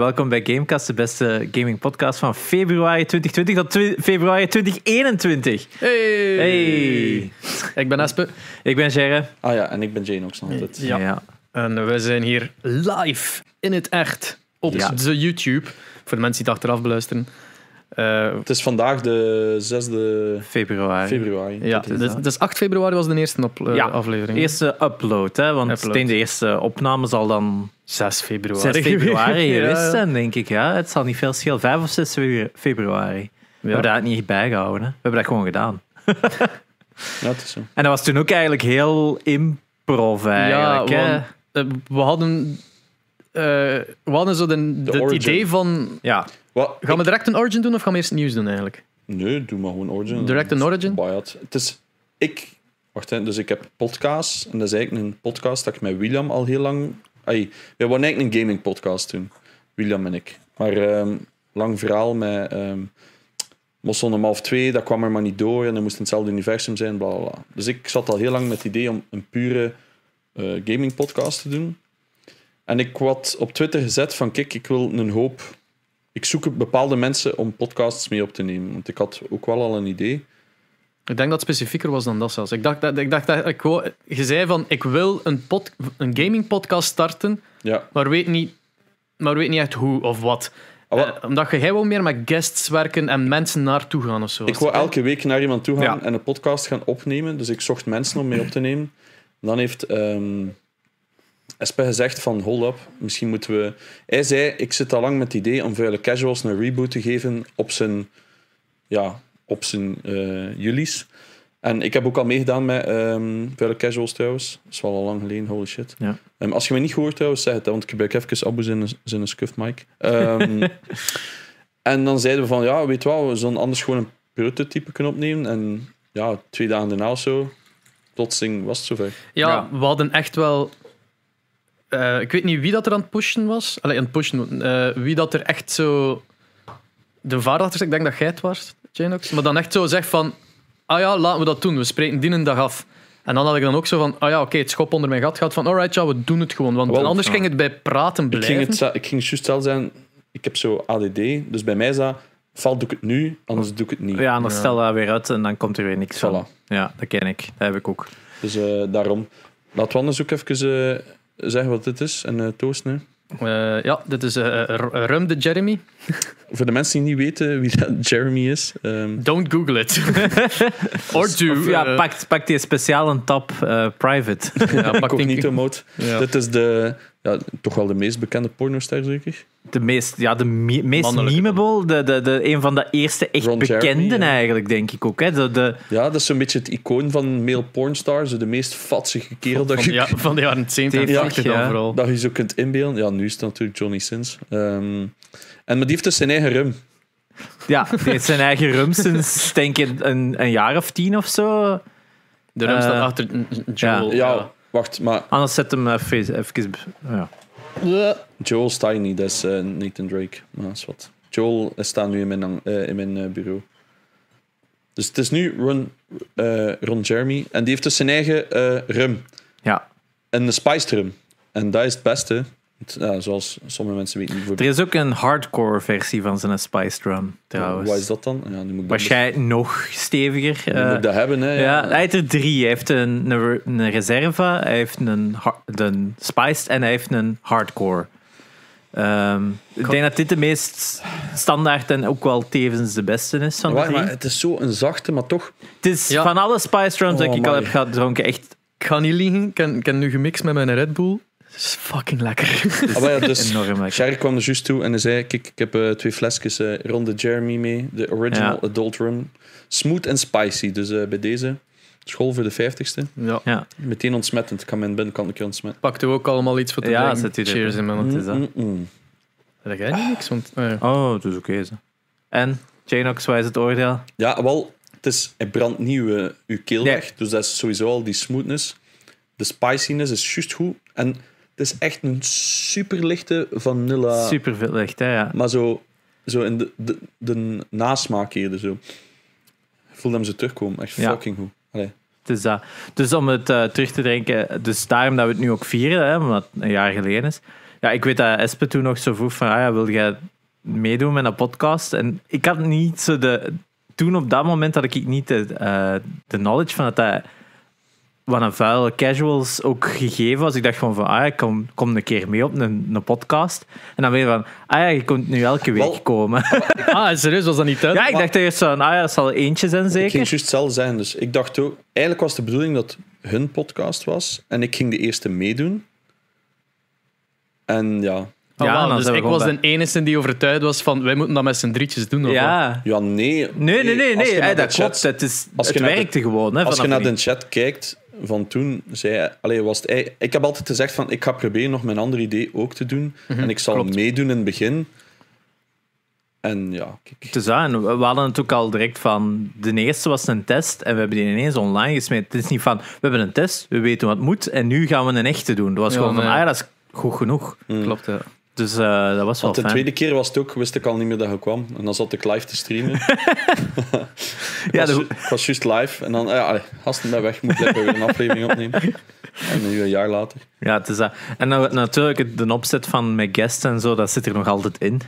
Welkom bij Gamecast, de beste gaming podcast van februari 2020 tot twi- februari 2021. Hey. Hey, Ik ben Espe. ik ben Gerre. Ah ja, en ik ben Jane ook nog altijd. Ja. En we zijn hier live in het echt op Ja. de YouTube. Voor de mensen die het achteraf beluisteren. Eh, Het is vandaag de 6e Februari. februari. ja, dat is dus, dus 8 februari was de eerste op, eh, Ja. aflevering. Eerste upload, hè, want Upload. de eerste opname zal dan 6 februari. 6 februari geweest ja. zijn, denk ik. Ja, het zal niet veel schelen. 5 of 6 febru- februari. We hebben dat niet bijgehouden. Hè. We hebben dat gewoon gedaan. Ja, het is zo. En dat was toen ook eigenlijk heel improv eigenlijk. want, eh, we hadden... eh, we hadden zo de, De het idee van... Ja, Wat, Gaan we direct een origin doen of gaan we eerst nieuws doen eigenlijk? Nee, doe maar gewoon Origin. Direct een Origin? Het is... Ik... Wacht, hè, dus ik heb podcasts. En dat is eigenlijk een podcast dat ik met William al heel lang... Ai, we wilden eigenlijk een gaming podcast doen. William en ik. Maar ehm, lang verhaal met... ehm Mosson om half twee, dat kwam er maar niet door. En dat moest in hetzelfde universum zijn, bla bla bla. Dus ik zat al heel lang met het idee om een pure eh, gaming podcast te doen. En ik had op Twitter gezet van, kijk, ik wil een hoop... Ik zoek bepaalde mensen om podcasts mee op te nemen. Want ik had ook wel al een idee. Ik denk dat het specifieker was dan dat zelfs. Ik dacht dat, ik dacht dat ik wou- je zei van ik wil een, pod, een gaming podcast starten, Ja. maar weet niet, maar weet niet echt hoe of wat. Ah, wat- Eh, omdat je jij wil meer met guests werken en mensen naartoe gaan of zo. Ik wou elke week naar iemand toe gaan Ja. en een podcast gaan opnemen. Dus ik zocht mensen om mee op te nemen. Dan heeft ehm Espe gezegd van, hold up, misschien moeten we... Hij zei, ik zit al lang met het idee om Vuile Casuals een reboot te geven op zijn... Ja, op zijn eh julies. En ik heb ook al meegedaan met ehm Vuile Casuals trouwens. Dat is wel al lang geleden, holy shit. Ja. Ehm, als je me niet gehoord trouwens, zeg het, hè, want ik gebruik even Abu zijn, zijn scuff mic. Ehm, en dan zeiden we van, ja, weet je wel, we zullen anders gewoon een prototype kunnen opnemen. En ja, twee dagen daarna of zo, plotseling was het zover. ja, Ja. we hadden echt wel. Eh, ik weet niet wie dat er aan het pushen was. Allee, aan het pushen. eh, wie dat er echt zo. De vader achter zit, ik denk dat jij het was, Janox. Maar dan echt zo zegt van. Ah ja, laten we dat doen. We spreken die een dag af. En dan had ik dan ook zo van. Ah ja, oké, het schop onder mijn gat gaat van. Alright, ja, we doen het gewoon. Want Wel, anders ja. ging het bij praten Ik blijven. ging, het, ik ging juist zelf zijn, ik heb zo ADD, dus bij mij is dat, valt doe ik het nu, anders doe ik het niet. ja anders Ja. stel dat weer uit en dan komt er weer niks van. Voilà. Ja, dat ken ik. Dat heb ik ook. Dus eh, daarom. Laten we anders ook even eh, zeggen wat dit is en eh toosten. Eh, ja, dit is eh, R- Rum de Jeremy. Voor de mensen die niet weten wie dat Jeremy is. ehm, Don't Google it. Or do. Of ja, pak, pak die speciaal een tab eh, private. ja, pak die- Incognito mode. Ja. Dit is de, ja, toch wel de meest bekende pornoster, zeker? De meest, ja, de me- meest Mannelijke. memeable, de, de, de, een van de eerste echt Ron Jeremy, bekenden ja. eigenlijk, denk ik ook. Hè. De, de, Ja, dat is zo'n beetje het icoon van male pornstars. zo De meest vatsige kerel dat van, je, ja, van de jaren 70 en Ja, 80 dan ja. vooral. dat je zo kunt inbeelden. Ja, nu is het natuurlijk Johnny Sins. Ehm, en maar die heeft dus zijn eigen rum. ja, die heeft zijn eigen rum sinds, denk ik, een, een jaar of tien of zo. De rum staat Eh, achter een- een Joel. Ja, wacht, maar Anders zet hem even... even ja. Joel sta je niet, dat is eh, Nathan Drake. Maar dat is wat. Joel staat nu in mijn, eh, in mijn eh, bureau. Dus het is nu Ron, eh, Ron Jeremy. En die heeft dus zijn eigen eh, rum. ja. En een spiced rum. En dat is het beste. Ja, zoals sommige mensen weten. Er is ook een hardcore versie van zijn Spiced Rum, trouwens. wat is dat dan? Ja, nu moet ik Waarschijnlijk nog steviger. nu moet eh, ik dat hebben. Hè, Ja, hij heeft er drie. Hij heeft een, een, een reserva, hij heeft een, spiced en hij heeft een hardcore. Ehm, ik denk dat dit de meest standaard en ook wel tevens de beste is van de maar, drie. maar het is zo een zachte, maar toch... het is Ja. van alle spiced rums dat Oh, ik al heb gedronken echt Ik ga niet liegen, ik heb, ik heb nu gemixt met mijn Red Bull. Is fucking lekker. Ah, maar ja, dus, enorm lekker. Sherry kwam er juist toe en hij zei: Kijk, ik heb eh, twee flesjes eh Ronde Jeremy mee. De original Ja. adult rum. Smooth en spicy. Dus eh, bij deze, school voor de 50ste. Ja. Ja, Meteen ontsmettend. Ik kan mijn binnenkant een keer ontsmetten. Pakte ook allemaal iets voor te ja drinken. zet u er. Cheers in, man. Wat is dat? Mm, mm. Jij niet niks? Want, oh. Oh, het is oké zo. En, Janox, wat is het oordeel? Ja, wel, het is, hij brandt niet uw, keel Nee. weg. Dus dat is sowieso al die smoothness. De spiciness is juist goed. En het is echt een super lichte vanilla. Super veel licht, hè? Ja. Maar zo, zo in de, de, de nasmaak eerder zo. Ik voel hem zo terugkomen. Echt Ja. fucking goed. Allee. Dus, dat. dus om het eh, terug te drinken, dus daarom dat we het nu ook vieren, hè, omdat het een jaar geleden is. Ja, ja, ik weet dat Espe toen nog zo vroeg van, ah ja, wil jij meedoen met een podcast? En ik had niet zo de... Toen op dat moment had ik niet de, eh, de knowledge van dat dat wat een vuile casuals ook gegeven was. Ik dacht gewoon van, ah ja, ik kom, kom een keer mee op een, een podcast. En dan ben je van, ah ja, je komt nu elke week Wel- komen. Ah, serieus, was dat niet uit? ja, ik dacht eerst zo, ah ja, het zal er eentje zijn Ik ging zeker. juist hetzelfde zijn. Dus ik dacht ook... Eigenlijk was de bedoeling dat hun podcast was. En ik ging de eerste meedoen. En ja... Ah, Ja, dan dus ik was gewoon de enige die overtuigd was van wij moeten dat met z'n drietjes doen. Of? Ja. Ja, nee. Nee, nee, nee, Als je nee. Hey, de dat chat- klopt. Het, is, als je het de- werkte gewoon. Hè, Als je naar de chat kijkt van toen, zei allee, was het, ik heb altijd gezegd van ik ga proberen nog mijn andere idee ook te doen. en ik zal klopt. meedoen in het begin. En ja, kijk. Dus ja, en we hadden het ook al direct van. De eerste was een test en we hebben die ineens online gesmeed. Het is niet van we hebben een test, we weten wat moet en nu gaan we een echte doen. Dat was Ja, gewoon van nee. ah ja, dat is goed genoeg. Klopt, ja. Dus eh, dat was wel Want de fijn. tweede keer was het ook, wist ik al niet meer dat je kwam. En dan zat ik live te streamen. ik, Ja, was, de- ik was juist live. En dan, ja, gasten ben weg, moet blijkbaar weer een aflevering opnemen. En nu een jaar later. Ja, het is dat. En nou, natuurlijk, het- de opzet van mijn guests en zo, dat zit er nog altijd in.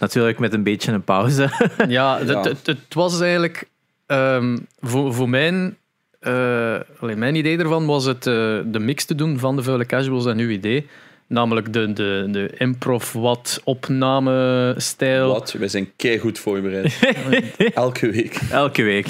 Natuurlijk met een beetje een pauze. Ja, het. Het, het was eigenlijk ehm, voor, voor mijn, eh, mijn idee ervan was het eh, de mix te doen van de vuile casuals en uw idee. Namelijk de, de, de improv wat opname-stijl. Wat? Wij zijn keigoed voorbereid. Elke week. Elke week.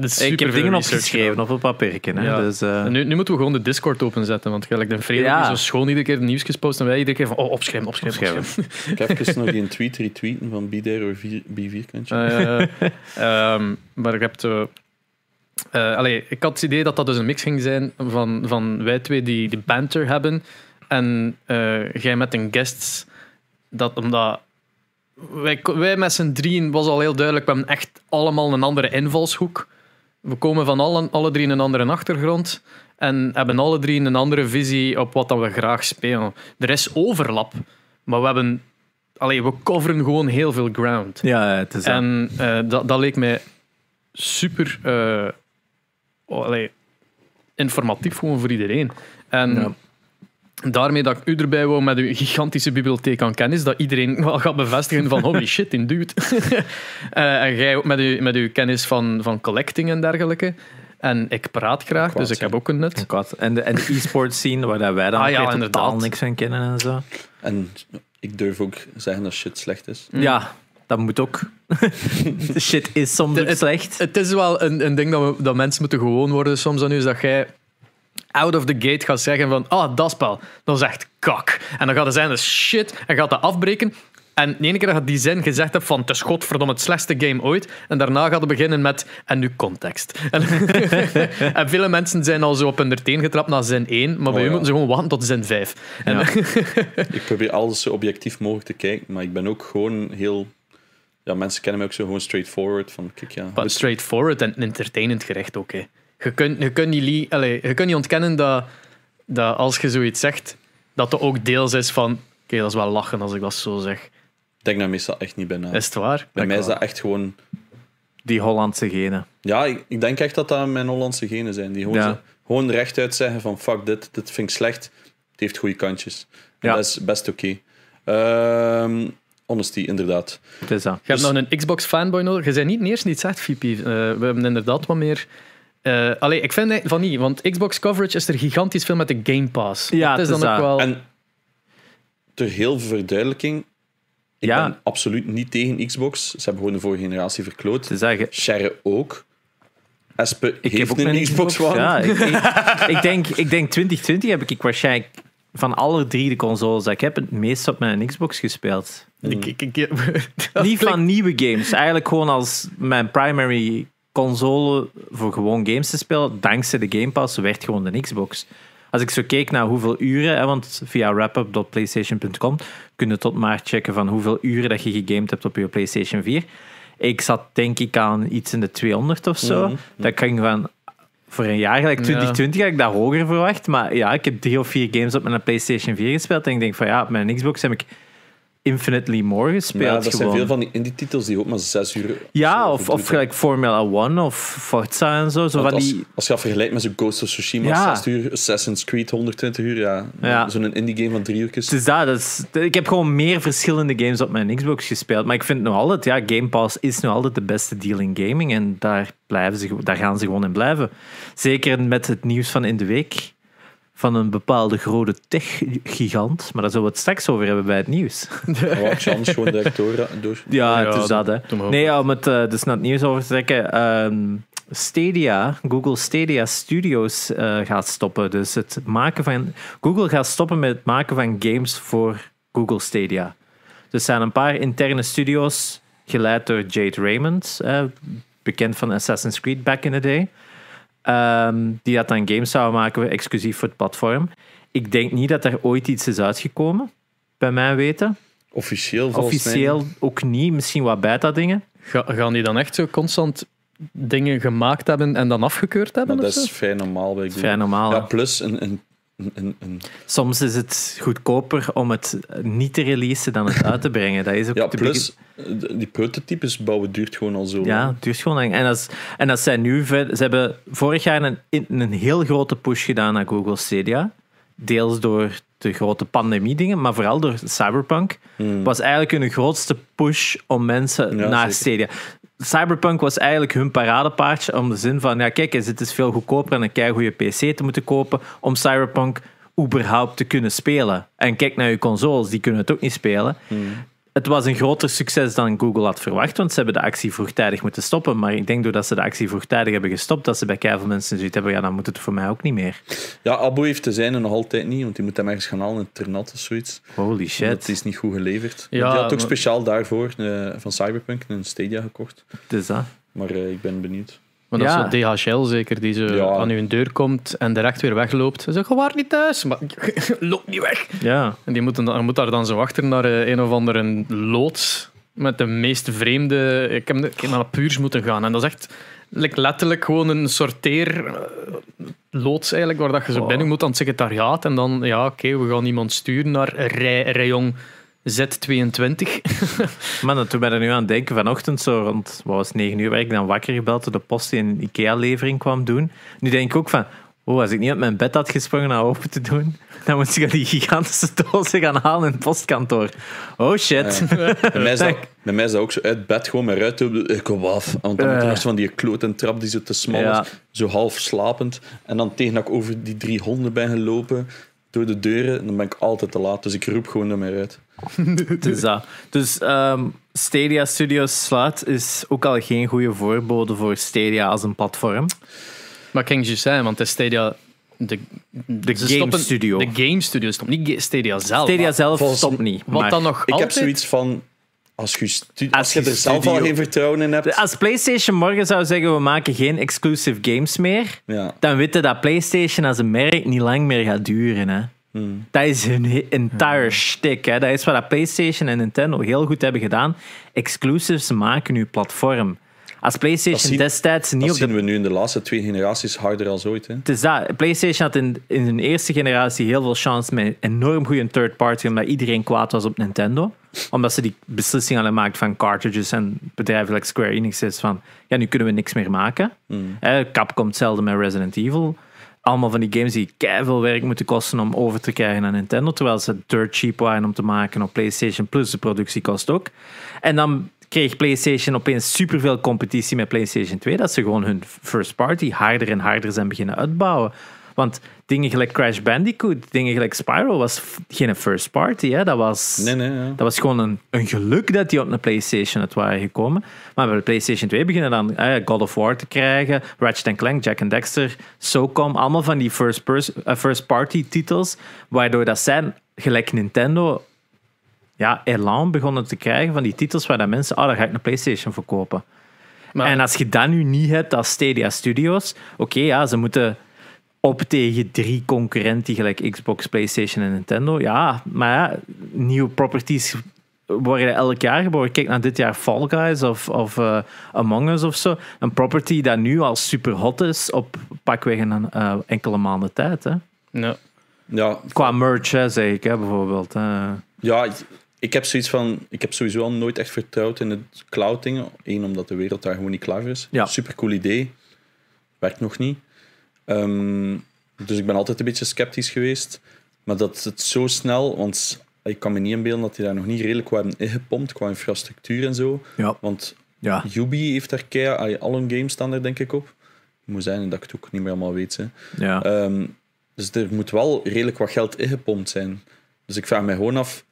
De ik heb dingen opgeschreven gedaan. op een papiertje. Hè. Ja. Dus, eh, nu, nu moeten we gewoon de Discord openzetten, want gelijk de Ja. is zo schoon iedere keer de nieuwsjes post en wij iedere keer van oh, opschrijven, opschrijven, Opschrijven. opschrijven. Ik heb even nog die tweet retweeten van Be There or V- Be Vierkantje. Eh, ehm, maar ik heb eh, allee, ik had het idee dat dat dus een mix ging zijn van, van wij twee die, die banter hebben en eh, jij met een guests. Dat omdat wij, wij met z'n drieën was al heel duidelijk, we hebben echt allemaal een andere invalshoek. We komen van alle, alle drie een andere achtergrond en hebben alle drie een andere visie op wat dat we graag spelen. Er is overlap, maar we hebben... Allee, we coveren gewoon heel veel ground. ja, het is. En eh, dat, dat leek mij super allee, informatief gewoon voor iedereen. En Ja. Daarmee dat ik u erbij wou met uw gigantische bibliotheek aan kennis, dat iedereen wel gaat bevestigen van holy shit, in dude. Eh, en jij ook met uw, met uw kennis van, van collecting en dergelijke. En ik praat graag, Kwaad, dus ik heb ook een had- En de, en de e-sports scene, waar dat wij dan Ah, ja, totaal niks van kennen en zo. En ik durf ook zeggen dat shit slecht is. Ja, dat moet ook. De shit is soms De- ook het- slecht. Het is wel een, een ding dat, we, dat mensen moeten gewoon worden soms aan u, is dat jij out of the gate gaat zeggen van ah, dat spel, dat is echt kak. En dan gaat het zijn, dat is shit, en gaat dat afbreken. En de ene keer dat je die zin gezegd hebt van het is godverdomme het slechtste game ooit, en daarna gaat het beginnen met en nu context. En, en veel mensen zijn al zo op hun teen getrapt na zin 1, maar bij Oh, u ja. moeten ze gewoon wachten tot zin 5. En, Ja. Ik probeer alles zo objectief mogelijk te kijken, maar ik ben ook gewoon heel... Ja, mensen kennen mij ook zo gewoon straightforward. Van, kijk, ja, But straightforward en entertainend gerecht ook. Hè. Je, kunt, je, kunt niet, je kunt niet ontkennen dat, dat als je zoiets zegt, dat er ook deels is van. Oké, dat is wel lachen als ik dat zo zeg. ik denk daar meestal echt niet bij na. Is het waar? Bij mij is dat echt gewoon... Die Hollandse genen. Ja, ik, ik denk echt dat dat mijn Hollandse genen zijn. Die gewoon, Ja. gewoon rechtuit zeggen van fuck dit, dit vind ik slecht. Het heeft goede kantjes. En Ja. Dat is best oké. Ehm, honesty, inderdaad. Het is dat. Je hebt Dus- nog een Xbox fanboy nodig. Je bent niet die het zegt, VP. Eh, we hebben inderdaad wat meer. Eh allee, ik vind van niet, want Xbox coverage is er gigantisch veel met de Game Pass. Ja, dat is dan ook wel. En ter heel veel verduidelijking, ik Ja. ben absoluut niet tegen Xbox. Ze hebben gewoon de vorige generatie verkloot. Dat. je- Sherry ook. Espe Ik heeft heb ook een Xbox One. Ja, ik, ik, ik denk, ik denk 2020 heb ik waarschijnlijk van alle drie de consoles dat ik heb, het meest op mijn Xbox gespeeld. Ik, ik, ik- Niet van nieuwe games. Eigenlijk gewoon als mijn primary console voor gewoon games te spelen, dankzij de Game Pass, werd gewoon de Xbox. Als ik zo keek naar hoeveel uren, hè, want via wrapup.playstation.com kun je tot maar checken van hoeveel uren dat je gegamed hebt op je PlayStation 4. Ik zat denk ik aan iets in de 200 of zo. Mhm. Dat ging van voor een jaar gelijk Ja. 2020 had ik dat hoger verwacht. Maar ja, ik heb drie of vier games op mijn PlayStation 4 gespeeld. En ik denk van ja, op mijn Xbox heb ik infinitely more gespeeld. Ja, dat zijn veel van die indie-titels die ook maar zes uur... Ja, of, of gelijk Formula One of Forza en zo. zo van als, die, als je dat vergelijkt met zo'n Ghost of Tsushima, Ja. 60 uur, Assassin's Creed 120 uur, ja. Ja. Zo'n indie-game van drie uurtjes. het is dat, dat is- ik heb gewoon meer verschillende games op mijn Xbox gespeeld. Maar ik vind nog altijd, ja, Game Pass is nog altijd de beste deal in gaming. En daar, blijven ze, daar gaan ze gewoon in blijven. Zeker met het nieuws van in de week. Van een bepaalde grote tech-gigant. Maar daar zullen we het straks over hebben bij het nieuws. Maar wat, chance gewoon direct door. door. Ja, het is dat, hè. Nee, ja, om het eh, dus naar het nieuws over te trekken. ehm, Stadia, Google Stadia Studios eh, gaat stoppen. Dus het maken van... Google gaat stoppen met het maken van games voor Google Stadia. Dus er zijn een paar interne studios, geleid door Jade Raymond, eh, bekend van Assassin's Creed back in the day, ehm, die dat dan games zouden maken exclusief voor het platform. Ik denk niet dat er ooit iets is uitgekomen, bij mijn weten. Officieel volgens Officieel ook niet, misschien wat beta-dingen. Ga- gaan die dan echt zo constant dingen gemaakt hebben en dan afgekeurd hebben? Maar dat is vrij normaal bij Google. Vrij normaal. Ja, plus een, een, een, een, Soms is het goedkoper om het niet te releasen dan het uit te brengen. Dat is ook ja, plus eh, die prototypes bouwen duurt gewoon al zo Ja, lang. het duurt gewoon lang. En is, en dat zijn nu... Ze hebben vorig jaar een, een heel grote push gedaan naar Google Stadia. Deels door de grote pandemie-dingen, maar vooral door Cyberpunk. Hmm. was eigenlijk hun grootste push om mensen Ja, naar zeker. Stadia. Cyberpunk was eigenlijk hun paradepaardje om de zin van, ja kijk eens, het is veel goedkoper en een keigoede PC te moeten kopen om Cyberpunk überhaupt te kunnen spelen. En kijk naar je consoles, die kunnen het ook niet spelen. Het was een groter succes dan Google had verwacht, want ze hebben de actie vroegtijdig moeten stoppen. Maar ik denk doordat ze de actie vroegtijdig hebben gestopt, dat ze bij keiveel mensen zoiets hebben, ja, dan moet het voor mij ook niet meer. Ja, Abo heeft de zijne nog altijd niet, want die moet hem ergens gaan halen in het Ternat of zoiets. Holy Dat shit. is niet goed geleverd. Ja, die had ook maar- speciaal daarvoor eh, van Cyberpunk een Stadia gekocht. Het is dat. Maar eh, ik ben benieuwd. Maar dat Ja. is zo DHL zeker, die zo Ja. aan uw deur komt en direct weer wegloopt. Ze zeggen, waar niet thuis? Maar loop niet weg. Ja. En die moeten dan, moet daar dan zo achter naar eh, een of andere loods met de meest vreemde... Ik heb, ik heb naar puurs moeten gaan. En dat is echt letterlijk gewoon een sorteer eh, loods eigenlijk, waar dat je zo Oh. binnen moet aan het secretariaat. En dan, ja, oké, we gaan iemand sturen naar rij, rayon Z22. Maar dat toen ben ik er nu aan het denken vanochtend, zo rond wat was het, 9 uur, werd ik dan wakker gebeld door de post die een IKEA-levering kwam doen. Nu denk ik ook van, oh, als ik niet uit mijn bed had gesprongen naar open te doen, dan moest ik die gigantische dozen gaan halen in het postkantoor. Oh shit. Bij mij, is dat, Dank. bij mij is dat ook zo uit bed gewoon met ruit open. Ik kom af. Want dan moet Eh. nog zo van die kloot en trap die zo te smal Ja. is. Zo half slapend. En dan tegen dat ik over die drie honden ben gelopen door de deuren, dan ben ik altijd te laat. Dus ik roep gewoon naar mij uit. Dus, dat. dus ehm, Stadia Studios sluit is ook al geen goede voorbode voor Stadia als een platform. Maar ik ging je zeggen, want het is Stadia... De, De game stoppen- studio. De game studio stopt, niet Stadia zelf. Stadia zelf volgens- stopt niet. Wat maar- dan nog Ik altijd... heb zoiets van... Als je, stu- Als als je je er zelf al geen vertrouwen in hebt... Als PlayStation morgen zou zeggen, we maken geen exclusive games meer, Ja. dan weten dat PlayStation als een merk niet lang meer gaat duren. Hè. Hmm. Dat is hun entire shtick. Hè. Dat is wat dat PlayStation en Nintendo heel goed hebben gedaan. Exclusives maken nu platform. Als Dat PlayStation zien- destijds niet Dat op de zien we nu in de laatste twee generaties harder als ooit. Hè. Het is dat. PlayStation had in, in hun eerste generatie heel veel chance met enorm goede third party, omdat iedereen kwaad was op Nintendo. Omdat ze die beslissing hadden gemaakt van cartridges en bedrijven like Square Enix is van, ja, nu kunnen we niks meer maken. Eh, Capcom hetzelfde met Resident Evil. Allemaal van die games die veel werk moeten kosten om over te krijgen naar Nintendo, terwijl ze dirt cheap waren om te maken op PlayStation Plus, de productiekost ook. En dan kreeg PlayStation opeens superveel competitie met PlayStation 2, dat ze gewoon hun first party harder en harder zijn beginnen uitbouwen. Want dingen gelijk Crash Bandicoot, dingen gelijk Spyro was geen first party. Hè? Dat was, Nee, nee, ja. dat was gewoon een, een geluk dat die op een PlayStation uit waren gekomen. Maar bij de PlayStation 2 beginnen dan eh, God of War te krijgen, Ratchet Clank, Jack and Dexter, SOCOM, allemaal van die first, pers- eh, first party titels, waardoor dat zijn, gelijk Nintendo, ja, elan begonnen te krijgen van die titels waar dat mensen, oh, daar ga ik een PlayStation voor kopen. Maar- En als je dat nu niet hebt als Stadia Studios, oké, ja, ze moeten op tegen drie concurrenten gelijk Xbox, PlayStation en Nintendo. Ja, maar ja, nieuwe properties worden elk jaar geboren. Kijk naar dit jaar Fall Guys of, of eh, Among Us of zo. Een property dat nu al super hot is op pakweg een eh, enkele maanden tijd. Hè. Ja. Ja, Qua merch, hè, zeg ik, hè, bijvoorbeeld. hè. ja, ik heb zoiets van, ik heb sowieso al nooit echt vertrouwd in het cloud dingen. Eén, omdat de wereld daar gewoon niet klaar voor is. Ja. Super cool idee. Werkt nog niet. Ehm, dus ik ben altijd een beetje sceptisch geweest. Maar dat het zo snel, want ik kan me niet inbeelden dat die daar nog niet redelijk wat hebben ingepompt qua infrastructuur en zo. Ja. Want Ja. Yubi heeft daar keihard, al hun games staan er denk ik op. Het moet zijn dat ik het ook niet meer allemaal weet. Hè. Ja. Ehm, dus er moet wel redelijk wat geld ingepompt zijn. Dus ik vraag me gewoon af.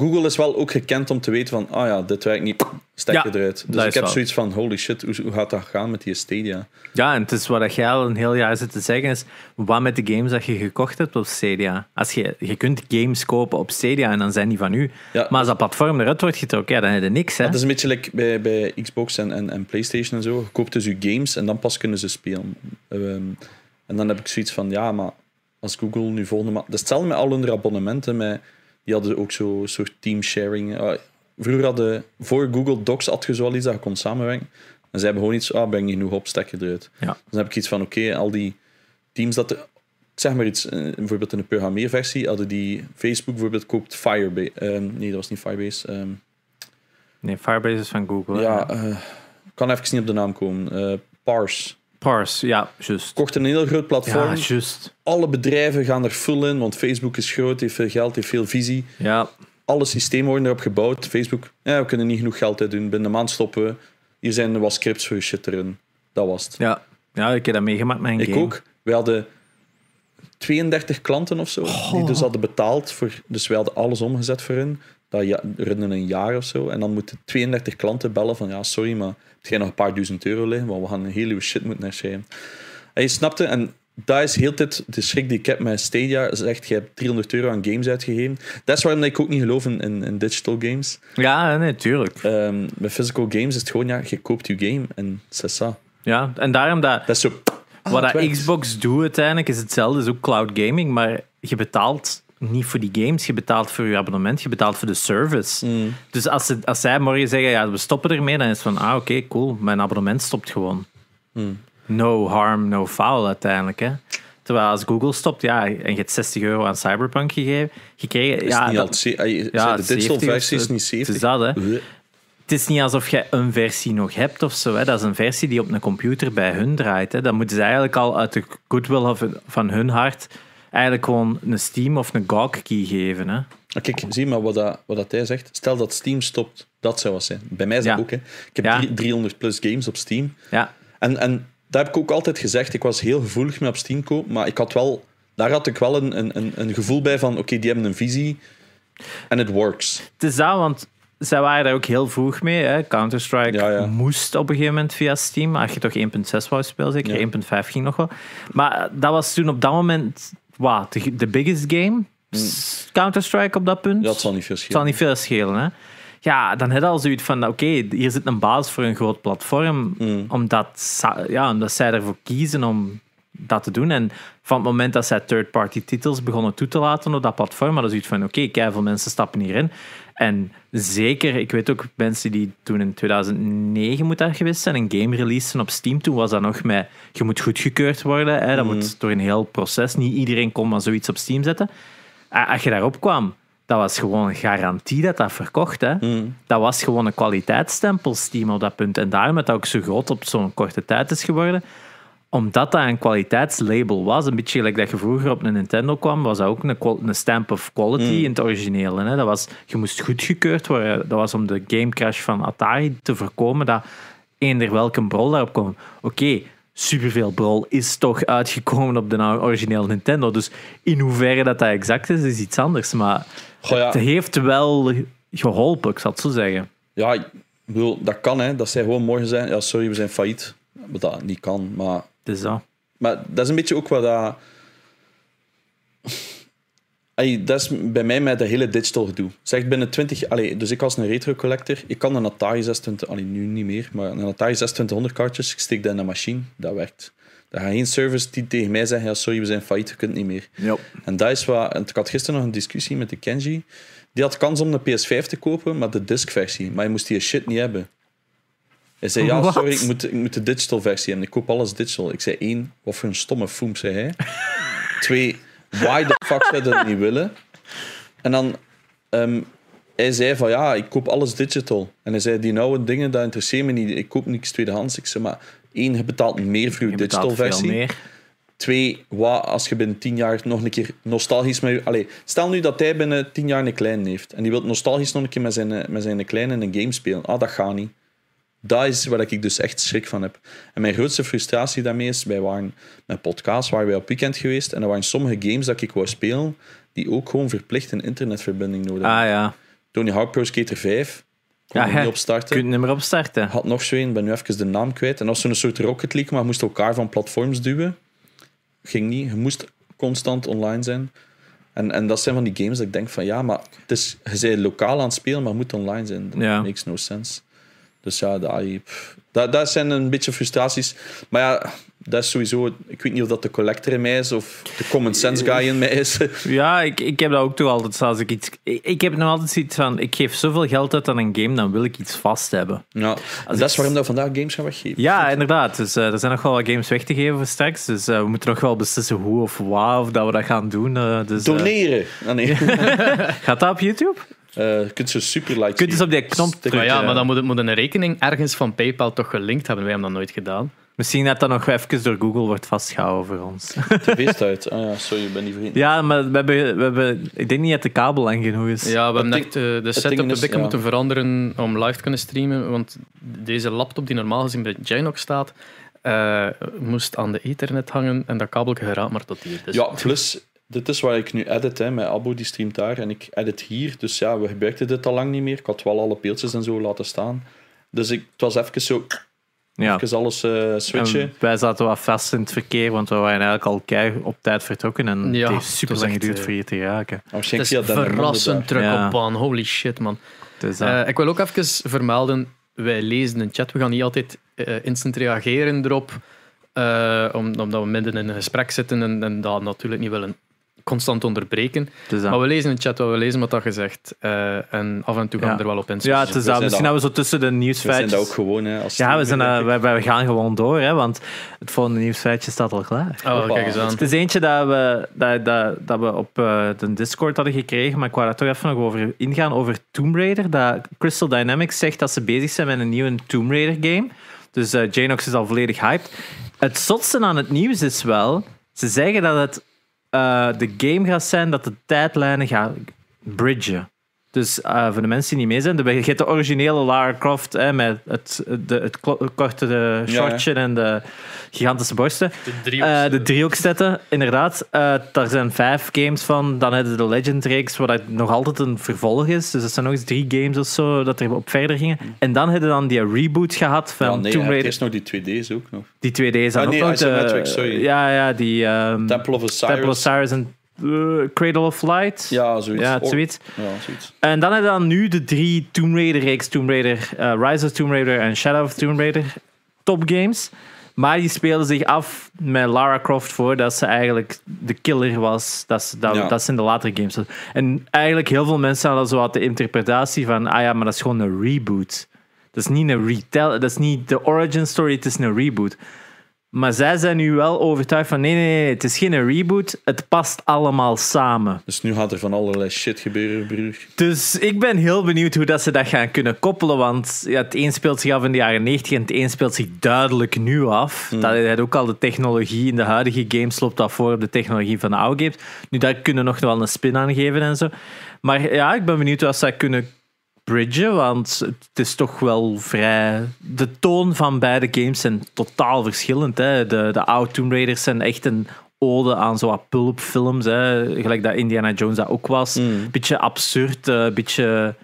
Google is wel ook gekend om te weten van, ah ja, dit werkt niet, stekker Ja, eruit. Dus dat ik heb wel. zoiets van, holy shit, hoe, hoe gaat dat gaan met die Stadia? ja, en het is wat jij al een heel jaar zit te zeggen, is wat met de games dat je gekocht hebt op Stadia. Als je, je kunt games kopen op Stadia en dan zijn die van u. Ja, Maar als dat platform eruit wordt getrokken, ja, dan heb je niks. Hè? Het is een beetje like bij, bij Xbox en, en, en PlayStation en zo. Je koopt dus je games en dan pas kunnen ze spelen. Ehm, en dan heb ik zoiets van, ja, maar als Google nu volgende maand... Dat is hetzelfde met al hun abonnementen. Met, die hadden ook zo soort teamsharing. Ah, vroeger hadden... Voor Google Docs had je zo al iets dat je kon samenwerken. En ze hebben gewoon iets... Ah, ben je genoeg op, stekker eruit. Ja. Dus dan heb ik iets van, oké, al die teams dat... Zeg maar iets, eh, bijvoorbeeld in de programmeerversie hadden die... Facebook bijvoorbeeld koopt Firebase... ehm, nee, dat was niet Firebase. ehm, Nee, Firebase is van Google. ja, eh, kan even niet op de naam komen. Eh Parse. Parse, ja, juist. Kocht een heel groot platform. Ja, juist. Alle bedrijven gaan er full in, want Facebook is groot, heeft veel geld, heeft veel visie. Ja, Alle systemen worden erop gebouwd. Facebook, ja, we kunnen niet genoeg geld uit doen. Binnen een maand stoppen we. Hier zijn wat scripts voor je shit erin. Dat was het. ja. ja, ik heb dat meegemaakt met een Ik game. ook. We hadden 32 klanten of zo, die dus hadden betaald. Voor, dus we hadden alles omgezet voor hun. Dat ja, runnen een jaar of zo. En dan moeten 32 klanten bellen van, ja, sorry, maar heb jij nog een paar duizend euro liggen? Want we gaan een hele shit moeten herschrijven. En je snapte, en dat is heel tijd de schrik die ik heb met Stadia. Zegt, je hebt 300 euro aan games uitgegeven. Dat is waarom ik ook niet geloof in, in, in digital games. Ja, nee, tuurlijk. Ehm met physical games is het gewoon, ja, je koopt je game en c'est ça. Ja, en daarom dat... Dat is zo... ah, Wat het dat. Xbox doet uiteindelijk is hetzelfde, is ook cloud gaming, maar je betaalt niet voor die games, je betaalt voor je abonnement, je betaalt voor de service. Mm. Dus als, ze, als zij morgen zeggen, ja, we stoppen ermee, dan is het van, ah, oké, cool, mijn abonnement stopt gewoon. Mm. No harm, no foul uiteindelijk. Hè. Terwijl als Google stopt, ja, en je hebt 60 euro aan Cyberpunk gegeven, gekregen, Is ja, niet dat- ah, ja, de digital 70 of versie is niet Het 70. is dat, hè. Bleh. Het is niet alsof je een versie nog hebt of zo. Hè. Dat is een versie die op een computer bij hun draait. Hè. Dan moeten ze eigenlijk al uit de goodwill van hun hart eigenlijk gewoon een Steam of een GOG key geven. Hè. Ah, Kijk, zie maar wat, dat, wat dat hij zegt. Stel dat Steam stopt, dat zou wat zijn. Bij mij is dat Ja. ook. Hè. Ik heb Ja. drie- 300 plus games op Steam. Ja, En, en dat heb ik ook altijd gezegd. Ik was heel gevoelig met op Steam kopen, maar ik had wel, daar had ik wel een, een, een, gevoel bij van: oké, die hebben een visie en het works. het is dat, want zij waren daar ook heel vroeg mee. Counter-Strike Ja, ja. moest op een gegeven moment via Steam. Als je toch 1.6 wou spelen, zeker. Ja. 1.5 ging nog wel. Maar dat was toen op dat moment wat, de, de biggest game. Counter-Strike op dat punt. Het zal niet veel Het zal schelen. niet veel schelen, hè? Ja, dan heb je al zoiets van, oké, hier zit een basis voor een groot platform, Mm. omdat, ja, omdat zij ervoor kiezen om dat te doen. En van het moment dat zij third-party titels begonnen toe te laten op dat platform, hadden ze zoiets van, oké, okay, veel mensen stappen hierin. En zeker, ik weet ook mensen die toen in 2009 moet dat geweest zijn, een game releasen op Steam. Toen was dat nog met, je moet goedgekeurd worden. Hè, dat Mm. moet door een heel proces. Niet iedereen kon maar zoiets op Steam zetten. Als je daarop kwam, dat was gewoon een garantie dat dat verkocht. Hè. Mm. Dat was gewoon een kwaliteitsstempel Steam op dat punt. En daarom dat dat ook zo groot op zo'n korte tijd is geworden. Omdat dat een kwaliteitslabel was. Een beetje gelijk dat je vroeger op een Nintendo kwam, was dat ook een, een stamp of quality Mm. in het originele. Hè. Dat was, je moest goedgekeurd worden. Dat was om de gamecrash van Atari te voorkomen. Dat eender welke brol daarop kwam. Oké, superveel brol is toch uitgekomen op de originele Nintendo. Dus in hoeverre dat dat exact is, is iets anders. Maar Goh, ja. het heeft wel geholpen, ik zal het zo zeggen. Ja, ik bedoel, dat kan, hè. Dat zij gewoon morgen zijn, ja, sorry, we zijn failliet. Dat niet kan, maar... Dus dat. Maar dat is een beetje ook wat dat... Dat is bij mij met dat hele digital gedoe. Zeg binnen 20... Allee, dus ik als een retro collector, ik kan een Atari 26... Allee, nu niet meer, maar een Atari 2600 kaartjes, ik steek dat in een machine, dat werkt. Er gaat geen service die tegen mij zeggen, ja, sorry, we zijn failliet, je kunt niet meer. Ja. En dat is wat... En ik had gisteren nog een discussie met de Kenji. Die had kans om de PS5 te kopen, maar de disc-versie. Maar je moest die shit niet hebben. Hij zei, ja, sorry, ik moet, ik moet de digital versie hebben. Ik koop alles digital. Ik zei, één, wat voor een stomme foem, zei hij. Twee, why the fuck zou je dat niet willen? En dan... ehm, hij zei van ja, ik koop alles digital. En hij zei, die oude dingen, dat interesseert me niet. Ik koop niks tweedehands. Ik zei, maar één, je betaalt meer voor je, Je digital versie. meer. Twee, wat als je binnen tien jaar nog een keer nostalgisch met je... Allee, stel nu dat hij binnen tien jaar een kleine heeft en die wil nostalgisch nog een keer met zijn, met zijn kleine een game spelen. Ah, dat gaat niet. Dat is waar ik dus echt schrik van heb. En mijn grootste frustratie daarmee is, wij waren met podcast, waren wij op weekend geweest en er waren sommige games dat ik wou spelen die ook gewoon verplicht een internetverbinding nodig hebben. Ah ja. Tony Hawk Pro Skater 5 kon Ja, er hè. niet opstarten. Je kunt niet meer opstarten. Had nog zo een, ben nu even de naam kwijt. En dat was zo'n soort Rocket League, maar je moest elkaar van platforms duwen. Ging niet. Je moest constant online zijn. En, en dat zijn van die games dat ik denk van ja, maar het is, je bent lokaal aan het spelen, maar het moet online zijn. Dat Ja. makes no sense. Dus ja, dat, dat, dat zijn een beetje frustraties. Maar ja, dat is sowieso... Ik weet niet of dat de collector in mij is of de common sense guy in mij is. Ja, ik, ik heb dat ook toch altijd. Als ik, iets, ik, ik heb nog altijd zoiets van: ik geef zoveel geld uit aan een game, dan wil ik iets vast hebben. Ja, dat is waarom dat we vandaag games gaan weggeven. Ja, inderdaad. Dus eh, er zijn nog wel wat games weg te geven voor straks. Dus eh, we moeten nog wel beslissen hoe of waar of dat we dat gaan doen. eh, dus, Doneren. Ah, nee. gaat dat op YouTube? Eh, je kunt zo super likes Je kunt dus op die knop ja, maar dan moet, het, moet een rekening ergens van PayPal toch gelinkt hebben. Wij hebben dat nooit gedaan. Misschien dat dat nog even door Google wordt vastgehouden voor ons. tv uit. Ah ja, sorry, ik ben niet vergeten. ja, maar we hebben, we hebben, ik denk niet dat de kabel lang genoeg is. Ja, we hebben echt eh, de ding setup een is, beetje ja. moeten veranderen om live te kunnen streamen. Want deze laptop die normaal gezien bij Janox staat, eh, moest aan de ethernet hangen en dat kabel geraakt maar tot hier. Dus Ja, plus, dit is waar ik nu edit. Hè. Mijn abo die streamt daar en ik edit hier. Dus ja, we gebruikten dit al lang niet meer. Ik had wel alle peeltjes en zo laten staan. Dus ik, het was even zo, Ja. even alles eh, switchen. En wij zaten wat vast in het verkeer, want we waren eigenlijk al kei op tijd vertrokken. En Ja, het heeft super lang geduurd eh, voor je te raken. Maar het is verrassend druk Ja. op baan. Holy shit, man. Dus, Eh, ik wil ook even vermelden, wij lezen een chat. We gaan niet altijd eh, instant reageren erop, eh, om- omdat we midden in een gesprek zitten en, en dat natuurlijk niet willen constant onderbreken. dus Maar we lezen in de chat, wel, we lezen wat dat gezegd. eh, en af en toe gaan Ja. we er wel op in. ja, het is zijn dat. Misschien dat- dat we zo tussen de We zijn nieuwsfeitjes... dat ook gewoon. Hè, als Ja, we, zijn, wij gaan gewoon door, hè, want het volgende nieuwsfeitje staat al klaar. Oh, kijk eens aan. Het is eentje dat we, dat, dat, dat we op eh, de Discord hadden gekregen, maar ik wou daar toch even nog over ingaan, over Tomb Raider. Dat Crystal Dynamics zegt dat ze bezig zijn met een nieuwe Tomb Raider game. Dus eh Janox is al volledig hyped. Het zotste aan het nieuws is wel, ze zeggen dat het eh, de game gaat zijn dat de tijdlijnen gaat bridgen. Dus eh, voor de mensen die niet mee zijn, de, je hebt de originele Lara Croft hè, met het, de, het korte de ja. shortje en de gigantische borsten. De Eh, eh. de driehoekstetten, inderdaad. Eh daar zijn vijf games van. Dan hebben we de Legend-reeks, wat dat nog altijd een vervolg is. Dus dat zijn nog eens drie games of zo dat er op verder gingen. En dan hebben we dan die reboot gehad van Ja, nee, Tomb Raider. eerst nog die 2D's ook nog. Die 2D's dan Ah, nee, ook nog. de- sorry. Ja, ja, die ehm, Temple of Osiris. Temple of en eh, Cradle of Light. Ja, zoiets. Ja, Oh, zoiets. Ja, zoiets. En dan hebben we dan nu de drie Tomb Raider-reeks. Tomb Raider, eh, Rise of Tomb Raider en Shadow of Tomb Raider topgames. Maar die spelen zich af met Lara Croft voordat ze eigenlijk de killer was. Dat, is- dat, Ja. dat zijn de latere games. En eigenlijk heel veel mensen hadden zo wat de interpretatie van ah ja, maar dat is gewoon een reboot. Dat is niet een retell, dat is niet de origin story, het is een reboot. Maar zij zijn nu wel overtuigd van nee, nee, nee, het is geen reboot, het past allemaal samen. Dus nu gaat er van allerlei shit gebeuren, broer. Dus ik ben heel benieuwd hoe dat ze dat gaan kunnen koppelen. Want ja, het een speelt zich af in de jaren 90 en het een speelt zich duidelijk nu af. Dat is ook al de technologie in de huidige games loopt dat voor op de technologie van de oude games. Nu, daar kunnen we nog wel een spin aan geven en zo. Maar ja, ik ben benieuwd wat ze dat kunnen bridgen. Want het is toch wel vrij. De toon van beide games zijn totaal verschillend. Hè. De, de oude Tomb Raiders zijn echt een ode aan zo'n pulpfilms. Hè. Gelijk dat Indiana Jones dat ook was. Beetje absurd, een beetje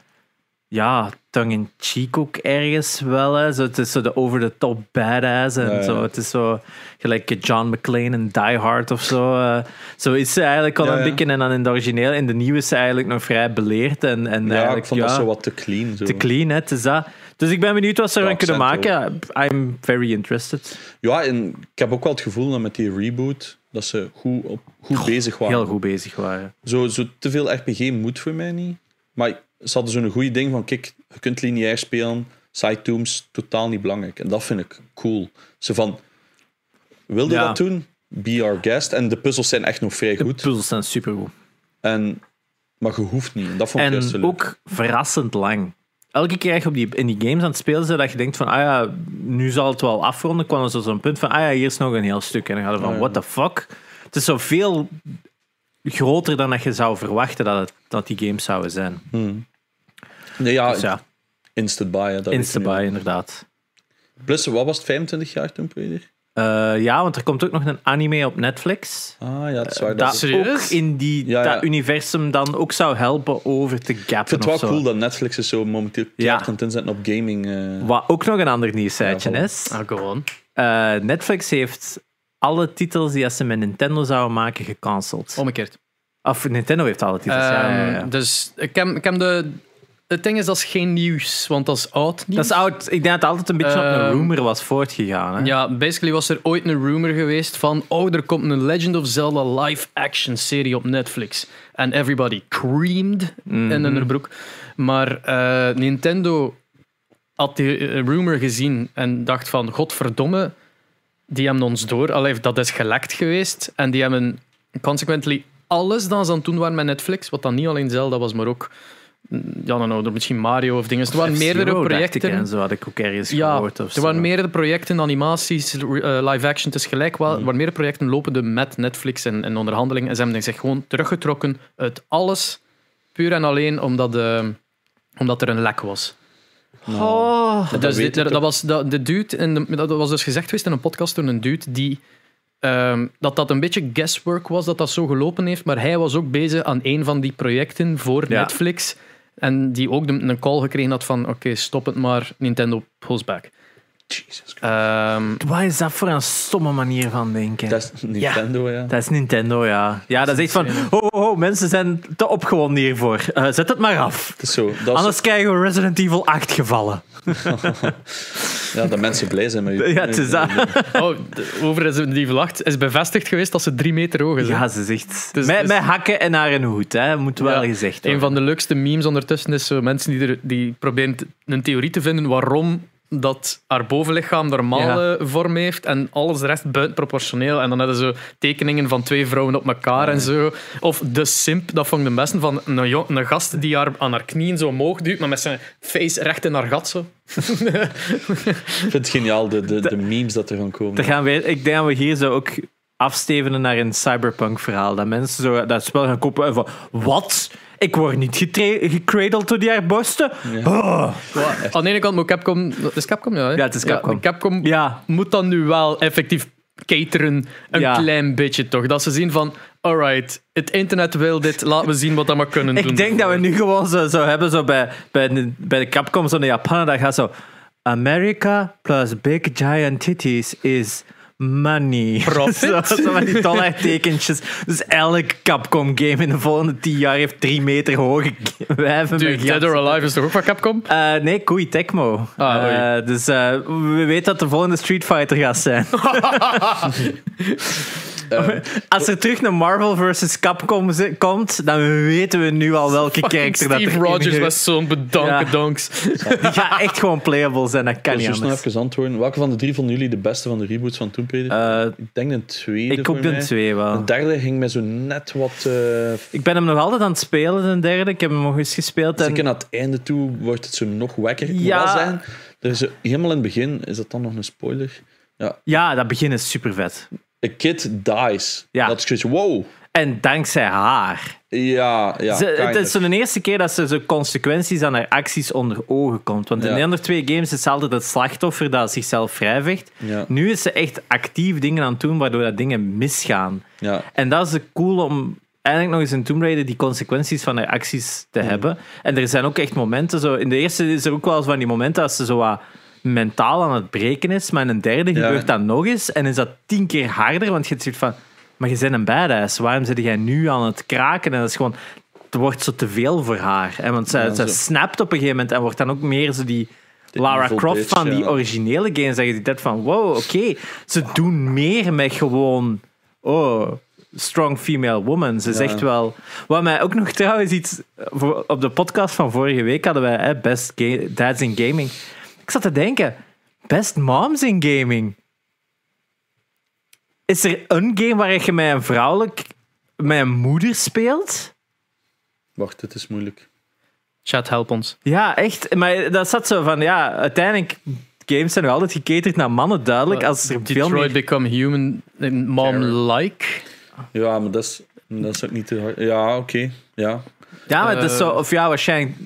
ja, tongue-in-cheek ook ergens wel. Hè. Zo, het is zo de over-the-top badass. En Ja, ja. Zo, het is zo gelijk John McClane en Die Hard of zo. eh. zo is ze eigenlijk al Ja, een beetje. En dan in de origineel, in de nieuwe is ze eigenlijk nog vrij beleerd. En, en Ja, eigenlijk, ik vond dat zo wat te clean. Zo. te clean. Hè. Het is dat. Dus ik ben benieuwd wat ze ervan kunnen maken. I'm very interested. Ja, en ik heb ook wel het gevoel dat met die reboot dat ze goed, op, goed bezig waren. Heel goed bezig waren. Zo, zo te veel RPG moet voor mij niet. Maar ze hadden zo'n goede ding van, kijk, je kunt lineair spelen, side tooms, totaal niet belangrijk. En dat vind ik cool. Ze van, wilde Ja. dat doen? Be our guest. En de puzzels zijn echt nog vrij De goed. puzzels zijn supergoed. En Maar je hoeft niet. Dat vond ik juist zo En leuk. ook verrassend lang. Elke keer je op die, in die games aan het spelen dat je denkt van, ah ja, nu zal het wel afronden, kwam er zo zo'n punt van, ah ja, hier is nog een heel stuk. En dan ga je van, ja. what the fuck? Het is zoveel groter dan dat je zou verwachten dat, het, dat die games zouden zijn. Hmm. Nee, ja, Dus ja, instant buy. hè, dat insta weet je buy nu. inderdaad. Plus, wat was het, 25 jaar toen, Peter? Eh, ja, want er komt ook nog een anime op Netflix. Ah ja, dat is waar. Dat Dat is- Serieus? ook in die, Ja, ja. dat universum dan ook zou helpen over te gappen. ik vind het wel zo. cool dat Netflix is zo momenteel Ja. aan het inzetten op gaming. eh. Wat ook nog een ander nieuwsfeitje Ja, is. Ah, go on. Eh, Netflix heeft alle titels die als ze met Nintendo zouden maken gecanceld. Omgekeerd. Of Nintendo heeft alle titels. ja, ja, ja. Dus ik heb, ik heb de... Het ding is, dat is geen nieuws, want dat is oud nieuws. Dat is oud. Ik denk dat het altijd een beetje op een Ehm, rumor was voortgegaan. Hè? Ja, basically was er ooit een rumor geweest van oh, er komt een Legend of Zelda live-action serie op Netflix. En everybody creamed Mhm. in hun broek. Maar eh, Nintendo had die eh, rumor gezien en dacht van godverdomme, die hebben ons door. Allee, dat is gelekt geweest. En die hebben consequently alles dat ze aan het doen waren met Netflix, wat dan niet alleen Zelda was, maar ook ja, dan nou, misschien Mario of dingen. Er waren meerdere projecten. en zo had ik ook ergens Ja, gehoord. Of er waren meerdere projecten, animaties, eh, live-action, het is gelijk wel. Er waren meerdere projecten lopende met Netflix en, en onderhandelingen. En ze hebben zich gewoon teruggetrokken uit alles, puur en alleen omdat, eh, omdat er een lek was. Oh. dat dus weet dit- dat, was de, de dude, in de, dat was dus gezegd geweest in een podcast door een dude die... ehm, dat dat een beetje guesswork was, dat dat zo gelopen heeft. Maar hij was ook bezig aan een van die projecten voor Ja. Netflix. En die ook de- een call gekregen had van... Oké, stop het maar, Nintendo pulls back. Jesus Christ. Ehm, Wat is dat voor een stomme manier van denken? Dat is Nintendo, ja. Dat is Nintendo, ja. Ja, dat is echt van, ho, ho, ho, mensen zijn te opgewonden hiervoor. Eh, zet het maar af. Het is zo. Dat, is, Anders krijgen we Resident Evil 8 gevallen. ja, dat mensen blij zijn met je. Ja, het is dat. Oh, de- over Resident Evil 8 is bevestigd geweest dat ze drie meter hoog is. hè. Ja, ze zegt. Dus- met, dus- met hakken en haar een hoed, hè, moet wel Ja, gezegd Een worden. van de leukste memes ondertussen is zo mensen die, er, die proberen een theorie te vinden waarom dat haar bovenlichaam normale vorm heeft en alles de rest buitenproportioneel. En dan hebben ze tekeningen van twee vrouwen op elkaar en zo. Of de simp, dat vond ik de beste, van een, gast die haar aan haar knieën zo omhoog duwt, maar met zijn face recht in haar gat zo. Ik vind het geniaal, de, de, de memes dat er gaan komen. Dan gaan we, ik denk dat we hier zo ook afstevenen naar een cyberpunk verhaal. Dat mensen zo dat spel gaan kopen en van... Wat? Ik word niet gecradled door die haar borsten? Oh. Aan de ene kant moet Capcom... Het is Capcom, ja. hè? Ja, het is Capcom. de Capcom Ja, moet dan nu wel effectief cateren een Ja. klein beetje toch. Dat ze zien van, alright, het internet wil dit, laten we zien wat dat maar kunnen doen. ik denk dat we nu gewoon zo, zo hebben zo bij, bij, de, bij de Capcom, zo'n Japaner, dat gaat zo... America plus big giant titties is money. Profit. zo, zo met die dollartekentjes. Dus elk Capcom game in de volgende tien jaar heeft drie meter hoge wijven Dude, Dead or Alive is toch ook van Capcom? Eh, nee, Koei Tecmo. Ah. Eh, dus eh, we weten dat de volgende Street Fighter gaat zijn. Als er terug een Marvel vs. Capcom komt, dan weten we nu al welke character dat Steve er Rogers was zo'n bedanke Ja. Die gaat echt gewoon playable zijn, dat kan Ik niet zo snel anders. even antwoorden. Welke van de drie vonden jullie de beste van de reboots van Tomb Raider? Eh, ik denk een tweede ik ook de twee wel. De derde ging mij zo net wat... eh Ik ben hem nog altijd aan het spelen, de derde. Ik heb hem nog eens gespeeld. En... Zeker aan het einde toe wordt het zo nog wekker. Ja. wel zijn. Er is helemaal in het begin, is dat dan nog een spoiler? Ja, dat begin is super vet. A kid dies. Ja. Dat is zoiets, wow. En dankzij haar. Ja, ja. Ze- het is de eerste keer dat ze zo consequenties aan haar acties onder ogen komt. Want in Ja. de andere twee games is ze altijd het slachtoffer dat zichzelf vrijvecht. Ja, Nu is ze echt actief dingen aan het doen waardoor dat dingen misgaan. ja. En dat is cool om eigenlijk nog eens in Tomb Raider die consequenties van haar acties te hebben. En er zijn ook echt momenten, zo, in de eerste is er ook wel eens van die momenten als ze zo wat mentaal aan het breken is, maar in een derde Ja. gebeurt dat nog eens en is dat tien keer harder, want je zoiets van, maar je bent een badass, waarom zit jij nu aan het kraken? En dat is gewoon, het wordt zo te veel voor haar. En want zij, Ja, zij zo. snapt op een gegeven moment en wordt dan ook meer zo die Lara Croft bitch, van die ja. originele games. Dat je ziet van, wow, oké, ze doen meer met gewoon, oh, strong female woman. Ze Ja. zegt wel... Wat mij ook nog trouwens iets... Op de podcast van vorige week hadden wij hè, Best Dads in Gaming. Ik zat te denken, Best Moms in Gaming. Is er een game waar je met een vrouwelijk... met een moeder speelt? Wacht, dit is moeilijk. Chat, help ons. Ja, echt. Maar dat zat zo van, ja, uiteindelijk, games zijn nog altijd geketerd naar mannen, duidelijk. Als er veel Detroit meer... Become Human, eh, mom-like. Ja, maar dat is, dat is ook niet te hard. Ja, oké. Ja. Ja, maar het is Eh. zo, of ja, waarschijnlijk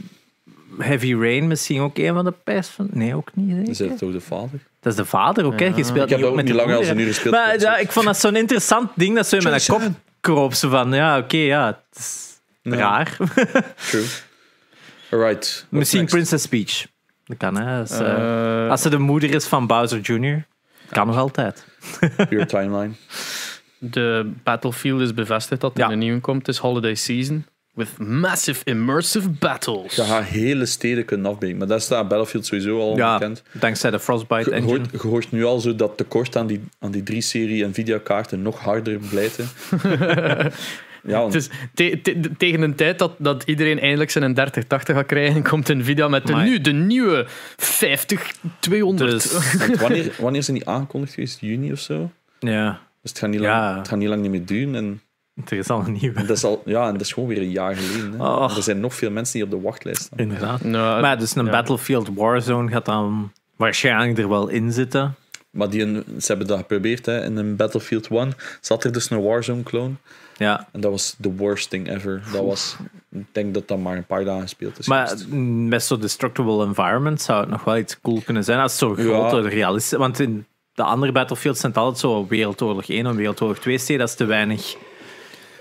Heavy Rain misschien ook een van de pers van... Nee, ook niet, Is dat toch de vader? Dat is de vader ook, hè? Je speelt Ik heb ook met niet langer als een uur gespeeld. Maar ja, ik vond dat zo'n interessant ding, dat zo in mijn kop kroop. Zo van, ja, oké, ja, het is Ja. raar. True. Alright. misschien next? Princess Peach. Dat kan, hè. Als, eh, Eh, als ze de moeder is van Bowser Jr., kan nog altijd. Your timeline. de Battlefield is bevestigd dat er Ja. een nieuwe komt. Het is Holiday Season. With massive immersive battles. Je gaat hele steden kunnen afbreken. Maar dat staat Battlefield sowieso al Ja, bekend. dankzij de Frostbite Je engine. hoort, je hoort nu al zo dat tekort aan die, aan die drie serie Nvidia-kaarten nog harder blijten. ja, want is te- te- tegen de tijd dat, dat iedereen eindelijk zijn 3080 gaat krijgen, komt Nvidia met de, nu, de nieuwe 50 200. Dus, wanneer, wanneer zijn die aangekondigd geweest? Juni of zo? ja, Dus het gaat niet lang, Ja. het gaat niet lang niet meer duren. En er is al een nieuwe. dat is, al, ja, en dat is gewoon weer een jaar geleden. Hè. Oh. Er zijn nog veel mensen die op de wachtlijst staan. Inderdaad. Nou, Maar dus een ja. Battlefield Warzone gaat dan waarschijnlijk er wel in zitten. Maar die, een- ze hebben dat geprobeerd. Hè. In een Battlefield 1 zat er dus een Warzone-clone. Ja, En dat was the worst thing ever. Dat was, ik denk dat dat maar een paar dagen gespeeld is. maar geweest. met zo'n destructible environment zou het nog wel iets cool kunnen zijn als het zo Ja. groot en realistisch is. Want in de andere Battlefields zijn het altijd zo Wereldoorlog 1 en Wereldoorlog 2 steden. Dat is te weinig.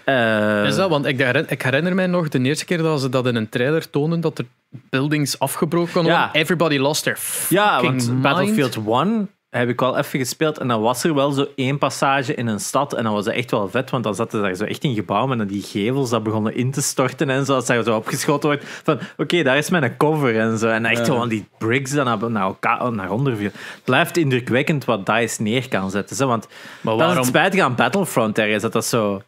Eh, Is dat? Want ik herinner, ik herinner mij nog de eerste keer dat ze dat in een trailer tonen, dat er buildings afgebroken konden Ja. worden. Everybody lost their Ja, fucking want mind. Battlefield 1 heb ik wel even gespeeld en dan was er wel zo één passage in een stad en dan was dat echt wel vet, want dan zaten ze daar zo echt in gebouwen en dan die gevels dat begonnen in te storten en zo, als daar zo opgeschoten wordt van oké, daar is mijn cover en zo. En echt gewoon die bricks dan naar, naar, elkaar, naar onder viel. Het blijft indrukwekkend wat DICE neer kan zetten, zo, want Maar dat is waarom? het spijtige aan Battlefront er is, dat dat zo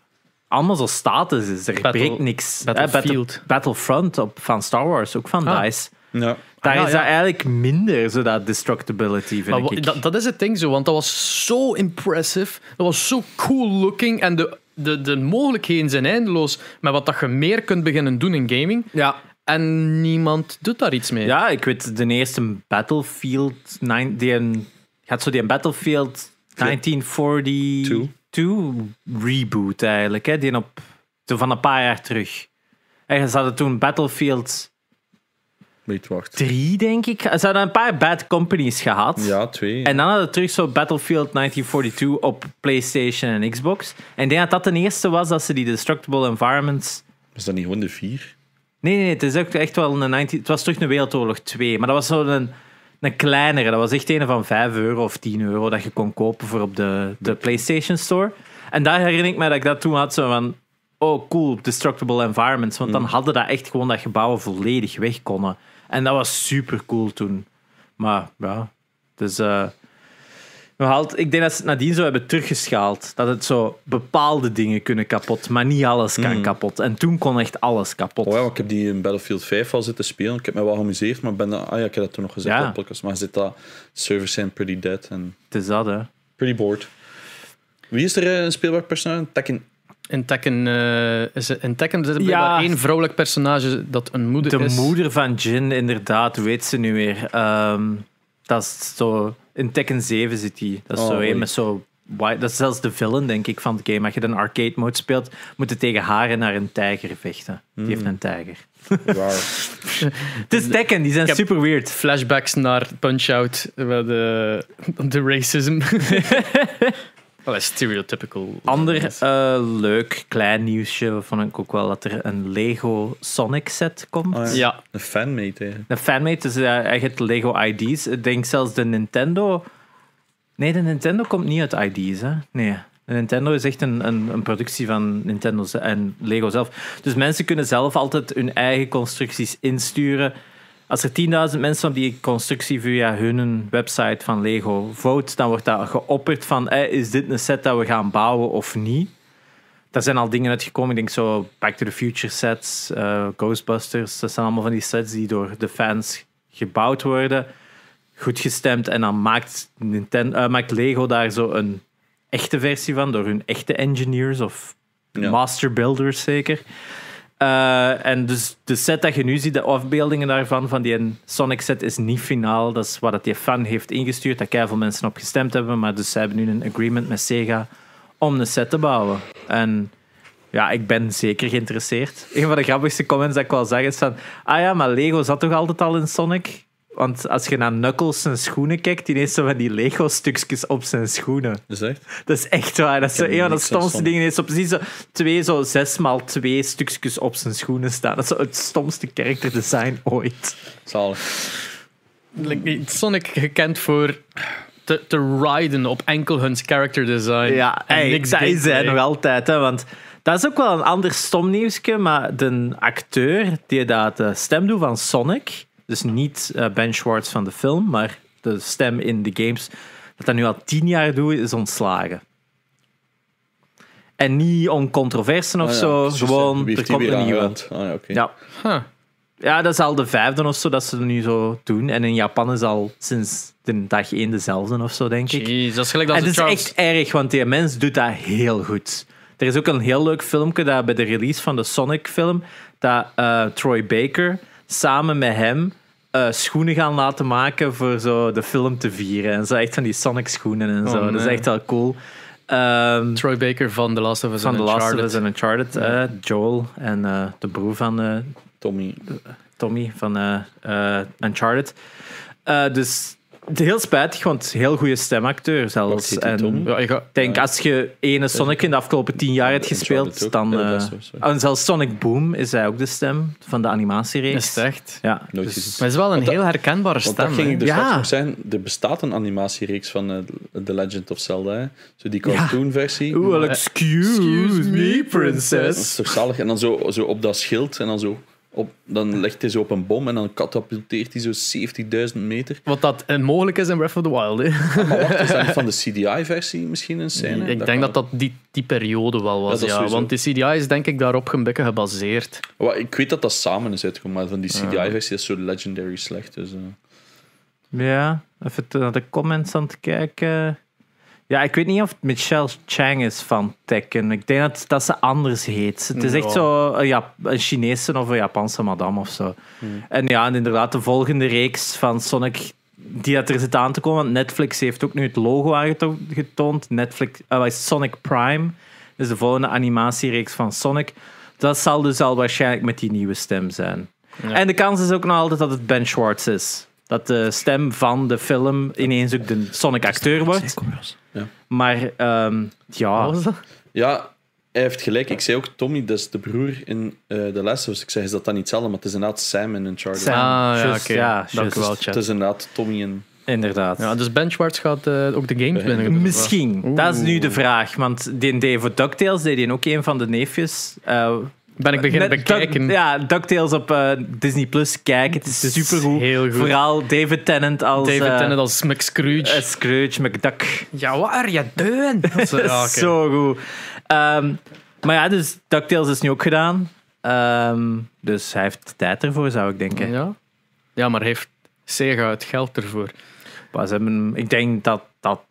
allemaal zo status is. Er Battle- breekt niks. Eh, Battlefield. Battle- Battlefront op, van Star Wars, ook van Ah. DICE. ja. Daar ja, is ja. dat eigenlijk minder, zo dat destructibility, vind Maar ik. dat, dat is het ding zo, want dat was zo impressive. Dat was zo cool looking. En de, de, de mogelijkheden zijn eindeloos met wat dat je meer kunt beginnen doen in gaming. Ja. En niemand doet daar iets mee. ja, ik weet de eerste Battlefield... nine- Die een, gaat zo die een Battlefield 1942 reboot eigenlijk. Hè, die op, van een paar jaar terug. En ze hadden toen Battlefield Wait, wacht. 3, denk ik. Ze hadden een paar bad companies gehad. Ja, twee. En dan hadden we terug zo Battlefield 1942 op PlayStation en Xbox. En ik denk dat dat de eerste was dat ze die destructible environments Was dat niet gewoon de vier? Nee, nee, het is ook echt wel een 19... Het was terug een Wereldoorlog 2, maar dat was zo een, kleinere. Dat was echt een van 5 euro of 10 euro dat je kon kopen voor op de, de PlayStation Store. En daar herinner ik me dat ik dat toen had, zo van... Oh, cool, destructible environments. Want dan hadden dat echt gewoon dat gebouwen volledig weg konden. En dat was super cool toen. Maar ja, dus... eh we haalt, ik denk dat ze het nadien zo hebben teruggeschaald. Dat het zo bepaalde dingen kunnen kapot, maar niet alles kan kapot. En toen kon echt alles kapot. Oh ja, ik heb die in Battlefield 5 al zitten spelen. Ik heb me wel geamuseerd, maar ben, ah ja, ik heb dat toen nog gezegd Ja. op de podcast. Maar zit dat servers zijn pretty dead en Het is dat, hè. pretty bored. Wie is er eh, een speelbaar personage? Tekken. In Tekken, eh, is er, in Tekken is er Ja. één vrouwelijk personage dat een moeder De is. moeder van Jin, inderdaad, weet ze nu weer? Ehm, dat is zo... In Tekken 7 zit die. Dat is Oh, zo een met zo... white- Dat is zelfs de villain, denk ik, van het game. Als je een arcade mode speelt, moet je tegen haar en naar een tijger vechten. Die heeft een tijger. Waar. Het is Tekken, die zijn super weird. Flashbacks naar Punch-Out, de, de racism. Wel, stereotypical. Ander eh, leuk klein nieuwsje vond ik ook wel dat er een Lego Sonic set komt. Ah, ja. Ja, Een fanmate eigenlijk. De fanmate is uh, echt Lego ID's. Ik denk zelfs de Nintendo. Nee, de Nintendo komt niet uit ID's. Hè? Nee. De Nintendo is echt een, een, een productie van Nintendo en Lego zelf. Dus mensen kunnen zelf altijd hun eigen constructies insturen. Als er 10.000 mensen op die constructie via hun website van Lego vote, dan wordt dat geopperd van is dit een set dat we gaan bouwen of niet. Daar zijn al dingen uitgekomen. Ik denk zo Back to the Future sets, eh, Ghostbusters. Dat zijn allemaal van die sets die door de fans gebouwd worden. Goed gestemd. En dan maakt, Nintendo, eh, maakt Lego daar zo een echte versie van. Door hun echte engineers of Ja. master builders zeker. Eh, en dus de set dat je nu ziet, de afbeeldingen daarvan, van die Sonic set, is niet finaal. Dat is wat het die fan heeft ingestuurd, daar veel mensen op gestemd hebben. Maar dus zij hebben nu een agreement met Sega om een set te bouwen. En ja, ik ben zeker geïnteresseerd. Een van de grappigste comments dat ik wel zeg is van... Ah ja, maar Lego zat toch altijd al in Sonic? Want als je naar Knuckles zijn schoenen kijkt, die heeft zo van die Lego-stukjes op zijn schoenen. Dat is echt? Dat is echt waar. Dat is een van de stomste dingen. Hij heeft zo precies zo twee, zo zes maal twee stukjes op zijn schoenen staan. Dat is het stomste character design ooit. Zalig. Sonic gekend voor te, te riden op enkel hun character design. Ja, en niks is hij gameplay. nog altijd. Hè, want dat is ook wel een ander stom nieuwsje, maar de acteur die dat de stem doet van Sonic, dus niet eh, Ben Schwartz van de film, maar de stem in de games, dat dat nu al tien jaar doet, is ontslagen. En niet om controversen of Ah ja, zo, gewoon er komt een nieuwe. Ah, ja, oké. Ja. Huh. ja, dat is al de vijfde of zo dat ze nu zo doen. En in Japan is al sinds de dag één dezelfde of zo, denk ik. Jeez, dat is gelijk dat En ze het is Charles... echt erg, want die mens doet dat heel goed. Er is ook een heel leuk filmpje dat bij de release van de Sonic-film, dat eh, Troy Baker samen met hem eh, schoenen gaan laten maken voor zo de film te vieren. En zo echt van die Sonic-schoenen en Oh, zo. Dat is echt wel cool. Ehm, Troy Baker van The Last of Us van en The Last of Uncharted. Us en Uncharted. eh, Joel en eh, de broer van eh, Tommy. Tommy van eh, eh, Uncharted. Eh, dus heel spijtig, want heel goede stemacteur zelfs. En? Ja, ik denk, als je ene Sonic in de afgelopen tien jaar hebt gespeeld, dan... Eh, is en zelfs Sonic Boom is hij ook de stem van de Is animatiereeks. het echt? Ja, Nooit dus-. Maar het is wel een dat- heel herkenbare Want stem. dat ging dus Ja. straks nog zeggen. Er bestaat een animatiereeks van eh, The Legend of Zelda. Hè. Zo die cartoon-versie. Oeh, well, Eh, excuse, excuse me, me, Dat princess. is toch zalig? En dan zo, zo op dat schild en dan zo... Op, dan legt hij zo op een bom en dan katapulteert hij zo 70.000 meter. Wat dat eh, mogelijk is in Breath of the Wild. Hè. Maar wacht, is dat van de CDI-versie misschien een scène? ik denk dat dat die, die periode wel was. Ja, Ja, sowieso. want de CDI is denk ik daarop een beetje gebaseerd. Ik weet dat dat samen is uitgekomen, maar van die CDI-versie is zo legendary slecht. Dus, eh. Ja, even te- naar de comments aan het kijken. Ja, ik weet niet of het Michelle Chang is van Tekken. Ik denk dat, dat ze anders heet. Het is echt Ja. zo een, Jap- een Chinese of een Japanse madame of zo. En ja, en inderdaad, de volgende reeks van Sonic die dat er zit aan te komen. Want Netflix heeft ook nu het logo aangetoond. Netflix, het? Sonic Prime is de volgende animatiereeks van Sonic. Dat zal dus al waarschijnlijk met die nieuwe stem zijn. Ja. En de kans is ook nog altijd dat het Ben Schwartz is. Dat de stem van de film ineens ook de Sonic-acteur wordt. Maar ehm, ja? Ja, hij heeft gelijk. Ik zei ook Tommy, dat is de broer in eh The Last of Us. Ik zei, is dat dan niet hetzelfde? Maar het is inderdaad Sam in Uncharted. Sam. Ah, ja, Juist, oké. ja, Dank wel, Het is inderdaad Tommy en... inderdaad. Ja, dus Ben Schwartz gaat eh, ook de games Ja, binnen. Misschien. Dat is nu de vraag. Want die deed voor DuckTales deed hij ook een van de neefjes. Eh, Ben ik beginnen bekijken. Duck- ja, DuckTales op eh, Disney Plus kijken. Het is is supergoed. heel goed. Vooral David Tennant als David eh, Tennant als Scrooge. eh, Scrooge McDuck. ja, wat are je doen? Zo, ja. Zo goed. Ehm, maar ja, dus DuckTales is nu ook gedaan. Ehm, dus hij heeft tijd ervoor, zou ik denken. Ja. ja, maar heeft Sega het geld ervoor? Maar ze hebben, ik denk dat dat...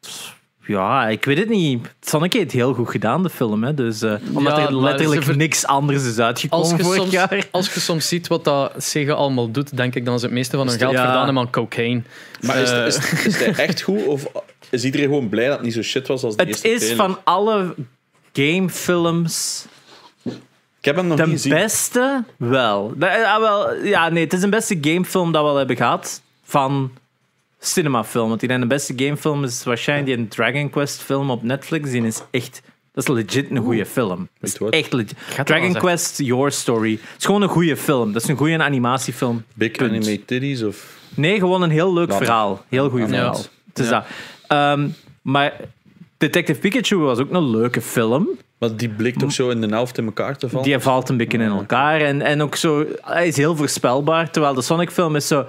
Ja, ik weet het niet. Sonic heeft het heel goed gedaan, de film. Hè? Dus, eh, omdat Ja, er letterlijk ver- niks anders is Als uitgekomen je, vorig soms, jaar. als je soms ziet wat dat Sega allemaal doet, denk ik dan ze het meeste van hun Is geld het- ja. verdaan hebben aan cocaine. Maar is, Eh, is, is hij echt goed? Of is iedereen gewoon blij dat het niet zo shit was als de Het eerste is trailer? van alle gamefilms Ik heb hem nog de niet gezien. beste wel. Ja, wel. ja, nee, het is een beste gamefilm dat we al hebben gehad van cinemafilm. Want die de beste gamefilm is waarschijnlijk die Dragon Quest film op Netflix. Die is echt... Dat is legit een goede film. Dat is echt legit. Dragon. Quest Your Story. Het is gewoon een goede film. Dat is een goede animatiefilm. Big Punt. Anime Titties of... Nee, gewoon een heel leuk Laat verhaal. Heel goed verhaal. Ja. Het is Ja. dat. Ehm, maar Detective Pikachu was ook een leuke film. Maar die bleek toch zo in de helft in elkaar te vallen? Die valt een beetje in elkaar. En, en ook zo, hij is heel voorspelbaar. Terwijl de Sonic film is zo.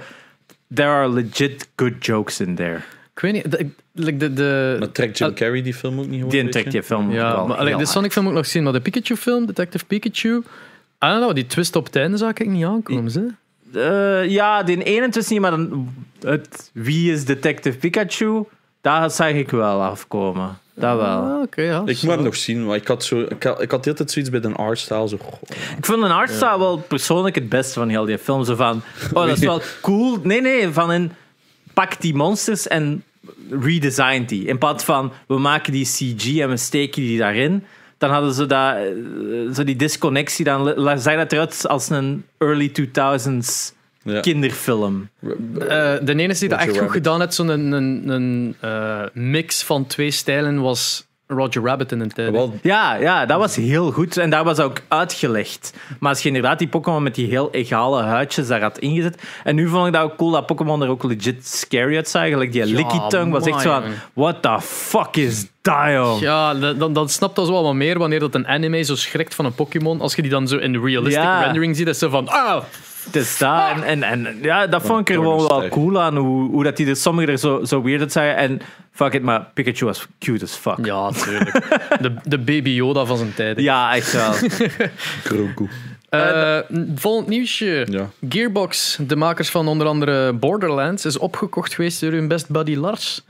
There are legit good jokes in there. Ik weet niet, de, like de, de, Maar trekt Jim Carrey die film ook niet gewoon Die trekt die film ja, wel maar, heel de. Sonic film moet ik nog zien, maar de Pikachu film, Detective Pikachu, I don't know, die twist op het einde zou ik niet aankomen. Eh, ja, die ene twist niet, maar dan, het, wie is Detective Pikachu? Daar zag ik wel afkomen. Dat wel. Ah, Oké, ja. Ik zo. moet hem nog zien, maar ik had, zo, ik had, ik had altijd zoiets bij de artstyle. Zo, Ik vond een artstyle wel persoonlijk het beste van heel die film. Zo van, oh, dat is wel cool. Nee, nee, van een pak die monsters en redesign die. In plaats van, we maken die CG en we steken die daarin. Dan hadden ze dat, eh, zo die disconnectie. Dan zag dat eruit als een early 2000s ja. kinderfilm. Eh, de enige die dat echt goed gedaan heeft, zo'n een, een, een eh, mix van twee stijlen, was Roger Rabbit in een tijd. Ja, ja, dat was heel goed. En daar was ook uitgelegd. Maar als je inderdaad die Pokémon met die heel egale huidjes daar had ingezet. En nu vond ik dat ook cool dat Pokémon er ook legit scary uitzag. Like die Ja, Licky Tongue was echt zo van... What the fuck is joh? Ja, dan, dan snapt dat zo wel wat meer wanneer dat een anime zo schrikt van een Pokémon. Als je die dan zo in realistic Ja. rendering ziet, dat is zo van. Ah, Het is dat. En, en, en ja, dat vond ik er gewoon wel cool aan. Hoe, hoe dat die er, sommigen er zo, zo weird uitzagen. En fuck it, maar Pikachu was cute as fuck. ja, tuurlijk. De, de baby Yoda van zijn tijd. Ja, echt wel. Grogu. Eh, volgend nieuwsje. Ja. Gearbox, de makers van onder andere Borderlands, is opgekocht geweest door hun best buddy Lars.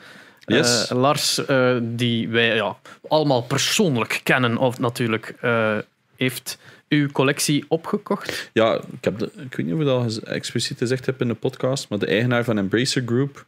Yes. Eh, Lars, eh, die wij ja, allemaal persoonlijk kennen, of natuurlijk, eh, heeft uw collectie opgekocht. Ja, ik, heb de, ik weet niet of ik dat expliciet gezegd heb in de podcast, maar de eigenaar van Embracer Group,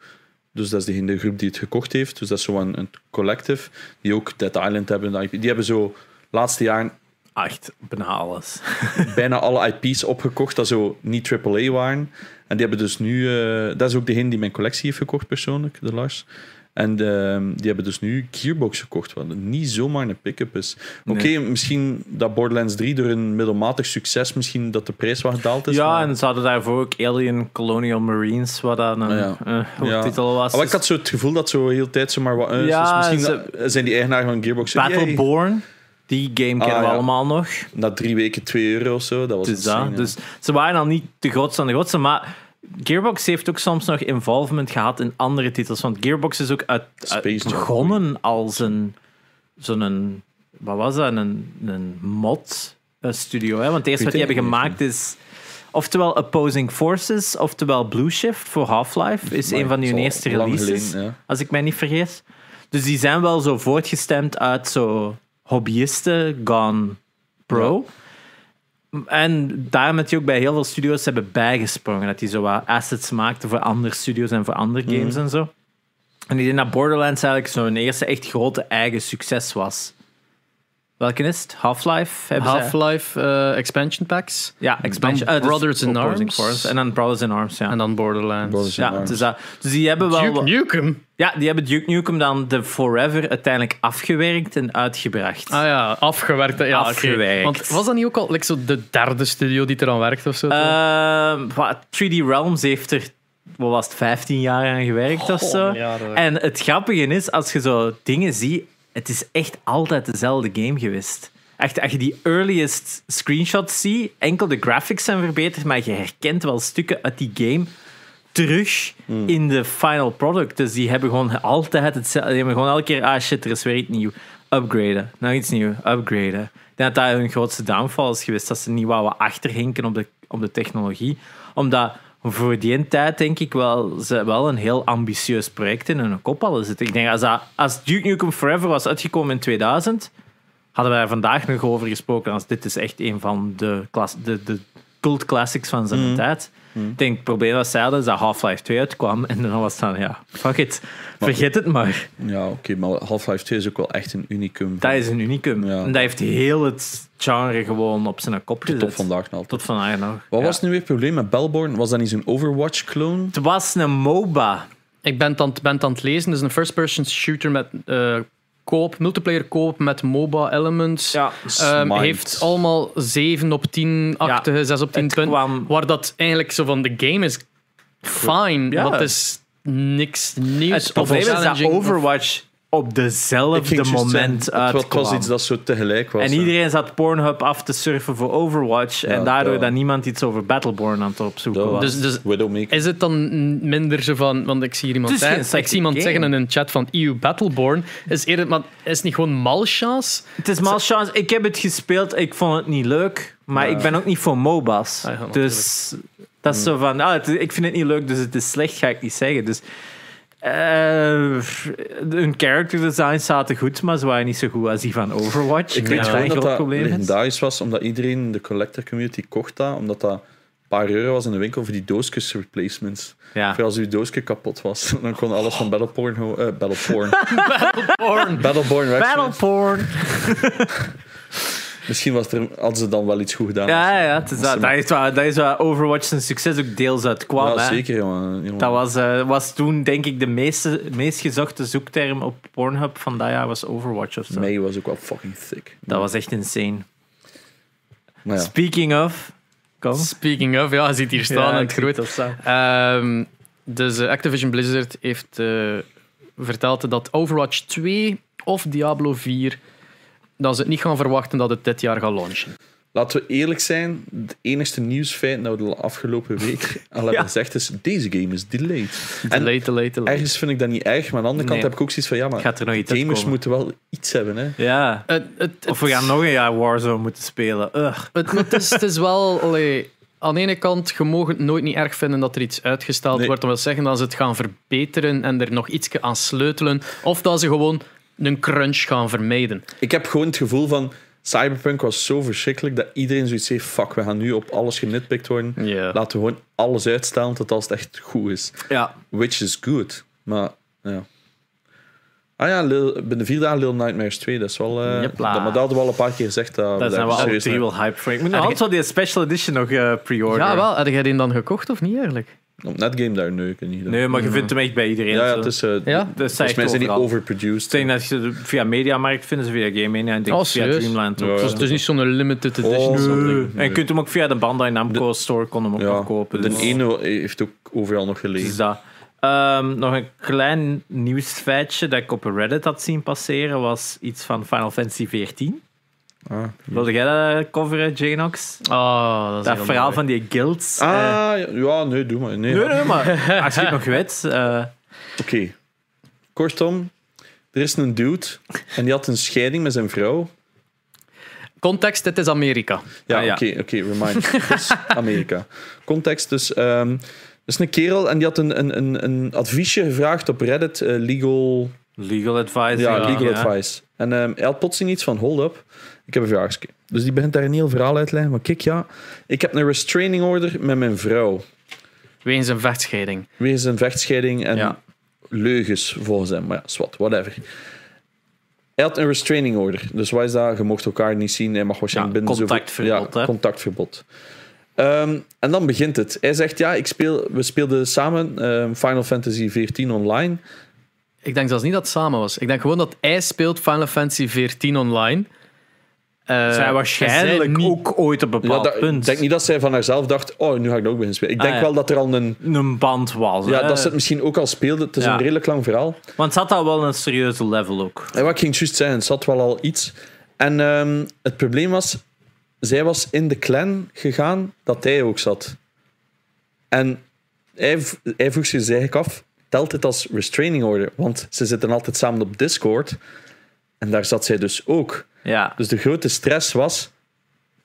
dus dat is degene de groep die het gekocht heeft, dus dat is zo een, een collective, die ook Dead Island hebben. Die hebben zo laatste jaren Echt, bijna alles. bijna alle IP's opgekocht dat zo niet AAA waren. En die hebben dus nu, eh, dat is ook degene die mijn collectie heeft gekocht persoonlijk, de Lars. En ehm, die hebben dus nu Gearbox gekocht, wat niet zomaar een pick-up is. Oké, Nee. misschien dat Borderlands 3 door een middelmatig succes, misschien dat de prijs wat gedaald is. Ja, maar- en ze hadden daarvoor ook Alien Colonial Marines, wat dan een Ah, ja. eh, Ja. titel was. Ah, maar ik had zo het gevoel dat zo heel tijd zomaar wat. Ja, dus misschien ze- zijn die eigenaar van Gearbox. Battleborn, die game kennen we ja. allemaal nog. Na drie weken 2 euro of zo. Dat was Dus, dat. dus ze waren al niet de grootste van de grootste, maar Gearbox heeft ook soms nog involvement gehad in andere titels. Want Gearbox is ook uit, begonnen als een, zo'n, wat was dat, een, een mod eh, studio. Hè? Want het eerste wat die hebben gemaakt is oftewel Opposing Forces, oftewel Blue Shift voor Half-Life. Is Maar een van hun eerste releases, geleden, ja. als ik mij niet vergis. Dus die zijn wel zo voortgestemd uit zo hobbyisten gone pro. En daarom dat die ook bij heel veel studio's hebben bijgesprongen. Dat die zo wat assets maakten voor andere studio's en voor andere Mhm. games en zo. En ik denk dat Borderlands eigenlijk zo'n eerste echt grote eigen succes was. Welke is het? Half-Life? Half-Life eh, expansion packs. Ja, expansion. Eh, dus Brothers in Arms. Force. En dan Brothers in Arms, ja. En dan Borderlands. Brothers in ja, Arms. dus, dat, dus die hebben wel... Duke Nukem. Ja, die hebben Duke Nukem dan de Forever uiteindelijk afgewerkt en uitgebracht. Ah ja, afgewerkt. Ja, oké. Afgewerkt. Want was dat niet ook al like, zo de derde studio die eraan werkt of zo? Ehm, wat, 3D Realms heeft er, wat was het, 15 jaar aan gewerkt of zo. miljarden. En het grappige is, als je zo dingen ziet, het is echt altijd dezelfde game geweest. Echt, als je die earliest screenshots ziet, enkel de graphics zijn verbeterd, maar je herkent wel stukken uit die game terug in de final product. Dus die hebben gewoon altijd hetzelfde. Die hebben gewoon elke keer, ah shit, er is weer iets nieuw. Upgraden. Nou, iets nieuw. Upgraden. Ik denk dat dat hun grootste downfall is geweest. Dat ze niet wouden achterhinken op de, op de technologie. Omdat voor die tijd denk ik wel, ze wel een heel ambitieus project in hun kop hadden zitten. Ik denk, als, dat, als Duke Nukem Forever was uitgekomen in 2000, hadden wij er vandaag nog over gesproken als dit is echt een van de, klas, de, de cult classics van zijn tijd. Ik denk, het probleem was zij dat Half-Life 2 uitkwam en dan was het dan, ja, fuck it, vergeet het maar. Ja, oké, maar Half-Life 2 is ook wel echt een unicum. Dat is een unicum. Ja. En dat heeft heel het genre gewoon op zijn kop gezet. Tot vandaag nog. Tot vandaag nog. Wat Ja. was nu weer het probleem met Bellborn? Was dat niet zo'n Overwatch-clone? Het was een MOBA. Ik ben het aan, het- ben het aan het lezen. Het is een first-person shooter met eh koop, multiplayer koop met MOBA elements. Ja. Ehm, Smite. heeft allemaal 7 op 10 achtige, 6 op 10 Het punten. kwam- Waar dat eigenlijk zo van de game is fine, Ja. het is niks nieuws. Het probleem of is dat Overwatch op dezelfde moment zeggen, het was iets dat zo tegelijk was. En iedereen zat Pornhub af te surfen voor Overwatch. en daardoor ja. dat niemand iets over Battleborn aan het opzoeken was. Dus, dus is het dan minder zo van, want ik zie hier iemand, zeggen, ik zie iemand zeggen in een chat van EU Battleborn, is, eerder, maar is het niet gewoon malchance? Het is malchance. Ik heb het gespeeld. Ik vond het niet leuk. Maar ik ben ook niet voor MOBA's. Ah, ja, dus dat is zo van... Ah, het- ik vind het niet leuk, dus het is slecht, ga ik niet zeggen. Dus hun character designs zaten goed, maar ze waren niet zo goed als die van Overwatch. Ik weet gewoon een dat groot dat legendarisch was, omdat iedereen in de collector community kocht dat, omdat dat een paar euro was in de winkel voor die doosjes replacements. Ja. Voor als uw doosje kapot was, dan kon alles van Battleborn... ho- eh, Battleborn. Porn. Battleborn weg. Battleporn. Misschien was er, hadden ze dan wel iets goed gedaan. Ja, ja, het is dat, dat, is waar, dat is waar Overwatch zijn succes ook deels uit kwam. Ja, hè. zeker, jongen. jongen. Dat was, eh, was toen, denk ik, de meeste, meest gezochte zoekterm op Pornhub van dat jaar was Overwatch of zo. May was ook wel fucking thick. Dat was echt insane. Ja. Speaking of... Kom. Speaking of, ja, hij zit hier staan Ja, en ik het staan. Ehm, dus eh, Activision Blizzard heeft eh, verteld dat Overwatch 2 of Diablo 4 dat ze het niet gaan verwachten dat het dit jaar gaat launchen. Laten we eerlijk zijn, het enigste nieuwsfeit dat we de afgelopen week al hebben Ja. gezegd is, deze game is delayed. En Delay, delay, delay. ergens vind ik dat niet erg, maar aan de andere kant Nee. heb ik ook zoiets van, ja, maar Gaat er nog iets gamers uitkomen? moeten wel iets hebben, hè. Ja. Het, het, Of we gaan nog een jaar Warzone moeten spelen. Ugh. Het, het, is, het is wel... allee, aan de ene kant, je mag het nooit niet erg vinden dat er iets uitgesteld Nee. wordt. Dat wil zeggen dat ze het gaan verbeteren en er nog iets aan sleutelen. Of dat ze gewoon een crunch gaan vermijden. Ik heb gewoon het gevoel van, Cyberpunk was zo verschrikkelijk dat iedereen zoiets heeft, fuck, we gaan nu op alles genitpikt worden. Laten we gewoon alles uitstellen tot als het echt goed is. Ja. Which is good, maar ja. Ah ja, Lil, binnen de vier dagen Little Nightmares 2, dat is wel... eh, dat, maar dat hadden we al een paar keer gezegd. Dat, zijn we daar alle serieus drie naar- wel hype voor. Ik moet nog En altijd wel die special edition nog eh pre-orderen. Ja, wel. Heb jij die dan gekocht of niet eigenlijk? Op Netgame daar neuken niet. Nee, maar je vindt hem echt bij iedereen. ja, ja, het is... eh, Ja? Dat Volgens mij zijn die overproduced. Ik denk dat je via Mediamarkt vinden ze via Game Mania en denk Oh, via? Dreamland ook. Ja, ja. Dus het is niet zo'n limited edition. Oh, of nee. En je kunt hem ook via de Bandai Namco store kon hem ook nog kopen. de Dus, ene heeft ook overal nog dus gelezen. dat. Ehm, nog een klein nieuwsfeitje dat ik op Reddit had zien passeren was iets van Final Fantasy XIV. Ah, Wilde jij dat coveren, Janox? Ah, dat is Dat heel verhaal mooi. van die guilds. ah eh, ja, nee, doe maar. Nee, nee, nee, maar als je het nog weet. eh, Oké. Kortom, er is een dude en die had een scheiding met zijn vrouw. Context, het is Amerika. Ja, Ah, ja. oké, oké, remind. Dus Amerika. Context, dus... ehm er is een kerel en die had een, een, een, een adviesje gevraagd op Reddit, eh, legal... legal advice. Ja, Ja, legal ja. advice. En ehm, hij had plotseling iets van, hold up, ik heb een vraagje. Dus die begint daar een heel verhaal uit te leggen. Maar kijk, ja, ik heb een restraining order met mijn vrouw. Wegens een vechtscheiding. Wegens een vechtscheiding en Ja. leugens volgens hem. Maar ja, zwart, whatever. Hij had een restraining order. Dus wat is dat? Je mocht elkaar niet zien. Hij mag waarschijnlijk Ja, binnen zoveel- contactverbod, Ja, contactverbod. Ehm, en dan begint het. Hij zegt, ja, ik speel, we speelden samen ehm, Final Fantasy XIV online. Ik denk zelfs niet dat het samen was. Ik denk gewoon dat hij speelt Final Fantasy 14 online. Eh, Zij waarschijnlijk zij niet- ook ooit op een Ja, bepaald dat- punt ik denk niet dat zij van haarzelf dacht, oh, nu ga ik dat ook beginnen spelen. Ik Ah, denk ja. wel dat er al een... een band was. Ja, hè. dat ze het misschien ook al speelde. Het is Ja. een redelijk lang verhaal. Want ze had al wel een serieuze level ook. En wat ik ging juist zeggen, het zat wel al iets. En ehm, het probleem was, zij was in de clan gegaan dat hij ook zat. En hij, hij vroeg zich dus eigenlijk af, telt het als restraining order? Want ze zitten altijd samen op Discord. En daar zat zij dus ook. Ja. Dus de grote stress was,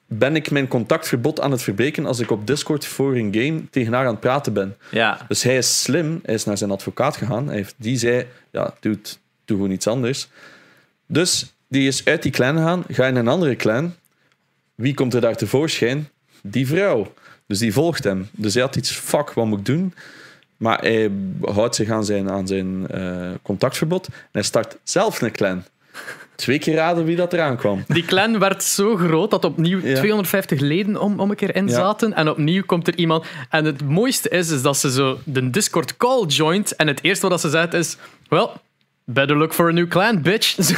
ben ik mijn contactverbod aan het verbreken als ik op Discord voor een game tegen haar aan het praten ben? Ja. Dus hij is slim, hij is naar zijn advocaat gegaan. Hij heeft, die zei, ja, doe, doe gewoon iets anders. Dus die is uit die clan gegaan, ga in een andere clan. Wie komt er daar tevoorschijn? Die vrouw. Dus die volgt hem. Dus hij had iets, fuck, wat moet ik doen? Maar hij houdt zich aan zijn, aan zijn eh, contactverbod. En hij start zelf een clan. Twee keer raden wie dat eraan kwam. Die clan werd zo groot dat opnieuw Ja. 250 leden om, om een keer in Ja. zaten. En opnieuw komt er iemand. En het mooiste is, is dat ze zo de Discord call joint. En het eerste wat ze zegt is: Well, better look for a new clan, bitch. dus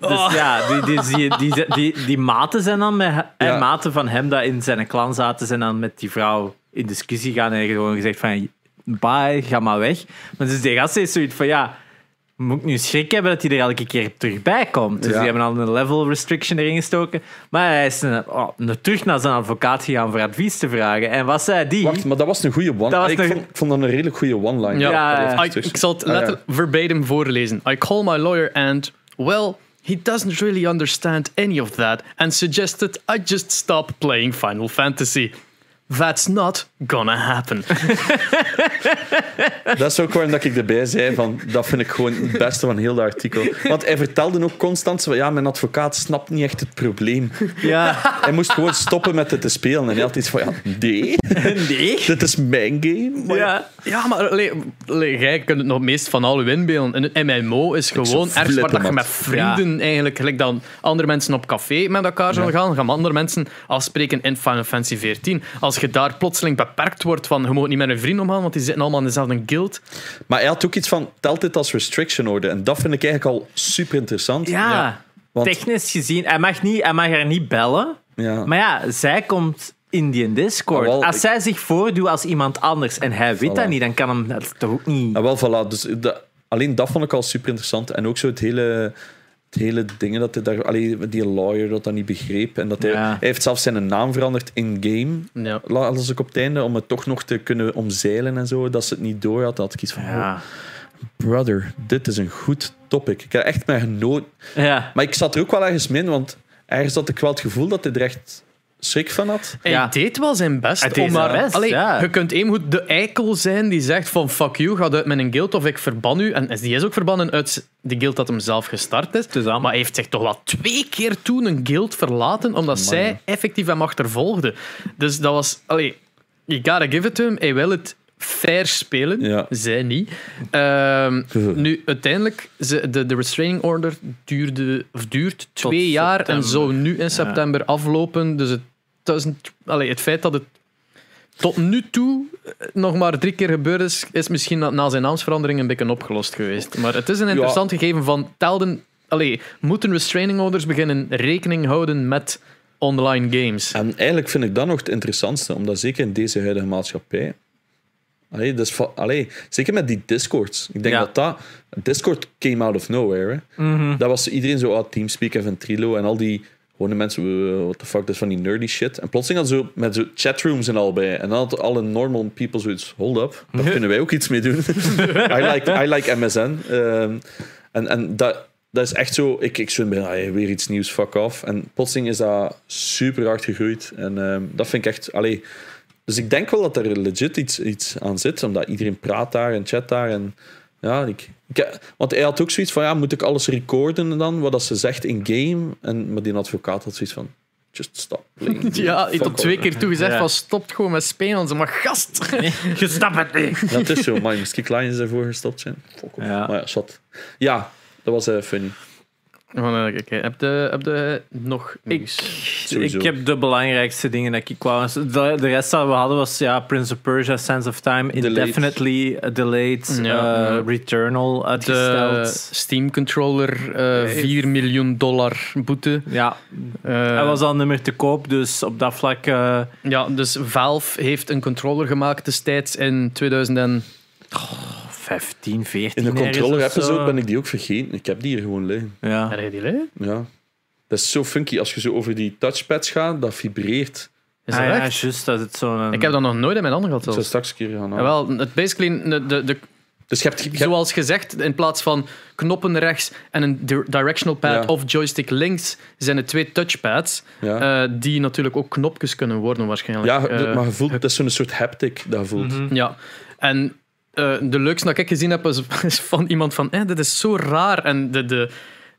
Dus ja, die, die, die, die, die, die maten zijn dan met... En Ja. maten van hem dat in zijn clan zaten, zijn dan met die vrouw in discussie gaan en gewoon gezegd van... Bye, ga maar weg. Maar dus die gast is zoiets van, ja... Moet ik nu schrik hebben dat hij er elke keer terug bij komt? Dus Ja. die hebben al een level restriction erin gestoken. Maar hij is een, oh, een- terug naar zijn advocaat gegaan voor advies te vragen. En wat zei die? Wacht, maar dat was een goede one. Dat was ik, een- vond, ik vond dat een redelijk goede one-line. Ja. I- ik zal het Ah, ja. verbatim voorlezen. I call my lawyer and, well, he doesn't really understand any of that and suggested I just stop playing Final Fantasy. That's not gonna happen. Dat is ook waarom dat ik erbij zei van, dat vind ik gewoon het beste van heel dat artikel. Want hij vertelde ook constant, zo, ja, mijn advocaat snapt niet echt het probleem. Ja. Hij moest gewoon stoppen met het te spelen. En hij had iets van, ja, nee, Nee. dit is mijn game. Maar Ja. Ja, maar allee, allee, jij kunt het nog meest van alle inbeelden. Een MMO is gewoon ergens waar dat je met vrienden eigenlijk, gelijk dan andere mensen op café met elkaar zullen gaan, gaan andere mensen afspreken in Final Fantasy XIV. Als je daar plotseling beperkt wordt van je moet niet met een vriend omgaan, want die zitten allemaal in dezelfde guild. Maar hij had ook iets van, telt dit als restriction order? En dat vind ik eigenlijk al super interessant. Ja. Ja. Want- Technisch gezien, hij mag, niet, hij mag haar niet bellen. Ja. Maar ja, zij komt in die Discord. Ah, wel, als ik- zij zich voordoet als iemand anders en hij weet Voilà. dat niet, dan kan hem dat toch ook niet. Ja, wel, voilà. Dus dat- alleen dat vond ik al super interessant. En ook zo het hele, het hele dingen dat hij daar... Allee, die lawyer dat dat niet begreep. En dat hij, Ja. hij heeft zelfs zijn naam veranderd in-game. Ja. Las ik op het einde, om het toch nog te kunnen omzeilen en zo. Dat ze het niet door had. Dat had ik iets van, oh, Ja. brother, dit is een goed topic. Ik heb echt mijn genoten. Ja. Maar ik zat er ook wel ergens min, want ergens had ik wel het gevoel dat hij er echt schrik van had. Hij Ja. deed wel zijn best. Hij deed om maar, zijn best, Allee, ja. Je kunt evengoed de eikel zijn die zegt van fuck you, ga uit mijn guild of ik verban u. En die is ook verbannen uit de guild dat hem zelf gestart is. Dus Maar hij heeft zich toch wel twee keer toen een guild verlaten, omdat zij effectief hem achtervolgde. Dus dat was... Allee, you gotta give it to him. Hij wil het fair spelen. Ja. Zij niet. Ehm, nu, uiteindelijk, ze, de, de restraining order duurde, of duurt twee jaar en zou nu in september aflopen. Dus het, duizend, allee, het feit dat het tot nu toe eh, nog maar drie keer gebeurd is, is misschien na, na zijn naamsverandering een beetje opgelost geweest. Maar het is een interessant gegeven van telden. Allee, moeten restraining orders beginnen rekening houden met online games? En eigenlijk vind ik dat nog het interessantste, omdat zeker in deze huidige maatschappij. Allee, dus, allee, zeker met die Discords. Ik denk Ja. dat dat. Discord came out of nowhere. Hè. Mhm. Dat was iedereen zo, ah, Teamspeak en Ventrilo en al die gewone mensen, uh, what the fuck, dat is van die nerdy shit. En plotseling had zo met zo chatrooms en al bij. En dan had alle normal people zoiets, hold up, daar kunnen wij ook iets mee doen. I, like, I like MSN. Ehm, en en dat, dat is echt zo, ik, ik zwem ah, weer iets nieuws, fuck off. En plotseling is dat super hard gegroeid. En ehm, dat vind ik echt, allee. Dus ik denk wel dat er legit iets, iets aan zit, omdat iedereen praat daar en chat daar. En ja, ik, ik, want hij had ook zoiets van, ja, moet ik alles recorden dan, wat dat ze zegt in game? En, maar die advocaat had zoiets van, just stop playing. Ja, hij tot twee keer toe gezegd Ja. van stop gewoon met spelen. Ze maar gast, je snapt het niet. Het is zo, maar misschien Lions ervoor gestopt zijn. Fuck off. Ja. Maar ja, zat. Ja, dat was eh, funny. Eh, kijk, heb je, heb je nog Ik, nieuws? Sowieso. ik heb de belangrijkste dingen dat ik wou. De, de rest dat we hadden was ja, Prince of Persia, Sense of Time, Delayed. indefinitely delayed, Ja. eh, Returnal De uitgesteld. Steam controller, eh 4 miljoen dollar boete. Ja, Eh, hij was al nummer te koop, dus op dat vlak. eh, Ja, dus Valve heeft een controller gemaakt destijds in 2000 en... 15, 14. In de ergens controller of zo. episode ben ik die ook vergeten. Ik heb die hier gewoon liggen. Ja. Heb je die liggen? Ja. Dat is zo funky. Als je zo over die touchpads gaat, dat vibreert. Is Ah, dat ja, echt? juist, dat het zo'n... Ik heb dat nog nooit in mijn handen gehad Ik zou zelfs. straks een keer gaan halen. Jawel, het basically, de, de, de, Dus je hebt, je hebt- zoals gezegd, in plaats van knoppen rechts en een di- directional pad Ja. of joystick links, zijn er twee touchpads, ja. eh, die natuurlijk ook knopjes kunnen worden waarschijnlijk. ja, Eh, maar je voelt, dat is zo'n soort haptic dat voelt. Mhm. Ja, en eh, de leukste dat ik gezien heb is, is van iemand van, eh, dit is zo raar. En de, de,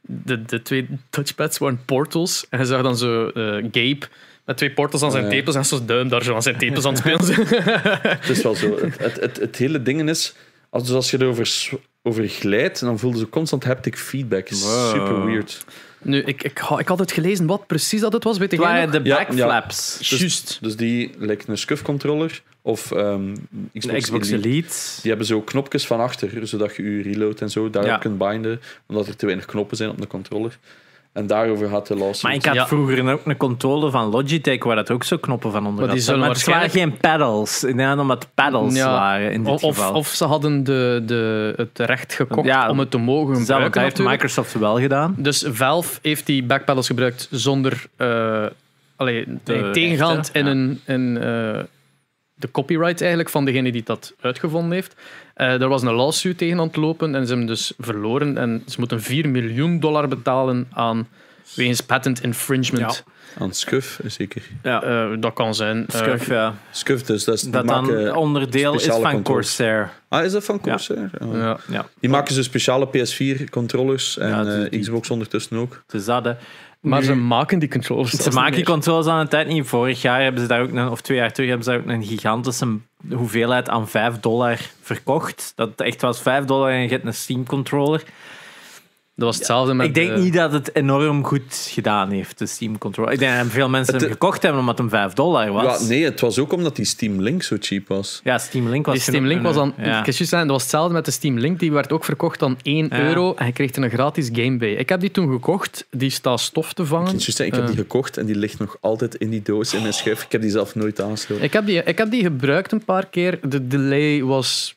de, de twee touchpads waren portals. En hij zag dan zo eh, Gabe met twee portals aan zijn tepels en zo'n duim daar zo aan zijn tepels aan het spelen. Het is wel zo. Het, het, het, het hele ding is, als, dus als je erover over glijdt, dan voel je zo constant haptic feedback. Het is Wow. super weird. nu, ik, ik, ik had het gelezen wat precies dat het was, weet waren nog? de Ja, backflaps. Dus, Juist. dus die lijkt een SCUF controller of ehm, Xbox, Xbox Elite. Elite. Die hebben zo knopjes van achter, zodat je je reload en zo daarop Ja. kunt binden, omdat er te weinig knoppen zijn op de controller. En daarover gaat de lawsuit. Maar ik had Ja. vroeger ook een controller van Logitech waar dat ook zo knoppen van onder Maar die had. zullen Maar het waren geen pedals. Ik denk omdat het pedals Ja. waren in dit Of, of, geval. of ze hadden de, de, het recht gekocht Ja, om het te mogen dat gebruiken. heeft natuurlijk. Microsoft wel gedaan. Dus Valve heeft die backpedals gebruikt zonder uh, allee, De tegengaand rechten, in, ja. een, in eh, de copyright eigenlijk van degene die dat uitgevonden heeft. Eh er was een lawsuit tegen aan het lopen en ze hebben dus verloren. En ze moeten 4 miljoen dollar betalen aan wegens patent infringement. Aan Scuf, zeker. Ja. Eh, dat kan zijn. Eh, Scuf, ja. Scuf, dus dat is Dat dan onderdeel is speciale van. Corsair. Ah, is dat van Corsair? Ja. ja. Ja, Die maken ze speciale PS4-controllers en Ja, eh, die- die- Xbox ondertussen ook. het is dat. hè. Maar Nu- ze maken die controllers. Ze maken die meer. controles aan een tijd niet. Vorig jaar hebben ze daar ook een, of twee jaar terug hebben ze daar ook een gigantische hoeveelheid aan 5 dollar verkocht. Dat het echt was 5 dollar en je hebt een Steam controller. Dat was hetzelfde met. ik denk de- niet dat het enorm goed gedaan heeft, de Steam controller. Ik denk dat veel mensen Het- hem gekocht hebben omdat hem 5 dollar was. Ja, nee, het was ook omdat die Steam Link zo cheap was. Ja, Steam Link was Die Steam Link was dan. Ja. Ik juist zeggen, dat was hetzelfde met de Steam Link. Die werd ook verkocht aan 1 Ja. euro en je kreeg er een gratis game bij. Ik heb die toen gekocht. Die staat stof te Ik, vangen. juist zeggen, ik heb Eh, die gekocht en die ligt nog altijd in die doos in mijn schuif. Ik heb die zelf nooit aangesloten. ik, heb die, ik heb die gebruikt een paar keer. De delay was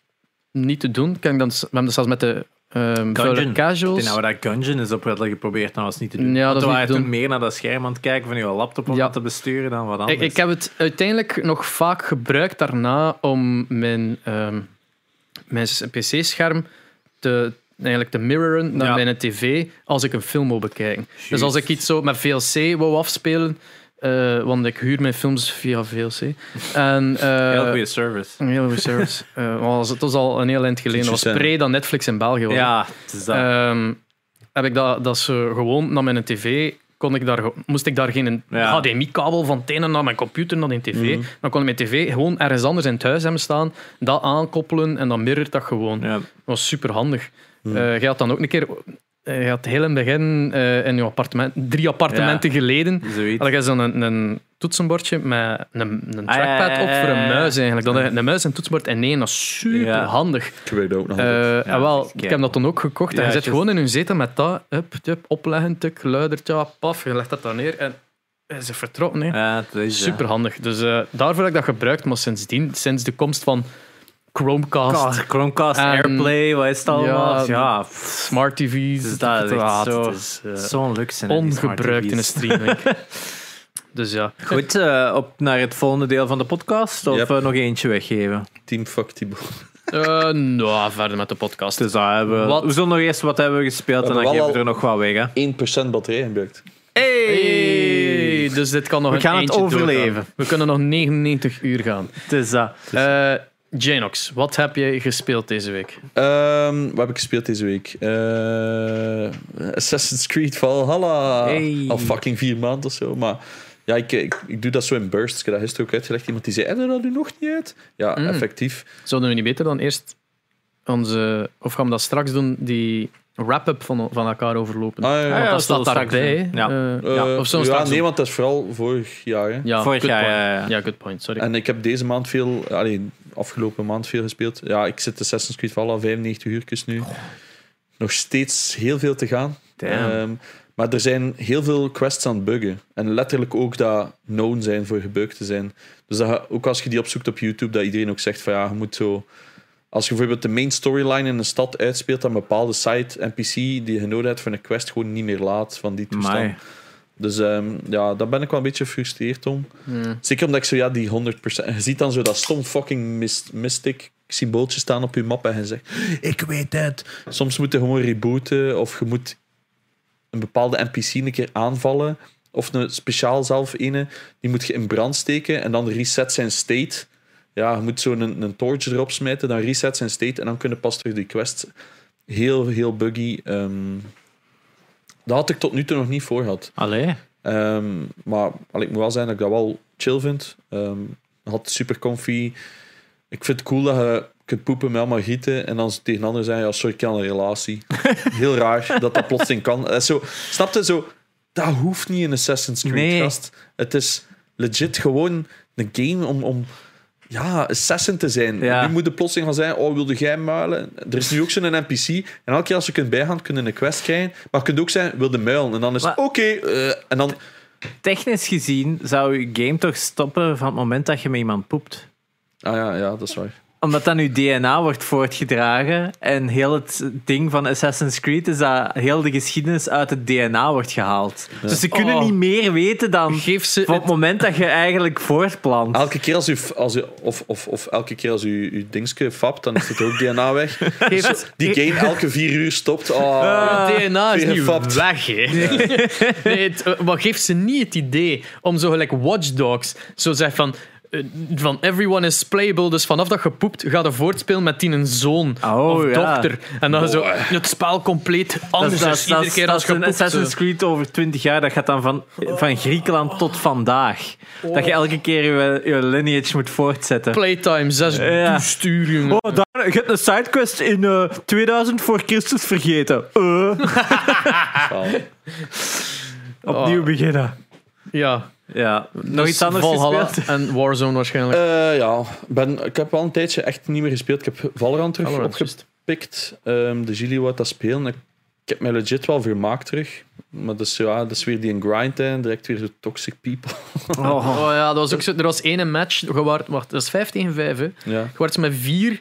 niet te doen. Kan ik dan, we hebben dat zelfs met de ehm vuile Gungeon. Ik casuals. denk dat we dat Gungeon is op hadden geprobeerd, dat was niet te doen. Ja, dat waren toen meer naar dat scherm aan het kijken van je laptop om Ja. dat te besturen dan wat anders. Ik, ik heb het uiteindelijk nog vaak gebruikt daarna om mijn, ehm, mijn PC-scherm te, eigenlijk te mirroren naar Ja. mijn tv als ik een film wil bekijken. Dus als ik iets zo met VLC wou afspelen, eh, want ik huur mijn films via VLC. En, eh, Heel goede service. Een hele goede service. Eh, was, het was al een heel eind geleden. Dat was pre dat Netflix in België was. Ja, het is dat. Ehm, heb ik dat, dat ze gewoon naar mijn tv kon ik daar, moest ik daar geen Ja. HDMI-kabel van het ene naar mijn computer naar die tv. Mhm. Dan kon ik mijn tv gewoon ergens anders in het huis hebben staan, dat aankoppelen en dan mirrort dat gewoon. ja. Dat was super handig. Je had dan ook een keer, je had heel in het begin eh, in je appartement, drie appartementen geleden, Zoiets. had je zo'n een, een toetsenbordje met een, een Ah, ja, trackpad ja, op voor een muis eigenlijk. Dan je een muis en een toetsenbord en nee, dat is super Ja. handig. Ik weet ook nog Eh, en wel, ik heb dat dan ook gekocht. Ja, en je zit gewoon in een zetel met dat, up, up, opleggen, tuk, luidertje, paf, je legt dat dan neer en is het vertrokken. Hè. Ja, dat is, Super handig. Dus eh, daarvoor heb ik dat gebruikt, maar sindsdien, sinds de komst van Chromecast. Chromecast, En- Airplay, wat is het allemaal? Ja, Ja, pff, smart TV's, Dus dat is echt zo- het is, eh, zo'n luxe. die smart ongebruikt in een streaming. dus ja. Goed, eh, op naar het volgende deel van de podcast. Of Yep. eh, nog eentje weggeven. Team Fuck. Eh, nou, verder met de podcast. Dus dat hebben we, Wat? we zullen nog eerst wat hebben we gespeeld We en dan geven we er nog wat weg. Hè. 1% batterij gebruikt. Hey, dus dit kan nog We een gaan het eentje overleven. doorgaan. We kunnen nog 99 uur gaan. Dus dat. Eh Janox, wat heb jij gespeeld deze week? Ehm, wat heb ik gespeeld deze week? Eh, Assassin's Creed Valhalla. Hey. Al fucking vier maanden of zo. Maar ja, ik, ik, ik doe dat zo in bursts. Ik heb dat gisteren ook uitgelegd. Iemand die zei, "Heb je dat nu nog niet uit? Ja, Mm. effectief. Zouden we niet beter dan eerst onze... Of gaan we dat straks doen, die wrap-up van, van elkaar overlopen? Ah, ja, ja. Ah, ja, dat staat daarbij. Ja. Eh, of zo'n ja, nee, want dat is vooral vorig jaar. Hè. Ja, Vorig good jaar, point. ja, ja. Ja, good point, sorry. En ik heb deze maand veel, alleen afgelopen maand veel gespeeld. Ja, ik zit Assassin's Creed Valhalla 95 uurtjes nu. Nog steeds heel veel te gaan. Ehm, maar er zijn heel veel quests aan het buggen. En letterlijk ook dat known zijn voor gebugd te zijn. Dus dat, ook als je die opzoekt op YouTube, dat iedereen ook zegt van ja, je moet zo... Als je bijvoorbeeld de main storyline in een stad uitspeelt, dan een bepaalde site NPC die je nodig hebt voor een quest gewoon niet meer laat van die toestand. Amai. Dus ehm, ja, daar ben ik wel een beetje gefrustreerd om. Hmm. Zeker omdat ik zo, ja, die 100%. Je ziet dan zo dat stom fucking mist, mystic symbooltje staan op je map en je zegt: Ik weet het. Soms moet je gewoon rebooten of je moet een bepaalde NPC een keer aanvallen. Of een speciaal zelf ene, die moet je in brand steken en dan reset zijn state. Ja, je moet zo een, een torch erop smijten, dan reset zijn state en dan kunnen pas terug die quest. Heel, heel buggy. Ehm, dat had ik tot nu toe nog niet voor gehad. Allee. Ehm, maar al, ik moet wel zeggen dat ik dat wel chill vind. Ehm had super comfy. Ik vind het cool dat je kunt poepen met allemaal gieten en dan tegen anderen zeggen, ja, sorry, ik heb een relatie. Heel raar dat dat plotseling kan. Dat is zo, snap je, zo, dat hoeft niet in Assassin's Creed, Nee. gast. Het is legit gewoon een game om, om ja, assassin te zijn. Ja. Nu moet je plotseling gaan zeggen, oh, wilde jij muilen? Er is nu ook zo'n NPC. En elke keer als je kunt bijgaan, kun je een quest krijgen. Maar je kunt ook zeggen, wilde muilen? En dan is het, oké. eh, en dan... Technisch gezien zou je game toch stoppen van het moment dat je met iemand poept. Ah ja, ja, dat is waar. Omdat dan uw DNA wordt voortgedragen en heel het ding van Assassin's Creed is dat heel de geschiedenis uit het DNA wordt gehaald. Dus ze kunnen Oh. niet meer weten dan Geef ze van het moment dat je eigenlijk voortplant. Elke keer als u, als u of, of, of elke keer als u uw dingske fapt, dan is het ook DNA weg. Geef die game elke vier uur stopt. Oh. Het DNA is niet gefapt. weg, hè. Nee, het, maar geeft ze niet het idee om zo gelijk Watch Dogs zo zeg van... eh, Van everyone is playable, dus vanaf dat je poept, ga je voortspelen met die een zoon Oh, of ja. dochter. En dan zo het spel compleet anders is, is. dat is, dat Iedere is- keer als is je een poept. Assassin's Creed over 20 jaar. Dat gaat dan van, van Griekenland tot vandaag. Dat je elke keer je, je lineage moet voortzetten. Playtime, zes Ja. stuur, jongen. Oh, daar, je hebt een sidequest in eh, 2000 voor Christus vergeten. Eh, opnieuw Oh. beginnen. Ja. Ja, nog Dus iets anders Valhalla gespeeld? en Warzone waarschijnlijk. Eh, ja, ben, ik heb al een tijdje echt niet meer gespeeld. Ik heb Valorant terug Valorant, opgepikt. Ehm, de Gilly wou dat spelen. Ik, ik heb mij legit wel vermaakt terug. Maar dat is, ja, dat is weer die een grind en direct weer zo toxic people. Oh, Oh ja, dat was ook zo, er was één match. Je waart, wacht, dat is 5 tegen 5. Hè. Je Ja. werd met vier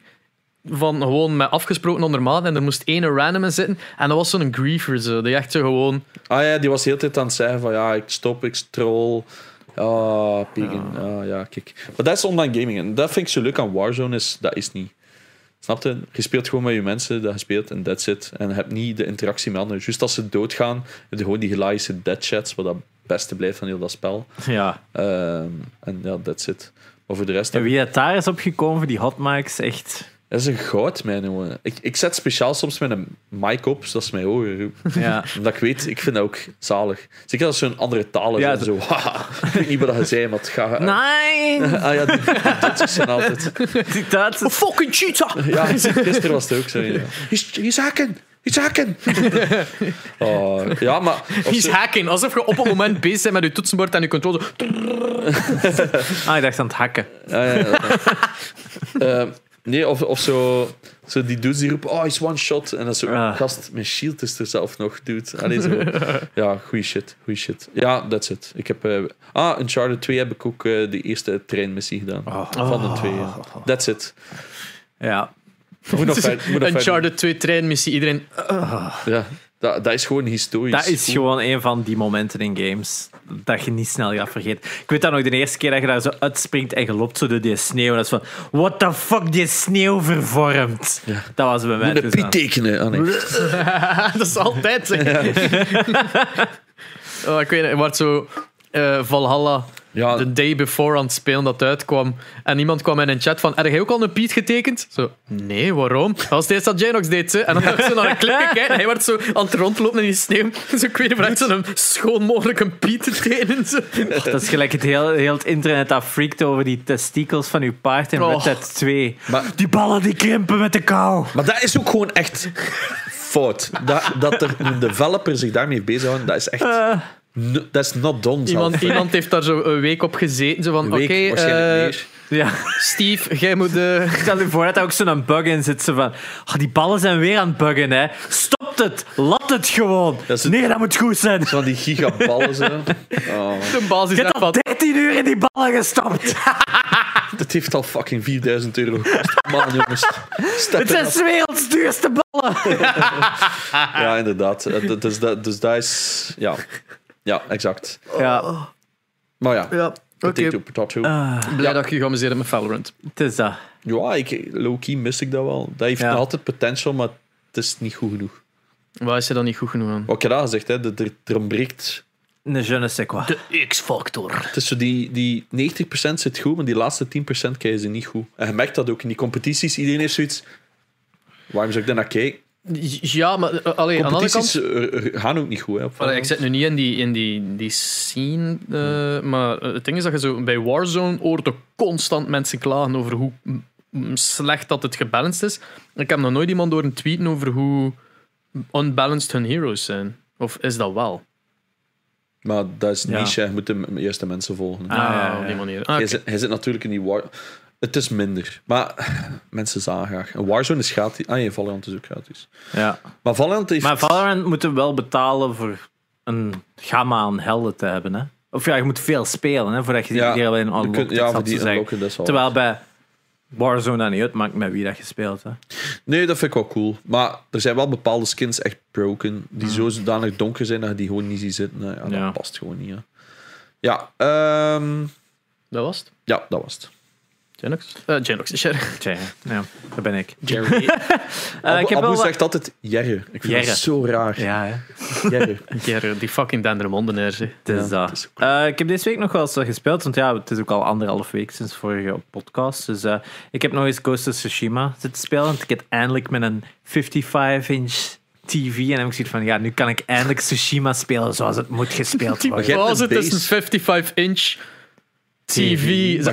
van gewoon met afgesproken onder maat en er moest één random in zitten. En dat was zo'n griefer, zo. die echt zo gewoon. Ah ja, die was de hele tijd aan het zeggen van ja, ik stop, ik troll. Ja, pegen. Ah, ja, kijk. Maar dat is online gaming. En dat vind ik zo leuk aan Warzone, is dat is niet. Snap je? Je speelt gewoon met je mensen dat je speelt en that's it. En je hebt niet de interactie met anderen. Juist als ze doodgaan, heb je gewoon die hilarische deadchats, wat dat het beste blijft van heel dat spel. ja. Ehm, en ja, that's it. Maar voor de rest, En wie het daar is opgekomen voor die hotmics, echt... dat is een goud, mijn jongen. Ik, ik zet speciaal soms met een mic op, zodat ze mij horen. Ja. Omdat ik weet, ik vind dat ook zalig. Zeker als ze een andere talen Ja, zijn. Zo, haha, ik weet niet wat je zei, maar het gaat... Nee! Ah ja, die, Duitsers zijn altijd... Die Duitsers- Fucking cheetah! Ja, gisteren was het ook zo. Ja. He's, he's hacken! He's hacken! Oh, ja, maar... He's zo- hacking, alsof je op het moment bezig bent met je toetsenbord en je controle. Ah, ik dacht aan het hakken. Ja, ja, ja. Eh, nee, of, of zo, zo die dudes die roepen, oh, is one shot. En dan zo, Ah. gast, mijn shield is er zelf nog, dude. Allee, zo. Ja, goeie shit, goeie shit. Ja, that's it. Ik heb... eh, ah, Uncharted 2 heb ik ook eh, de eerste treinmissie gedaan. Van de twee, ja. That's it. Ja. Moet nog verder- moet nog verder. Uncharted 2 treinmissie. Iedereen. Ja, dat, dat is gewoon historisch. Dat is gewoon een van die momenten in games dat je niet snel gaat vergeten. Ik weet dat nog de eerste keer dat je daar zo uitspringt en je loopt zo door die sneeuw. En dat is van, what the fuck, die sneeuw vervormt. Dat was bij mij Moet een piet tekenen. Nee. dat is altijd. oh, ik weet je wordt zo eh, Valhalla Ja, de day before aan het spelen dat uitkwam. En iemand kwam in een chat van: Heb jij ook al een Piet getekend? Zo, nee, waarom? Dat was dat Janox deed. Ze. En dan had ik zo naar een en hij werd zo aan het rondlopen in die sneeuw. Dus ik weet niet of zo'n schoon mogelijk een Piet te tekenen. Zo. Dat is gelijk het heel, heel het internet dat freakt over die testikels van uw paard in Oh. Red Dead 2. Maar- Die ballen die krimpen met de kou. Maar dat is ook gewoon echt fout. Dat, dat er een developer zich daarmee bezighouden, dat is echt... no- Dat is not done. Iemand, iemand heeft daar zo een week op gezeten. Zo van: Oké, eh. Ja. Steve, jij moet. eh, Stel je voor dat er ook zo'n bug in zit. Zo van, oh, die ballen zijn weer aan het buggen. Hè. Stopt het. Laat het gewoon. Dat is het- Nee, dat moet goed zijn. Van die gigaballen zo. Oh, de basis Je hebt al van. 13 uur in die ballen gestopt. dat heeft al fucking 4000 euro gekost. Man, jongens. Step Het zijn. 's werelds duurste ballen. Ja, inderdaad. Eh, Dus dat, dus dat is... Ja. Ja, exact. Ja, Maar ja, Ja, oké. potato, potato. Blij dat je je geamuseerd hebt met Valorant. het is dat. Ja, ik, low-key mis ik dat wel. Dat heeft altijd potential, maar het is niet goed genoeg. Waar is je dan niet goed genoeg aan? Wat ik heb al gezegd, hè, dat er, er ontbreekt... Een je ne sais quoi. De X-factor. Het is zo die, die 90% zit goed, maar die laatste 10% krijgen ze niet goed. En je merkt dat ook in die competities. Iedereen heeft zoiets... Waarom zou ik daar naar kijken? Ja, maar uh, allee, aan de andere kant... Eh, eh, gaan ook niet goed. Hè, Allee, ik zit nu niet in die, in die, die scene, eh, maar eh, het ding is dat je zo bij Warzone hoort er constant mensen klagen over hoe slecht dat het gebalanced is. Ik heb nog nooit iemand door een tweeten over hoe unbalanced hun heroes zijn. Of is dat wel? Maar dat is Ja. niche, hè. je moet de eerste mensen volgen. Ah, ja, ja, op die ja. manier. Ah, Hij, zit, hij zit natuurlijk in die war... Het is minder. Maar mensen zagen graag. En Warzone is gratis. Ah nee, Valorant is ook gratis. Ja. Maar Valorant heeft... Maar Valorant moeten wel betalen voor een gamma aan helden te hebben. Hè? Of ja, je moet veel spelen hè, voordat je Ja, die alleen je unlockt. kunt- ja, voor die unlocken, dat Terwijl bij Warzone dat niet uit, maakt met wie dat je speelt. Hè. Nee, dat vind ik wel cool. Maar er zijn wel bepaalde skins echt broken. Die zo zodanig donker zijn dat je die gewoon niet ziet zitten. Ja, dat Ja. past gewoon niet. Ja, ja, ehm, Dat was het. ja dat was het. Genox? Eh Genox, Sherry. Tja, ja, dat ben ik. Jerry. Ik heb Abu wel wat- zegt altijd Jerre. Ik vind dat zo raar. Ja, hè. Jerry, die fucking Dendermondenaar. Het is Ja, dat. Eh, ik heb deze week nog wel eens gespeeld, want ja, het is ook al anderhalf week sinds vorige podcast. Dus eh, ik heb nog eens Ghost of Tsushima zitten spelen. Want ik heb eindelijk met een 55-inch TV en dan heb ik zoiets van, ja, nu kan ik eindelijk Tsushima spelen zoals het moet gespeeld worden. een het is base. een 55-inch TV.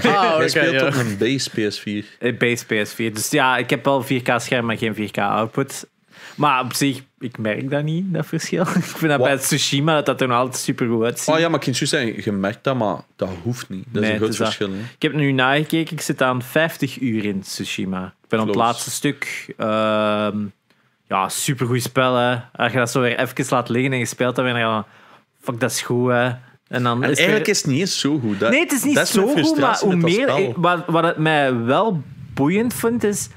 Jij, Ah, speelt ja. op een base PS4. Eh, Base PS4. Dus ja, ik heb wel 4K-scherm, maar geen 4K-output. Maar op zich, ik merk dat niet, dat verschil. Ik vind dat Wat? bij Tsushima dat dat er nog altijd super goed uitziet. Oh ja, maar ik kan je zeggen, je merkt dat, maar dat hoeft niet. Dat is Nee, een groot dat. verschil. Ik heb nu nagekeken, ik zit aan 50 uur in Tsushima. Ik ben op het laatste stuk. Ehm ja, supergoed spel. Hè. Als je dat zo weer even laat liggen en je speelt dan ga je van, fuck, dat is goed. Hè. En dan En is eigenlijk is het niet eens zo goed. Dat, Nee, het is niet dat zo mijn goed, maar hoe meer... Wat, wat het mij wel boeiend vindt, is...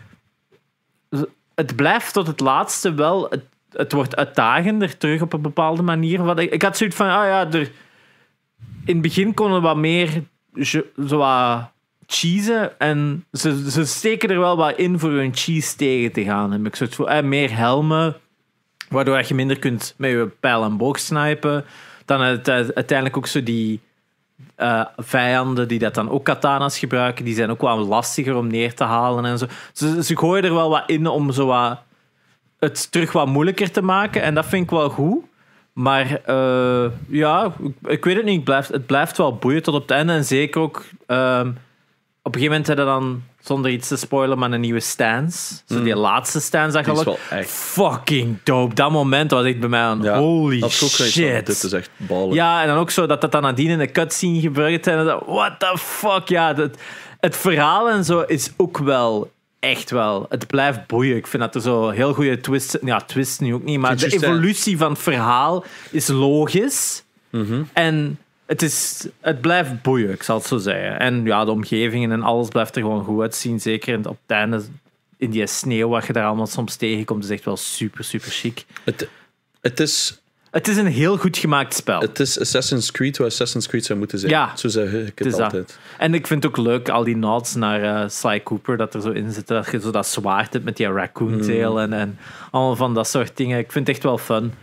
Het blijft tot het laatste wel... Het, het wordt uitdagender terug op een bepaalde manier. Wat ik, ik had zoiets van, ah ja, er, in het begin kon er wat meer zo wat cheesen. En ze, ze steken er wel wat in voor hun cheese tegen te gaan. Heb ik zoiets van, eh, meer helmen, waardoor je minder kunt met je pijl en boog snipen. Dan het, uiteindelijk ook zo die eh, vijanden die dat dan ook katana's gebruiken, die zijn ook wel lastiger om neer te halen en zo. Ze, gooien er wel wat in om zo het terug wat moeilijker te maken. En dat vind ik wel goed. Maar eh, ja, ik, ik weet het niet. Het blijft, het blijft wel boeien tot op het einde. En zeker ook... ehm, op een gegeven moment hadden dan, zonder iets te spoilen, maar een nieuwe stance. Zo die laatste stance. Die is wel echt... fucking dope. Dat moment was ik bij mij. Ja, holy dat is ook zoiets van, shit. Dit is echt ballen. Ja, en dan ook zo dat dat dan nadien in de cutscene gebeurt. En dan, what the fuck, ja. Dat, het verhaal en zo is ook wel echt wel. Het blijft boeien. Ik vind dat er zo heel goede twists. Ja, twists nu ook niet, maar de evolutie van het verhaal is logisch. Mhm. En het, is, het blijft boeien, ik zal het zo zeggen. En ja, de omgevingen en alles blijft er gewoon goed uitzien. Zeker in- op het einde in die sneeuw, wat je daar allemaal soms tegenkomt, is echt wel super, super chic. Het, het, is, Het is een heel goed gemaakt spel. het is Assassin's Creed wat Assassin's Creed zou moeten zijn. Ja. Zo zeg ik het, Het is dat. altijd. En ik vind het ook leuk, al die nods naar eh, Sly Cooper, dat er zo in zitten. Dat je zo dat zwaard hebt met die raccoon tail en, en allemaal van dat soort dingen. Ik vind het echt wel fun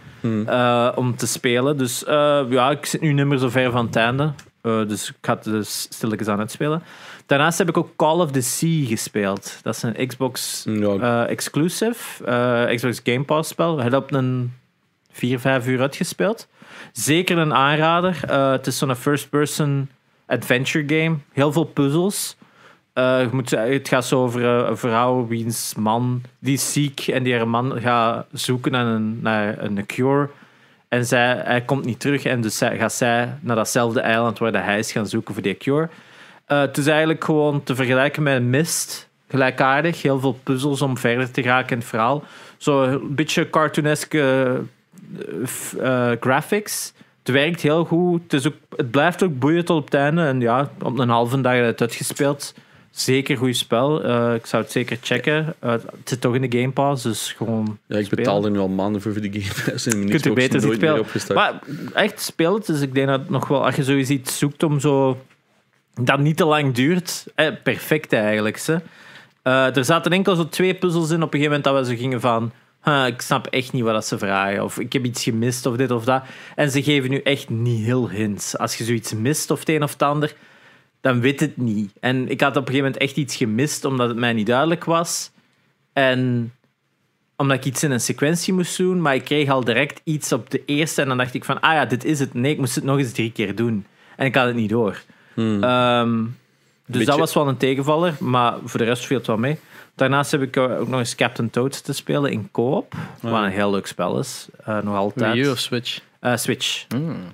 eh, om te spelen. Dus eh, ja, ik zit nu niet meer zo ver van het einde. Eh, dus ik ga het dus stilletjes aan het spelen. Daarnaast heb ik ook Call of the Sea gespeeld. Dat is een Xbox Ja, exclusive, Xbox Game Pass spel. We hebben op een 4, 5 uur uitgespeeld. Zeker een aanrader. Het is zo'n first-person adventure game. Heel veel puzzels. Eh, moet, het gaat zo over eh, een vrouw wiens man die is ziek en die haar man gaat zoeken naar een, naar een cure. En zij, hij komt niet terug en dus zij, gaat zij naar datzelfde eiland waar hij is gaan zoeken voor die cure. Eh, het is eigenlijk gewoon te vergelijken met mist. Gelijkaardig, heel veel puzzels om verder te raken in het verhaal. Zo een beetje cartooneske graphics. Het werkt heel goed. Het, het blijft ook boeien tot op het einde. En ja, op een halve dag het uitgespeeld. Zeker goed spel. Eh, ik zou het zeker checken. Eh, het zit toch in de Game Pass, dus gewoon. ja, ik spelen. betaal er nu al maanden voor die game. Pass en Kunt er beter nooit meer opgestart. Maar echt speel het. Dus ik denk dat nog wel, als je zoiets iets zoekt om zo. dat niet te lang duurt. Eh, perfect eigenlijk. Ze. Er zaten enkel zo twee puzzels in op een gegeven moment dat we zo gingen van. "Huh, ik snap echt niet wat dat ze vragen. Of ik heb iets gemist of dit of dat. En ze geven nu echt niet heel hints. Als je zoiets mist of het een of het ander, dan weet het niet. En ik had op een gegeven moment echt iets gemist omdat het mij niet duidelijk was. En omdat ik iets in een sequentie moest doen, maar ik kreeg al direct iets op de eerste en dan dacht ik van, ah ja, dit is het. Nee, ik moest het nog eens drie keer doen. En ik had het niet door. Hmm. Ehm, dus Beetje- dat was wel een tegenvaller, maar voor de rest viel het wel mee. Daarnaast heb ik eh, ook nog eens Captain Toad te spelen in co-op, wat een heel leuk spel is. Eh, nog altijd. Wii U of Switch? Eh, Switch.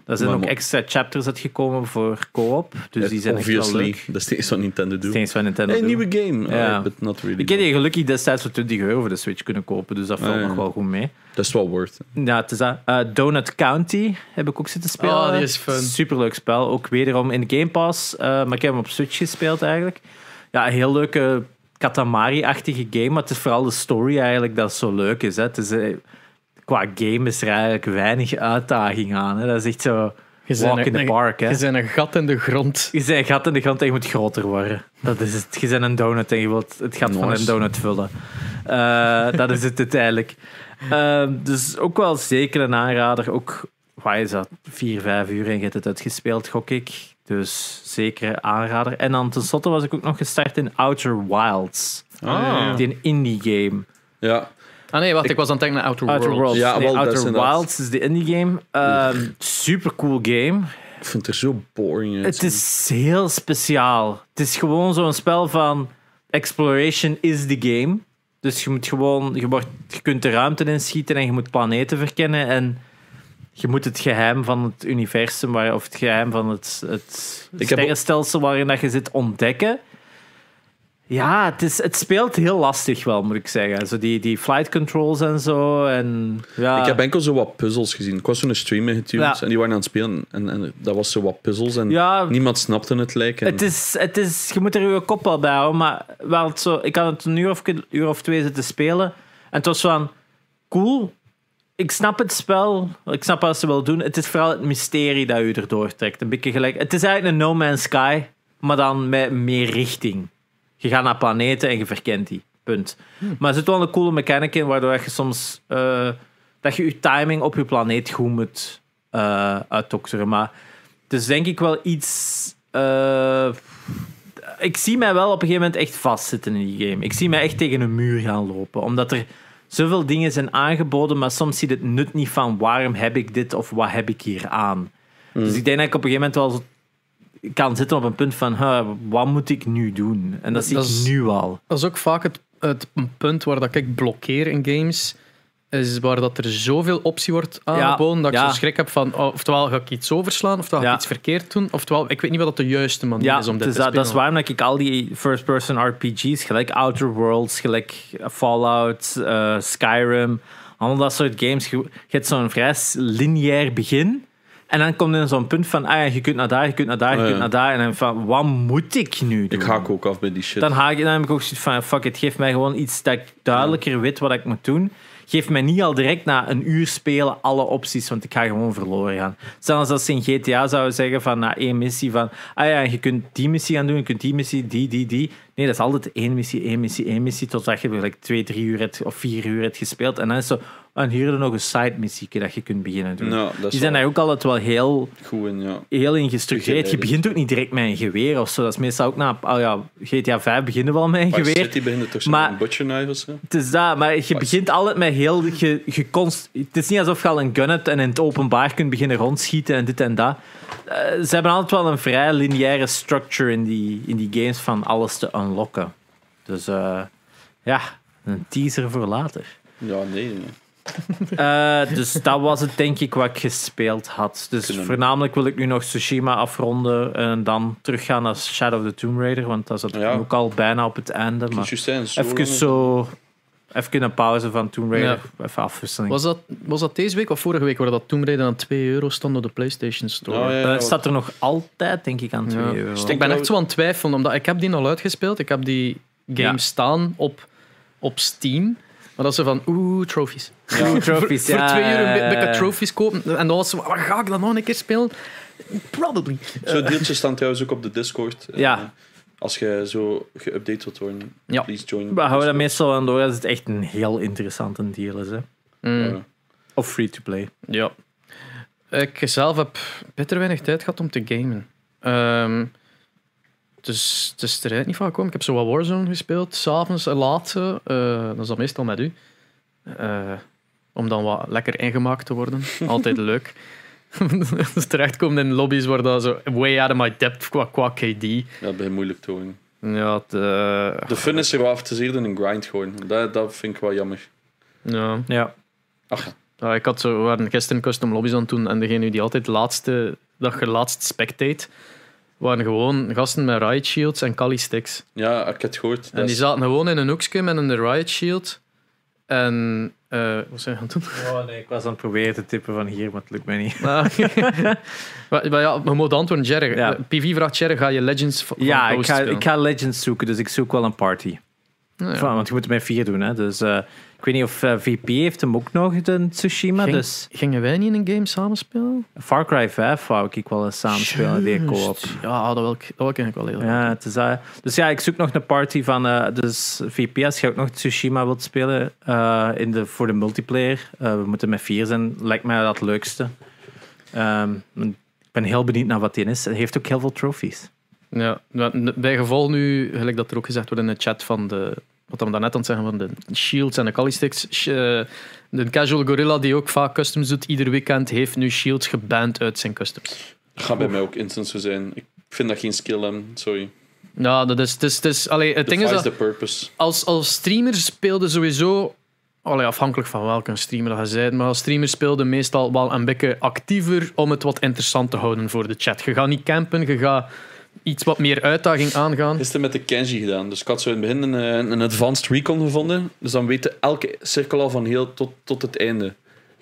Daar zijn Maar ook extra chapters uitgekomen voor co-op, dus die zijn echt wel Obviously. leuk. Dat is Nintendo is van Nintendo. Hey, een doen. nieuwe game. Ja. But not really. Ik heb die gelukkig destijds voor 20 euro voor de Switch kunnen kopen, dus dat valt Ah, ja. nog wel goed mee. Dat is wel worth. Ja, het is dat. Eh, Donut County heb ik ook zitten spelen. Oh, die is fun. Superleuk spel. Ook wederom in de Game Pass. eh, maar ik heb hem op Switch gespeeld eigenlijk. Ja, een heel leuke Katamari-achtige game, maar het is vooral de story eigenlijk dat zo leuk is. Hè. Het is qua game is er eigenlijk weinig uitdaging aan. Hè. Dat is echt zo Je walk bent in the een- park. Hè. Je bent een gat in de grond. Je bent een gat in de grond en je moet groter worden. Dat is het. Je bent een donut en je wilt het gat van een donut vullen. Eh, dat is het uiteindelijk. Eh, dus ook wel zeker een aanrader. Ook, wat is dat, vier, vijf uur en je hebt het uitgespeeld, gok ik. Dus zeker aanrader. En dan tenslotte was ik ook nog gestart in Outer Wilds. Ah. Die een indie game. Ja, Ah nee, wacht, ik, was aan het denken naar Outer, Outer Worlds. Worlds. Ja, Nee, wel, Outer inderdaad- Wilds is de indie game. Ehm super cool game. ik vind het er zo boring uit. Het is heel speciaal. Het is gewoon zo'n spel van exploration is the game. Dus je moet gewoon, je, wordt, je kunt de ruimte inschieten en je moet planeten verkennen en je moet het geheim van het universum, waar, of het geheim van het, het sterrenstelsel waarin dat je zit ontdekken. Ja, het, is, het speelt heel lastig wel, moet ik zeggen. Zo die, die flight controls en zo. En, ja. Ik heb enkel zo wat puzzels gezien. Ik was zo'n stream getuned Ja. en die waren aan het spelen. En, en dat was zo wat puzzels en Ja, niemand snapte het lijken. Het is, het is, je moet er je kop wel bij houden, maar wel zo, ik had het een uur of, uur of twee zitten spelen. En het was van, cool, ik snap het spel, ik snap wat ze wil doen. Het is vooral het mysterie dat u erdoor trekt. Een beetje gelijk, het is eigenlijk een No Man's Sky, maar dan met meer richting. Je gaat naar planeten en je verkent die. Punt. Maar er zit wel een coole mechanic in, waardoor je soms eh, dat je je timing op je planeet goed moet eh uitdokteren. Maar het is denk ik wel iets. eh, ik zie mij wel op een gegeven moment echt vastzitten in die game. Ik zie mij echt tegen een muur gaan lopen, omdat er zoveel dingen zijn aangeboden, maar soms zie je het nut niet van waarom heb ik dit of wat heb ik hier aan. Dus ik denk dat ik op een gegeven moment wel zo kan zitten op een punt van huh, wat moet ik nu doen? En dat zie Dat ik is- nu al. Dat is ook vaak het, het punt waar dat ik blokkeer in games. Is waar dat er zoveel optie wordt aangeboden dat ik ja. zo schrik heb van oh, oftewel ga ik iets overslaan, oftewel ga ik iets verkeerd doen, oftewel ik weet niet wat dat de juiste manier is om dit dus te dat, spelen. dat is waarom dat ik al die first-person RPG's, gelijk Outer Worlds, gelijk Fallout, eh, Skyrim, allemaal dat soort games, je hebt zo'n vrij lineair begin. En dan komt er in zo'n punt van, ah ja, je kunt naar daar, je kunt naar daar, je Oh, kunt naar daar. En dan van, wat moet ik nu doen? Ik haak ook af bij die shit. Dan, haak, dan heb ik ook zoiets van, fuck it, geef mij gewoon iets dat ik duidelijker weet wat ik moet doen. Geef mij niet al direct na een uur spelen alle opties, want ik ga gewoon verloren gaan. Zelfs als ze in GTA zouden zeggen van na één missie van, ah ja, je kunt die missie gaan doen, je kunt die missie, die, die, die. Nee, dat is altijd één missie, één missie, één missie, totdat je like, twee, drie uur hebt, of vier uur hebt gespeeld. En dan is zo, en hier er nog een side missie dat je kunt beginnen doen. Ja, Die zijn daar ook altijd wel heel goed in, ja. heel in gestructureerd. Je begint ook niet direct met een geweer of zo. Dat is meestal ook na oh ja, GTA 5 beginnen wel met een Vice geweer. City begint toch Maar- butcher knife of zo? Het is dat, maar je begint altijd met heel. Const- het is niet alsof je al een gun hebt en in het openbaar kunt beginnen rondschieten en dit en dat. Eh, ze hebben altijd wel een vrij lineaire structure in die, in die games van alles te unlocken. Dus eh, ja, een teaser voor later. Ja, nee. nee. Eh, dus dat was het, denk ik, wat ik gespeeld had. Dus Kunnen- voornamelijk wil ik nu nog Tsushima afronden en dan teruggaan naar Shadow of the Tomb Raider, want dat zat Ja. ook al bijna op het einde. Maar zijn, zo even zo... Even een pauze van Tomb Raider, even afwisseling. Was dat, was dat deze week of vorige week waar dat Tomb Raider aan 2 euro stond op de PlayStation Store? Ja, ja, Eh, ja. staat er nog altijd, denk ik, aan 2 Ja. euro. Ik ben echt zo aan het twijfelen, omdat ik heb die al uitgespeeld. Ik heb die game Ja. staan op, op Steam. Maar dat zo van, oeh, trophies. Oeh, trophies, voor ja, twee euro een ja, beetje ja. trophies kopen. En dan was zo, "Waar ga ik dat nog een keer spelen? Probably. Zo'n deeltjes staan trouwens ook op de Discord. Eh, Ja. Als je zo geüpdate wilt worden, Ja. please join. We houden dat meestal aan door als het echt een heel interessante deal is. Hè. Mm, Ja. Of free-to-play. ja. Ik zelf heb bitter weinig tijd gehad om te gamen. Ehm, dus het is eruit niet van gekomen. Ik heb zo wat Warzone gespeeld, s'avonds en laat. eh, dat is dan meestal met u. Eh, om dan wat lekker ingemaakt te worden. Altijd leuk. dus terechtkomen in lobby's waar dat zo way out of my depth qua, qua KD. Ja, dat begint moeilijk te worden. Ja, eh, De fun is er wel af te zeer in een grind gewoon. Dat, dat vind ik wel jammer. ja. Ja. Ach, ja. Ja, ik had zo, we waren gisteren custom lobby's aan het doen en degene die altijd de laatste, dat je laatst spectate, waren gewoon gasten met riot shields en kali sticks. ja, ik heb het gehoord. En die zaten gewoon in een hoekje met een riot shield. En eh, wat zijn we aan het doen? Oh nee, ik was aan het proberen te tippen van hier, maar het lukt mij niet. Ah, maar, maar ja, je moet antwoorden, Jerry. Ja. PV vraagt Jerry, ga je Legends van Ja, ik ga, ik ga Legends zoeken, dus ik zoek wel een party. Nou ja. Van, want je moet het met vier doen. Hè. Dus, eh, ik weet niet of eh, VP heeft hem ook nog, de Tsushima. Ging- Dus Gingen wij niet in een game samenspelen? Far Cry 5 wou ik wel eens samenspelen, die co-op. Ja, dat wil ik, dat wil ik eigenlijk wel heel. Ja, het is, dat. dus ja, ik zoek nog een party van. eh, dus VP, als je ook nog Tsushima wilt spelen eh, in de, voor de multiplayer, eh, we moeten met vier zijn, lijkt mij dat het leukste. Ehm, ik ben heel benieuwd naar wat die is. Hij heeft ook heel veel trophies. Ja, maar bij geval nu, gelijk dat er ook gezegd wordt in de chat van de, wat we daarnet aan het zeggen van de shields en de Kali sticks. sh- eh, De casual gorilla die ook vaak customs doet ieder weekend, heeft nu shields geband uit zijn customs. Dat gaat bij mij ook instant zo zijn. Ik vind dat geen skill hebben, sorry. Ja, dat is, het is allee, het ding is dat als, als streamer speelde sowieso, allee, afhankelijk van welke streamer dat je bent, maar als streamer speelde meestal wel een beetje actiever om het wat interessant te houden voor de chat. Je gaat niet campen, je gaat iets wat meer uitdaging aangaan. Gisteren met de Kenji gedaan. Dus ik had zo in het begin een, eh, een advanced recon gevonden. Dus dan weten elke cirkel al van heel tot, tot het einde.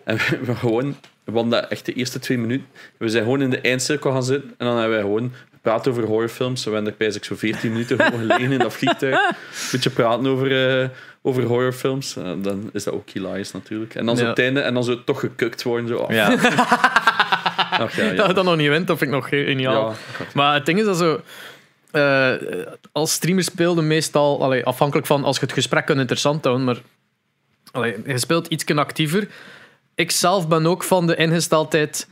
En we, we gewoon, we dat echt de eerste twee minuten. We zijn gewoon in de eindcirkel gaan zitten. En dan hebben wij gewoon gepraat over horrorfilms. We hebben er bijzonder zo 14 minuten gewoon gelegen in dat vliegtuig. Een beetje praten over, eh, over horrorfilms. Dan is dat ook hilarisch natuurlijk. En dan zo Ja. op het einde, en dan zo toch gekukt worden. Zo. Oh, Ja. ach, ja, Dat je dat nog niet wint, dat vind ik nog geniaal. Ja. Maar het ding is dat zo. eh, als streamer speelde meestal, allee, afhankelijk van als je het gesprek kunt interessant houden, maar allee, je speelt iets actiever. Ik zelf ben ook van de ingesteldheid,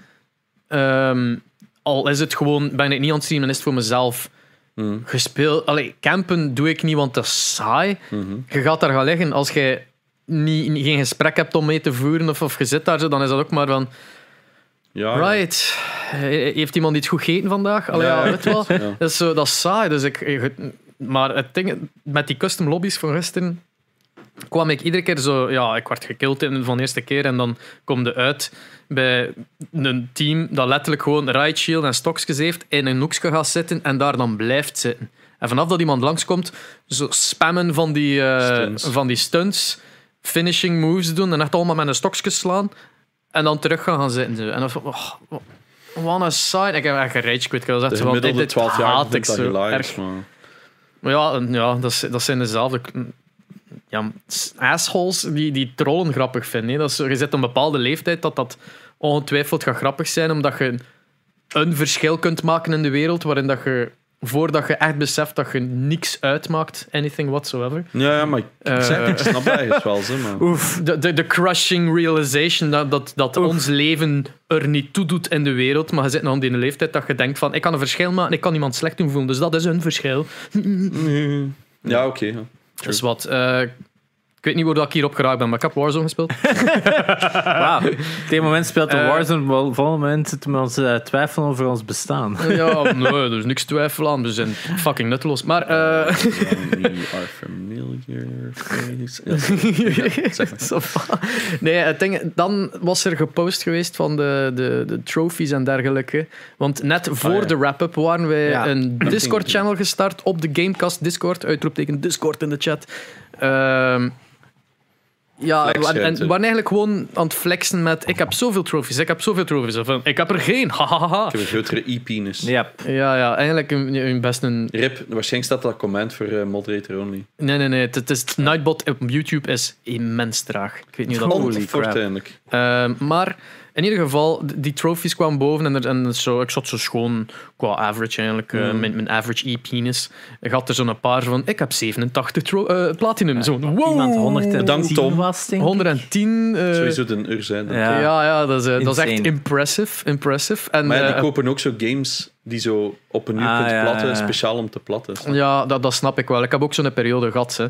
ehm, al is het gewoon, ben ik niet aan het streamen, is het voor mezelf Mhm. gespeeld. Allee, campen doe ik niet, want dat is saai. Mhm. Je gaat daar gaan liggen als je niet, niet- geen gesprek hebt om mee te voeren of, of je zit daar zo, dan is dat ook maar van. Ja, Right. Heeft iemand iets goed gegeten vandaag? Allee, ja, weet wel. Dat, is, zo- dat is saai. Dus ik, maar het ding, met die custom lobby's van gisteren kwam ik iedere keer zo... Ja, ik werd gekild in van de eerste keer en dan kom je uit bij een team dat letterlijk gewoon right shield en stokjes heeft, in een hoekje gaat zitten en daar dan blijft zitten. En vanaf dat iemand langskomt, zo spammen van die, eh, Stunts. van die stunts, finishing moves doen en echt allemaal met een stokje slaan en dan terug gaan gaan zitten. zo. En dan van, oh, wat een saai. Ik heb echt gerage quit. Ik was echt De zo van, dit, dit 12 jaar haat ik zo hilarisch. erg. Maar... Maar ja, ja dat, is- dat zijn dezelfde ja, assholes die, die trollen grappig vinden. hè. Dat is, zo- je zit op een bepaalde leeftijd dat dat ongetwijfeld gaat grappig zijn, omdat je een verschil kunt maken in de wereld waarin dat je, voordat je echt beseft dat je niks uitmaakt, anything whatsoever. Ja, ja, maar ik, zeg, ik snap dat wel. Zo, maar... Oef. De, de, de crushing realization dat, dat, dat ons leven er niet toe doet in de wereld. Maar je zit nog in die leeftijd dat je denkt van ik kan een verschil maken, ik kan iemand slecht doen voelen. Dus dat is een verschil. Ja, oké. ja. Dus wat... eh, weet niet hoe dat ik hierop geraakt ben, maar ik heb Warzone gespeeld. Wauw. Op dit moment speelt de Eh. Warzone, wel- volgende moment zitten we ons eh, twijfelen over ons bestaan. ja, nee, er is niks twijfel aan. We zijn fucking nutteloos. Maar... eh, We are familiar face. Ja, zeg maar. Zo nee, het ding, dan was er gepost geweest van de, de, de trophies en dergelijke. Want net voor ja. de wrap-up waren wij Ja. een Discord-channel gestart op de Gamecast Discord. Uitroepteken Discord in de chat. Ehm, ja, en, en we waren eigenlijk gewoon aan het flexen met ik heb zoveel trophies, ik heb zoveel trophies. Of van, ik heb er geen, hahaha. Ik heb een grotere e-penis. Ja. Ja, ja, eigenlijk een, een best een... Rip, waarschijnlijk staat dat comment voor eh, moderator only. Nee, nee, nee. Het, het is, Nightbot op YouTube is immens traag. Ik weet niet hoe dat Holy crap. Ehm, maar in ieder geval, die trophies kwamen boven en, er, en zo, ik zat zo schoon qua average eigenlijk, eh, Mm. mijn, mijn average e-penis. Ik had er zo'n paar van, ik heb 87 tro- eh, platinum. Zo, wow! Iemand 110 Bedankt, Tom. was, denk ik. 110. eh, Sowieso de ur zijn. Ja. ja, ja, dat is, dat is echt impressive. impressive. En, Maar ja, die kopen ook zo games die zo op een uur Ah, kunt ja, platten, ja, ja. speciaal om te platten. ja, dat, dat snap ik wel. Ik heb ook zo'n periode gehad, hè.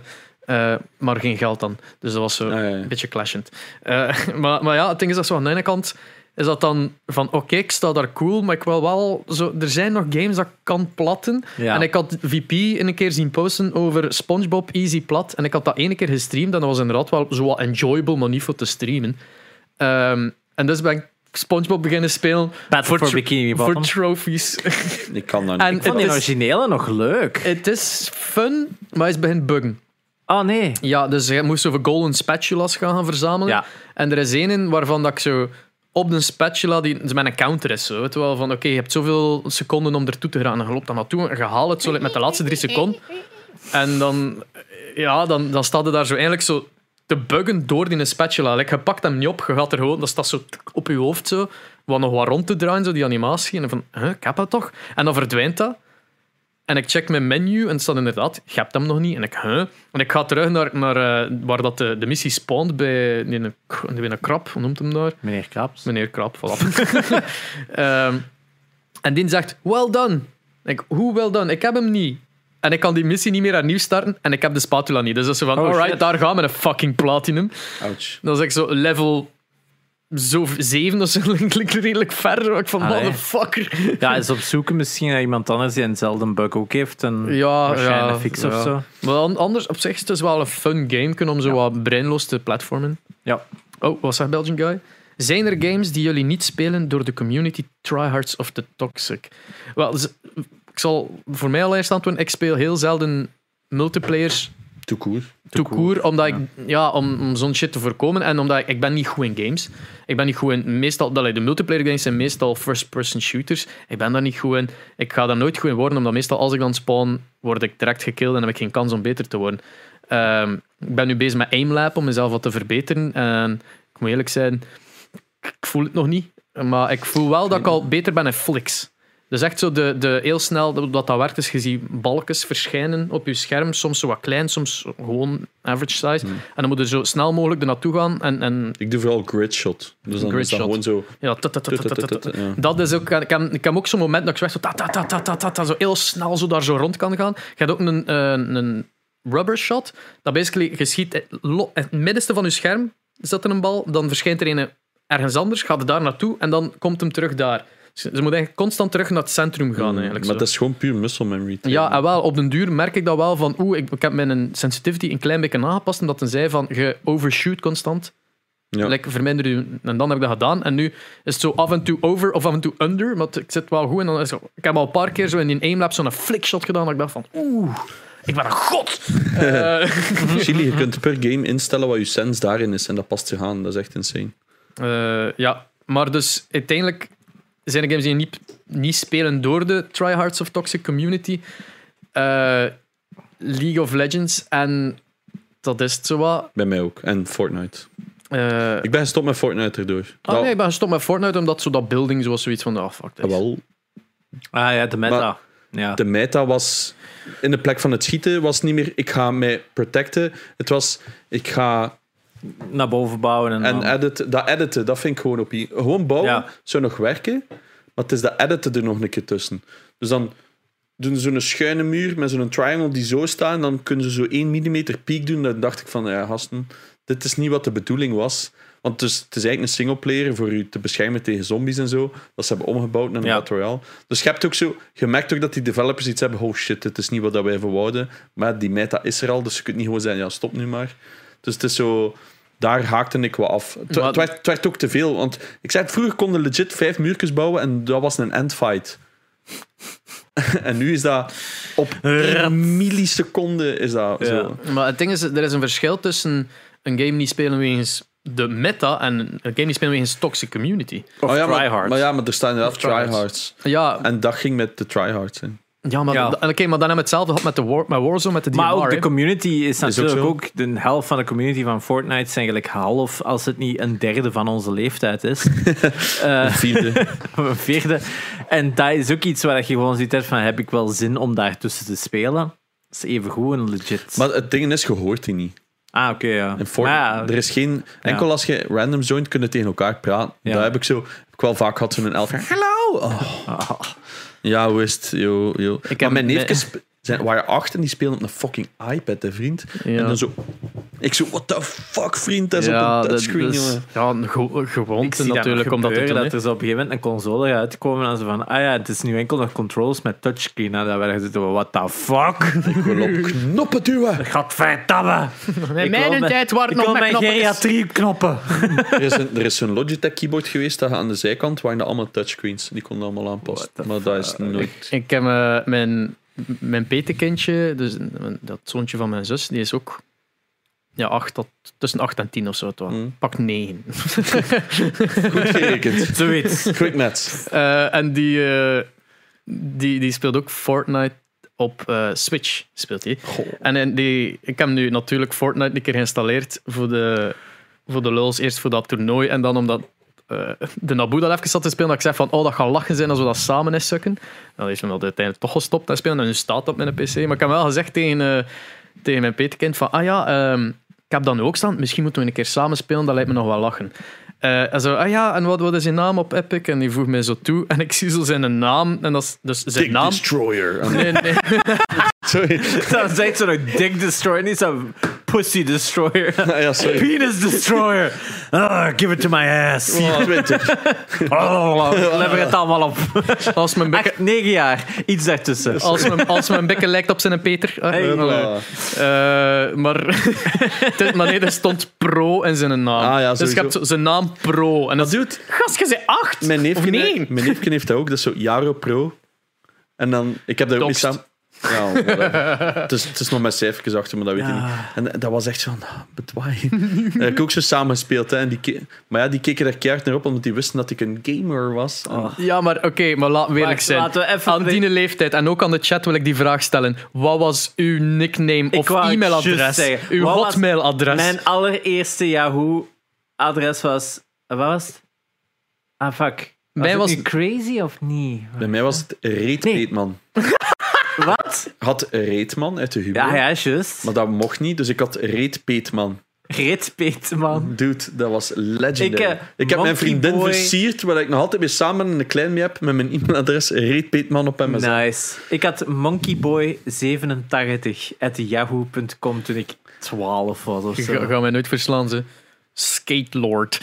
Eh, maar geen geld dan. Dus dat was zo Ah, ja, ja. een beetje clashend. Eh, maar, maar ja, het ding is dat zo aan de ene kant is dat dan van oké, ik sta daar cool, maar ik wil wel zo. Er zijn nog games dat ik kan platten. Ja. En ik had VP een keer zien posten over SpongeBob Easy Plat. En ik had dat ene keer gestreamd en dat was inderdaad wel zo wat enjoyable, maar niet voor te streamen. Ehm, en dus ben ik SpongeBob beginnen spelen Battle for Bikini voor Bottom. trophies. Ik kan dat En niet. Ik vond die originele nog leuk. Het is fun, maar hij is begint buggen. Oh nee. Ja, dus je moest over golden spatulas gaan, gaan verzamelen. Ja. En er is één in waarvan dat ik zo op de spatula, die dus met een counter is, zo, weet je wel, van oké, je hebt zoveel seconden om ertoe te gaan. En je loopt dan naartoe en je haalt het zo met de laatste drie seconden. En dan, ja, dan, dan staat er daar zo eigenlijk zo te buggen door die spatula. Like, je pakt hem niet op, je gaat er gewoon, dat staat zo op je hoofd zo, wat nog wat rond te draaien, zo die animatie. En van, huh, ik heb dat toch? En dan verdwijnt dat. En ik check mijn menu en het staat inderdaad, je hebt hem nog niet. En ik, huh? En ik ga terug naar, naar eh, waar dat de, de missie spawnt bij die, een, krab, hoe noemt hem daar? Meneer Kraps. Meneer Krab, voilà. Ehm, en die zegt, well done. Ik, hoe well done? Ik heb hem niet. En ik kan die missie niet meer opnieuw starten en ik heb de spatula niet. Dus dat is zo van, Oh, alright, shit. daar gaan we een fucking platinum. Ouch. Dat is ik zo level zo 7 of zo, klinkt redelijk ver. Ik van, Allee. motherfucker. Ja, eens opzoeken misschien naar iemand anders die eenzelfde bug ook heeft. En Ja, waarschijnlijk ja, fix ja. of zo. Maar an- anders, op zich is het dus wel een fun game kunnen om zo Ja. wat breinloos te platformen. Ja. Oh, wat zegt Belgian Guy? Zijn er games die jullie niet spelen door de community tryhards of the toxic? Wel, ik zal voor mij allereerst antwoorden. Ik speel heel zelden multiplayers Too cool. omdat ik, ja, om, om zo'n shit te voorkomen en omdat ik, ik ben niet goed in games. Ik ben niet goed in, meestal, dat, de multiplayer games zijn meestal first-person shooters. Ik ben daar niet goed in. Ik ga daar nooit goed in worden, omdat meestal als ik dan spawn, word ik direct gekilld en heb ik geen kans om beter te worden. Ehm, ik ben nu bezig met aimlab om mezelf wat te verbeteren. En ik moet eerlijk zijn, ik voel het nog niet. Maar ik voel wel dat ik al beter ben in flicks. Dus echt zo de, de, heel snel dat dat, werkt, is je ziet balkjes verschijnen op je scherm. Soms zo wat klein, soms gewoon average size. En dan moet je zo snel mogelijk er naartoe gaan. En, en Ik doe vooral grid shot. Dus dan Grid is dat gewoon zo... ja. Dat is ook, ik, heb, ik heb ook zo'n moment dat ik zo echt zo, ta, ta, ta, ta, ta, ta, ta, zo heel snel zo daar zo rond kan gaan. Je hebt ook een, eh, een rubber shot. Dat basically, je schiet het middenste van je scherm, zet er een bal, dan verschijnt er een ergens anders, gaat er daar naartoe en dan komt hem terug daar. Ze moet eigenlijk constant terug naar het centrum gaan. Eigenlijk, maar zo. dat is gewoon puur muscle memory. Ja, en wel, op den duur merk ik dat wel van, oeh, ik, ik heb mijn sensitivity een klein beetje aangepast, omdat hij zei van, je overshoot constant. Ja. Like, verminder je, en dan heb ik dat gedaan. En nu is het zo af en toe over of af en toe under, maar ik zit wel goed. En dan is het ik heb al een paar keer zo in die aimlab zo'n flickshot gedaan, dat ik dacht van, oeh, ik ben een god. Eh, Chili, je kunt per game instellen wat je sense daarin is en dat past zich aan. Dat is echt insane. eh, ja, maar dus uiteindelijk zijn er games die je niet, niet spelen door de tryhards of toxic community. Eh, League of Legends en dat is het zo wat. Bij mij ook. En Fortnite. Eh, Ik ben gestopt met Fortnite erdoor. ah, Dat- nee, ik ben gestopt met Fortnite omdat zo dat building zoals zoiets van, oh fuck this. Ah, wel, Ah ja, de meta. Maar- ja. de meta was... In de plek van het schieten was niet meer ik ga mij protecten. Het was ik ga... Naar boven bouwen en, En dan- editen, dat editen, dat vind ik gewoon op... Gewoon bouwen Ja. zou nog werken, maar het is dat editen er nog een keer tussen. Dus dan doen ze zo'n schuine muur met zo'n triangle die zo staat en dan kunnen ze zo 1 mm piek doen. Dan dacht ik van, ja gasten, dit is niet wat de bedoeling was. Want het is, het is eigenlijk een singleplayer voor je te beschermen tegen zombies en zo. Dat ze hebben omgebouwd naar een Ja. Battle Royale. Dus je, hebt ook zo, je merkt ook dat die developers iets hebben. Oh shit, dit is niet wat wij verwouden. Maar die meta is er al, dus je kunt niet gewoon zeggen, ja, stop nu maar. Dus het is zo... Daar haakte ik wat af. Het, Maar- werd, het werd ook te veel. Want ik zei, vroeger konden legit vijf muurtjes bouwen en dat was een endfight. en nu is dat op een milliseconde is dat zo. Maar het ding is, er is een verschil tussen een game niet spelen wegens de meta en een game niet spelen wegens toxic community. Of Oh ja, maar, tryhards. maar ja, maar er staan inderdaad tryhards. Ja, En dat ging met de tryhards. Hè. Ja maar, Ja. Oké, maar dan hebben we hetzelfde gehad met, de War, met Warzone, met de DMR. Maar ook de community is natuurlijk ook, de helft van de community van Fortnite is eigenlijk half, als het niet een derde van onze leeftijd is. Eh, Vierde. of een vierde. En dat is ook iets waar je gewoon ziet hebt van, heb ik wel zin om daartussen te spelen? Dat is even goed en legit. maar het ding is, je hoort die niet. ah, oké, ja. In Fortnite, ja, er is geen... Enkel als je random joint, kunnen tegen elkaar praten. Ja. Dat heb ik zo... Heb ik wel vaak gehad, zo'n elf jaar. Hallo! Oh. ah, Ja, hoe is het? Yo, yo. Ik maar heb- mijn nee. neefjes sp- zijn, waren acht en die spelen op een fucking iPad, hè, vriend. Ja. En dan zo... Ik zo, what the fuck, vriend? Dat is ja, op een dat touchscreen, is- jongen. ja, een ge- gewoonte natuurlijk dat om dat er zo op een gegeven moment een console gaat uitkomen en ze van, ah ja, het is nu enkel nog controls met touchscreen. En dan werden ze zo, what the fuck? Ik wil op knoppen duwen. Gadverdamme! In Ik mijn tijd waren nog geriatrie knoppen. Er is, een, er is zo'n Logitech keyboard geweest, dat aan de zijkant waren allemaal touchscreens. Die konden allemaal aanpassen. Maar dat is nooit... Ik heb eh, mijn, mijn petekindje, dus dat zoontje van mijn zus, die is ook ja, acht tot, tussen 8 en 10 of zo. Hmm. Pak 9. Goed gerekend. Zoiets. Quick maths. Eh, en die, eh, die, die speelt ook Fortnite op eh, Switch speelt hij. En in die, ik heb nu natuurlijk Fortnite een keer geïnstalleerd voor de, voor de lulz, eerst voor dat toernooi en dan omdat eh, de Nabu dat even zat te spelen, dat ik zei van, oh, dat gaat lachen zijn als we dat samen eens sukken. Dan heeft hij dat uiteindelijk toch gestopt en spelen en nu staat dat op mijn PC. Maar ik heb wel gezegd tegen, eh, tegen mijn peterkind van, ah ja, ehm, ik heb dat nu ook staan, misschien moeten we een keer samen spelen, dat lijkt me nog wel lachen. Eh, en zo, ah ja, en wat, wat is zijn naam op Epic? En die voegt mij zo toe. En ik zie zo zijn naam. En dat is dus zijn Dick naam. Destroyer. Nee, nee. Sorry. Dat is echt zo'n Dick Destroyer, niet zo'n Pussy Destroyer. Ja, sorry. Penis Destroyer. Ah, give it to my ass. 24. Oh, lever het allemaal op. Als mijn bekken, Acht, negen jaar, iets daartussen. als mijn, als mijn bekken lijkt op zijn Peter. Ah, Hey. voilà. Eh, maar, maar nee, er stond pro in zijn naam. Ah, ja, dus je hebt zijn naam pro. En dat Dude, Gast, je zei acht? mijn Of neefje, nee? mijn neefje heeft dat ook. Dat is zo Jaro Pro. En dan, ik heb daar ook niet Doxed. Ja, het, is, het is nog met cijfertjes achter, maar dat weet ik Ja. niet. En dat was echt zo van, ah, bedwaai. En ik heb ook zo samen gespeeld. Hè, en die maar ja, die keken er keihard naar op, omdat die wisten dat ik een gamer was. En- Ja, maar oké, maar laten we eerlijk zijn. laten we even- Aan die leeftijd, en ook aan de chat wil ik die vraag stellen. Wat was uw nickname of het e-mailadres? Uw hotmailadres? Mijn allereerste Yahoo-adres was... Wat was het? Ah, fuck. Was Mij het was- nu crazy of niet? Bij mij was het Reet Nee. Peetman. Wat? Had Reetman uit de Hugo. Ja, ja, juist. Maar dat mocht niet, dus ik had Reet Peetman. Reet Peetman. Dude, dat was legendary. Ik, Ik, eh, heb mijn vriendin Boy- versierd, waar ik nog altijd mee samen een klein mee heb, met mijn e-mailadres Reet Peetman op MSN. Nice. Ik had monkeyboy87 at yahoo.com toen ik 12 was of Ga, zo. gaan wij nooit verslaan, ze. Skate Lord.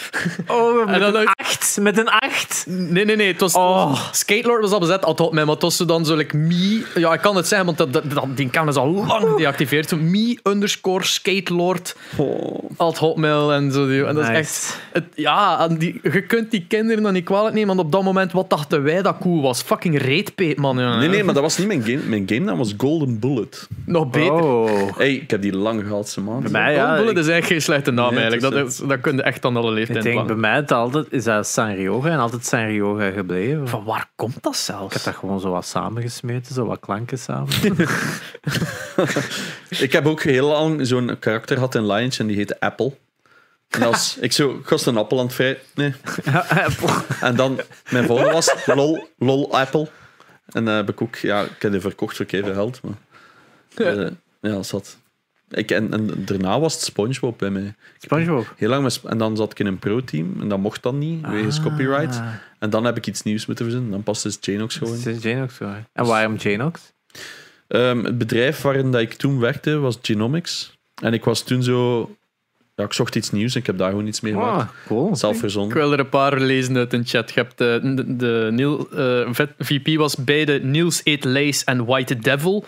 Oh, met dan een ook- 8. Met een 8. Nee, nee, nee. Het was, Oh. Skate Lord was al bezet, al mij, maar het was dan zo like me... Ja, ik kan het zeggen, want dat, dat, dat- die kan is al lang gedeactiveerd. Zo me underscore Skate Lord Oh. alt hotmail en zo. die- En dat is Nice. echt... Het, ja, die, je kunt die kinderen dan niet kwalijk nemen, want op dat moment, wat dachten wij dat cool was? Fucking reetpeet, man. Ja. Nee, nee, maar dat was niet mijn game. Mijn game naam was Golden Bullet. Nog beter. Oh. Hey, ik heb die lang gehad, man. Bij mij, ja. Bullet ik- is eigenlijk geen slechte naam Nee, eigenlijk. is Dat, is, dat kun je echt aan alle Ik leeftijden denk, bij mij het altijd, is dat Sanrioja en altijd Sanrioja gebleven. Van waar komt dat zelfs? Ik heb dat gewoon zo wat samengesmeten, zo wat klanken samen. Ik heb ook heel lang zo'n karakter gehad in Lions en die heette Apple. En als ik zo, ik was een appel aan het vrij. Nee. En dan, mijn volgende was lol, lol Apple. En eh heb ik ook, ja, ik heb die verkocht voor veel geld. Maar, eh, ja, dat zat. Ik, en, en daarna was het SpongeBob bij mij. SpongeBob. Heel lang met, en dan zat ik in een pro-team en dat mocht dan niet, wegens copyright. En dan heb ik iets nieuws moeten verzinnen. Dan past dus Janox gewoon. Het is Janox hoor. En waarom Janox? Ehm, het bedrijf waarin dat ik toen werkte was Genomics. En ik was toen zo... Ja, ik zocht iets nieuws en ik heb daar gewoon iets mee gemaakt. Oh, cool. Zelf Ik wil er een paar lezen uit een chat. Je hebt de, de, de Neil, eh, VP was bij de Niels Eat Lace en White Devil.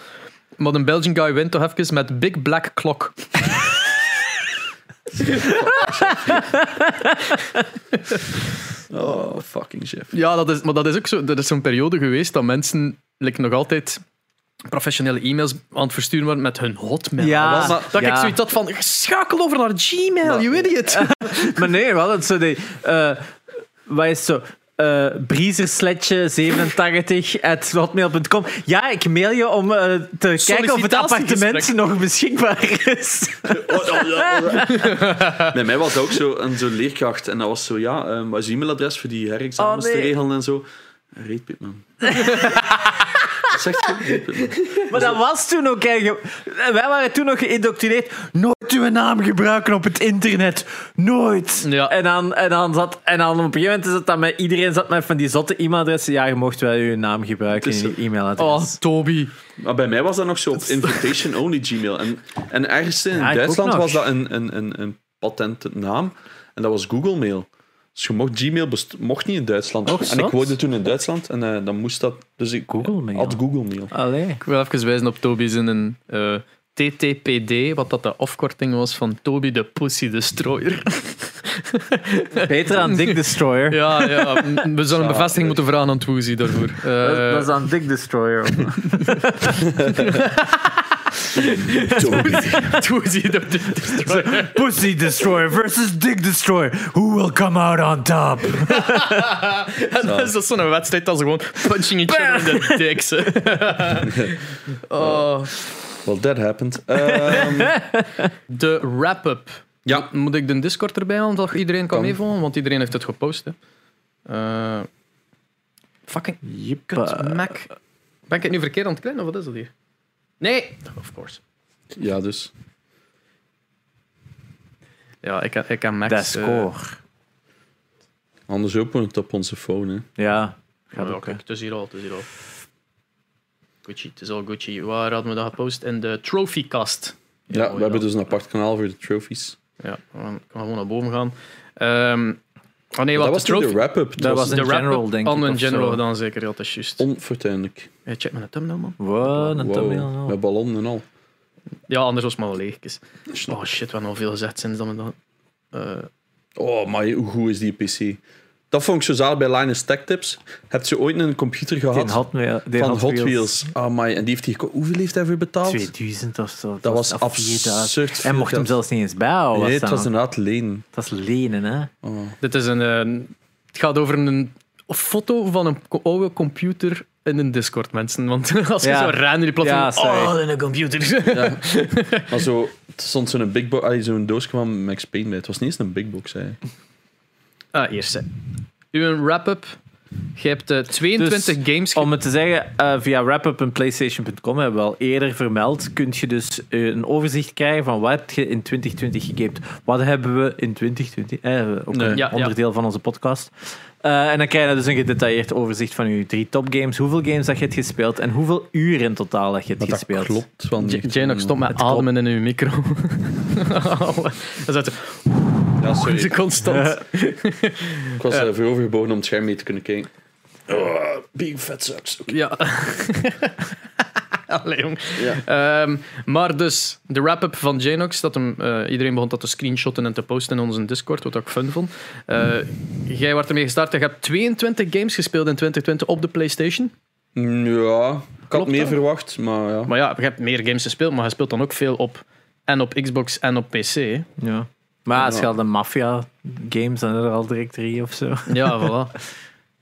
Maar een Belgian guy wint toch even met Big Black Clock. Oh, fucking chef. Ja, dat is, maar dat is ook zo. Dat is zo'n periode geweest dat mensen like, nog altijd professionele e-mails aan het versturen waren met hun hotmail. Ja, dat dat ja. ik zoiets had van, schakel over naar Gmail, you idiot. Maar nee, wel, het zo die, eh, wat is het zo? eh Briezersletje87 at hotmail.com. Ja, ik mail je om eh, te kijken of het appartement nog beschikbaar is. Bij mij was dat ook zo een zo leerkracht. En dat was zo, ja, ehm, wat is je e-mailadres voor die herexamens Oh, nee. te regelen en zo? Reetpitman. Zegt. Maar dat was toen ook eigenlijk... Wij waren toen nog geïndoctrineerd. Nooit uw naam gebruiken op het internet. Nooit. Ja. En, dan, en, dan zat, en dan op een gegeven moment is het dan met... Iedereen zat met van die zotte e-mailadressen. Ja, je mocht wel je naam gebruiken in je Oh, e-mailadres. Toby. Maar bij mij was dat nog zo op invitation-only Gmail. En, en ergens in Ja, Duitsland was dat een, een, een, een patente naam. En dat was Google Mail. Dus je mocht Gmail best- mocht niet in Duitsland. Oh, en ik woonde toen in Duitsland en eh, dan moest dat. Dus ik Google Mail. had Google Mail. Allee. Ik wil even wijzen op Toby's in een eh, TTPD, wat dat de afkorting was van Toby de Pussy Destroyer. Beter aan Dick Destroyer. ja, ja, we zullen een bevestiging moeten vragen aan Twoozy daarvoor. Eh, Dat, dat is aan Dick Destroyer. De Destroyer. Pussy Destroyer versus Dick Destroyer. Who will come out on top? En dan is dat zo'n wedstrijd dat ze gewoon punching each other in de dicks. oh. Well, that happened. Ehm, De wrap-up. ja, Moet ik de Discord erbij halen, dat iedereen kan, Kan. meevolgen? Want iedereen heeft het gepost. Hè. Eh, fucking Mac. Ben ik het nu verkeerd aan het kleinen, of wat is dat hier? Nee! Of course. ja, dus. Ja, ik, ik heb Max... Dat eh, score. Anders openen we het op onze phone. Hè. Ja. Ja, Gaat ook, kijk, het is hier al, het is hier al. Gucci, het is al Gucci. Waar hadden we dat gepost? In de trophycast. Ja, oh, we hebben dus een apart kanaal voor de trophies. Ja, we gaan, kan gewoon naar boven gaan. Ehm oh nee, dat wat was de de wrap-up. Dat was de general, denk ik, een of general gedaan, zeker. Ja, dat is juist. onfortuinlijk. Ja, check mijn thumbnail, man. Wow, een Wow, thumbnail. nou. Met ballonnen en al. Ja, anders was het maar wel leegjes. Oh shit, we hebben al veel gezegd sinds dat we dat... eh, Oh, maar hoe goed is die PC? Dat vond ik zo zalig bij Linus Tech Tips. Heb je ooit een computer Die gehad had me, die van had Hot Wheels? Ah, my. En die heeft hij Hoeveel heeft hij voor betaald? 2000 of zo. Dat was of 4000. absurd. En mocht hem zelfs niet eens bijhouden. geld. Nee, was het was inderdaad lenen. Dat is lenen, hè? Oh. dit is een... eh, het gaat over een foto van een oude computer in een Discord, mensen. Want als je Ja. zo random die platform... Ja, sorry. oh, in een computer. Ja. Maar zo, het stond zo'n big box, zo'n doosje van Max Payne bij. Het was niet eens een big box, hè. Ah, eerst. hè. Uw wrap-up. Je hebt eh, 22 Dus, games... ge- Om het te zeggen, eh, via wrapup.playstation.com hebben we al eerder vermeld, kun je dus eh, een overzicht krijgen van wat heb je in 2020 gegamed. Wat hebben we in 2020? Eh, ook Nee. een Ja, ja. onderdeel van onze podcast. Eh, en dan krijg je dus een gedetailleerd overzicht van je drie topgames, hoeveel games dat je hebt gespeeld en hoeveel uur in totaal dat je hebt dat gespeeld. klopt. Want stop met ademen in uw micro. dat is uit Ja, sorry. constant. Ik was uh, voorovergebogen om het scherm mee te kunnen kijken. Oh, being fat sucks. Ja. Allee, jong. Ja. Ehm, maar dus, de wrap-up van Janox, dat hem, eh, iedereen begon dat te screenshotten en te posten in onze Discord, wat ik fun vond. Eh, jij wordt ermee gestart, je hebt 22 games gespeeld in 2020 op de PlayStation. Ja, ik had meer verwacht, maar ja. Maar ja, je hebt meer games gespeeld, maar je speelt dan ook veel op en op Xbox en op PC. hè. Ja. Maar als je al de Mafia games, dan zijn er al direct drie of zo. Ja, voilà.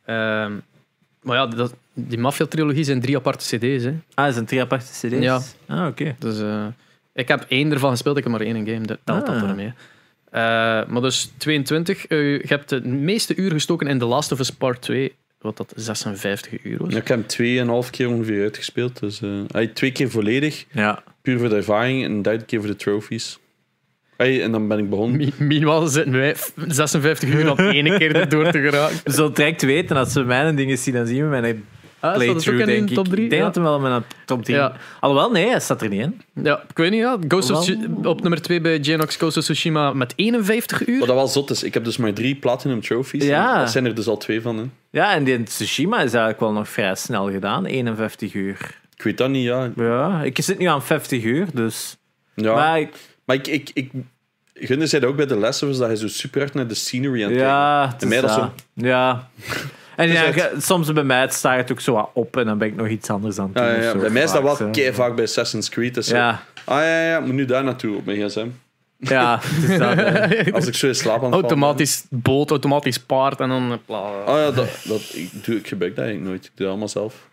Ehm, maar ja, dat, die Mafia-trilogie zijn drie aparte cd's. Hè. Ah, dat zijn drie aparte cd's? Ja. Ah, oké. Dus eh, ik heb één ervan gespeeld, ik heb maar één game, dat telt dat Ah. ermee. Eh maar dus 22, eh, je hebt de meeste uur gestoken in The Last of Us Part 2, wat dat 56 uur was. Ja, Ik heb hem tweeënhalf keer ongeveer uitgespeeld. Dus, eh, allee, twee keer volledig, Ja. puur voor de ervaring, en een derde keer voor de trophies. Allee, en dan ben ik begonnen. Mi- Minimaal zitten wij 56 uur om één keer erdoor te geraken. We zullen direct weten, als we mijn dingen zien, dan zien we mijn Ah, playthrough, denk de ik. top 3? Ik denk Ja. dat hem wel in mijn top 3... Ja. Alhoewel, nee, hij staat er niet in. ja, ik weet niet, ja. Ghost op nummer 2 bij Genox Ghost of Tsushima met 51 uur. Wat dat wel zot is, ik heb dus maar drie platinum trophies. Ja. Dat zijn er dus al twee van. Hè. Ja, en die Tsushima is eigenlijk wel nog vrij snel gedaan. 51 uur. Ik weet dat niet, ja. Ja, ik zit nu aan 50 uur, dus... ja. Maar ik- Maar ik, ik, ik Gunde dat ook bij de of Us, dat hij zo super hard naar de scenery aan het ja, kijken. het En mij is dat dat. Ja. En Dus ja, soms bij mij staat het ook zo wat op en dan ben ik nog iets anders aan het doen. Ja, ja, zo. Bij mij is dat wel zo. kei vaak bij Assassin's Creed. Zo, Ja, Ah ja, ja, moet nu daar naartoe op mijn gsm. ja, het is dat. hè. Als ik zo in slaap aan Automatisch boot, automatisch paard en dan... Oh ja, dat, dat, ik, doe, ik gebruik dat eigenlijk nooit. Ik doe dat allemaal zelf.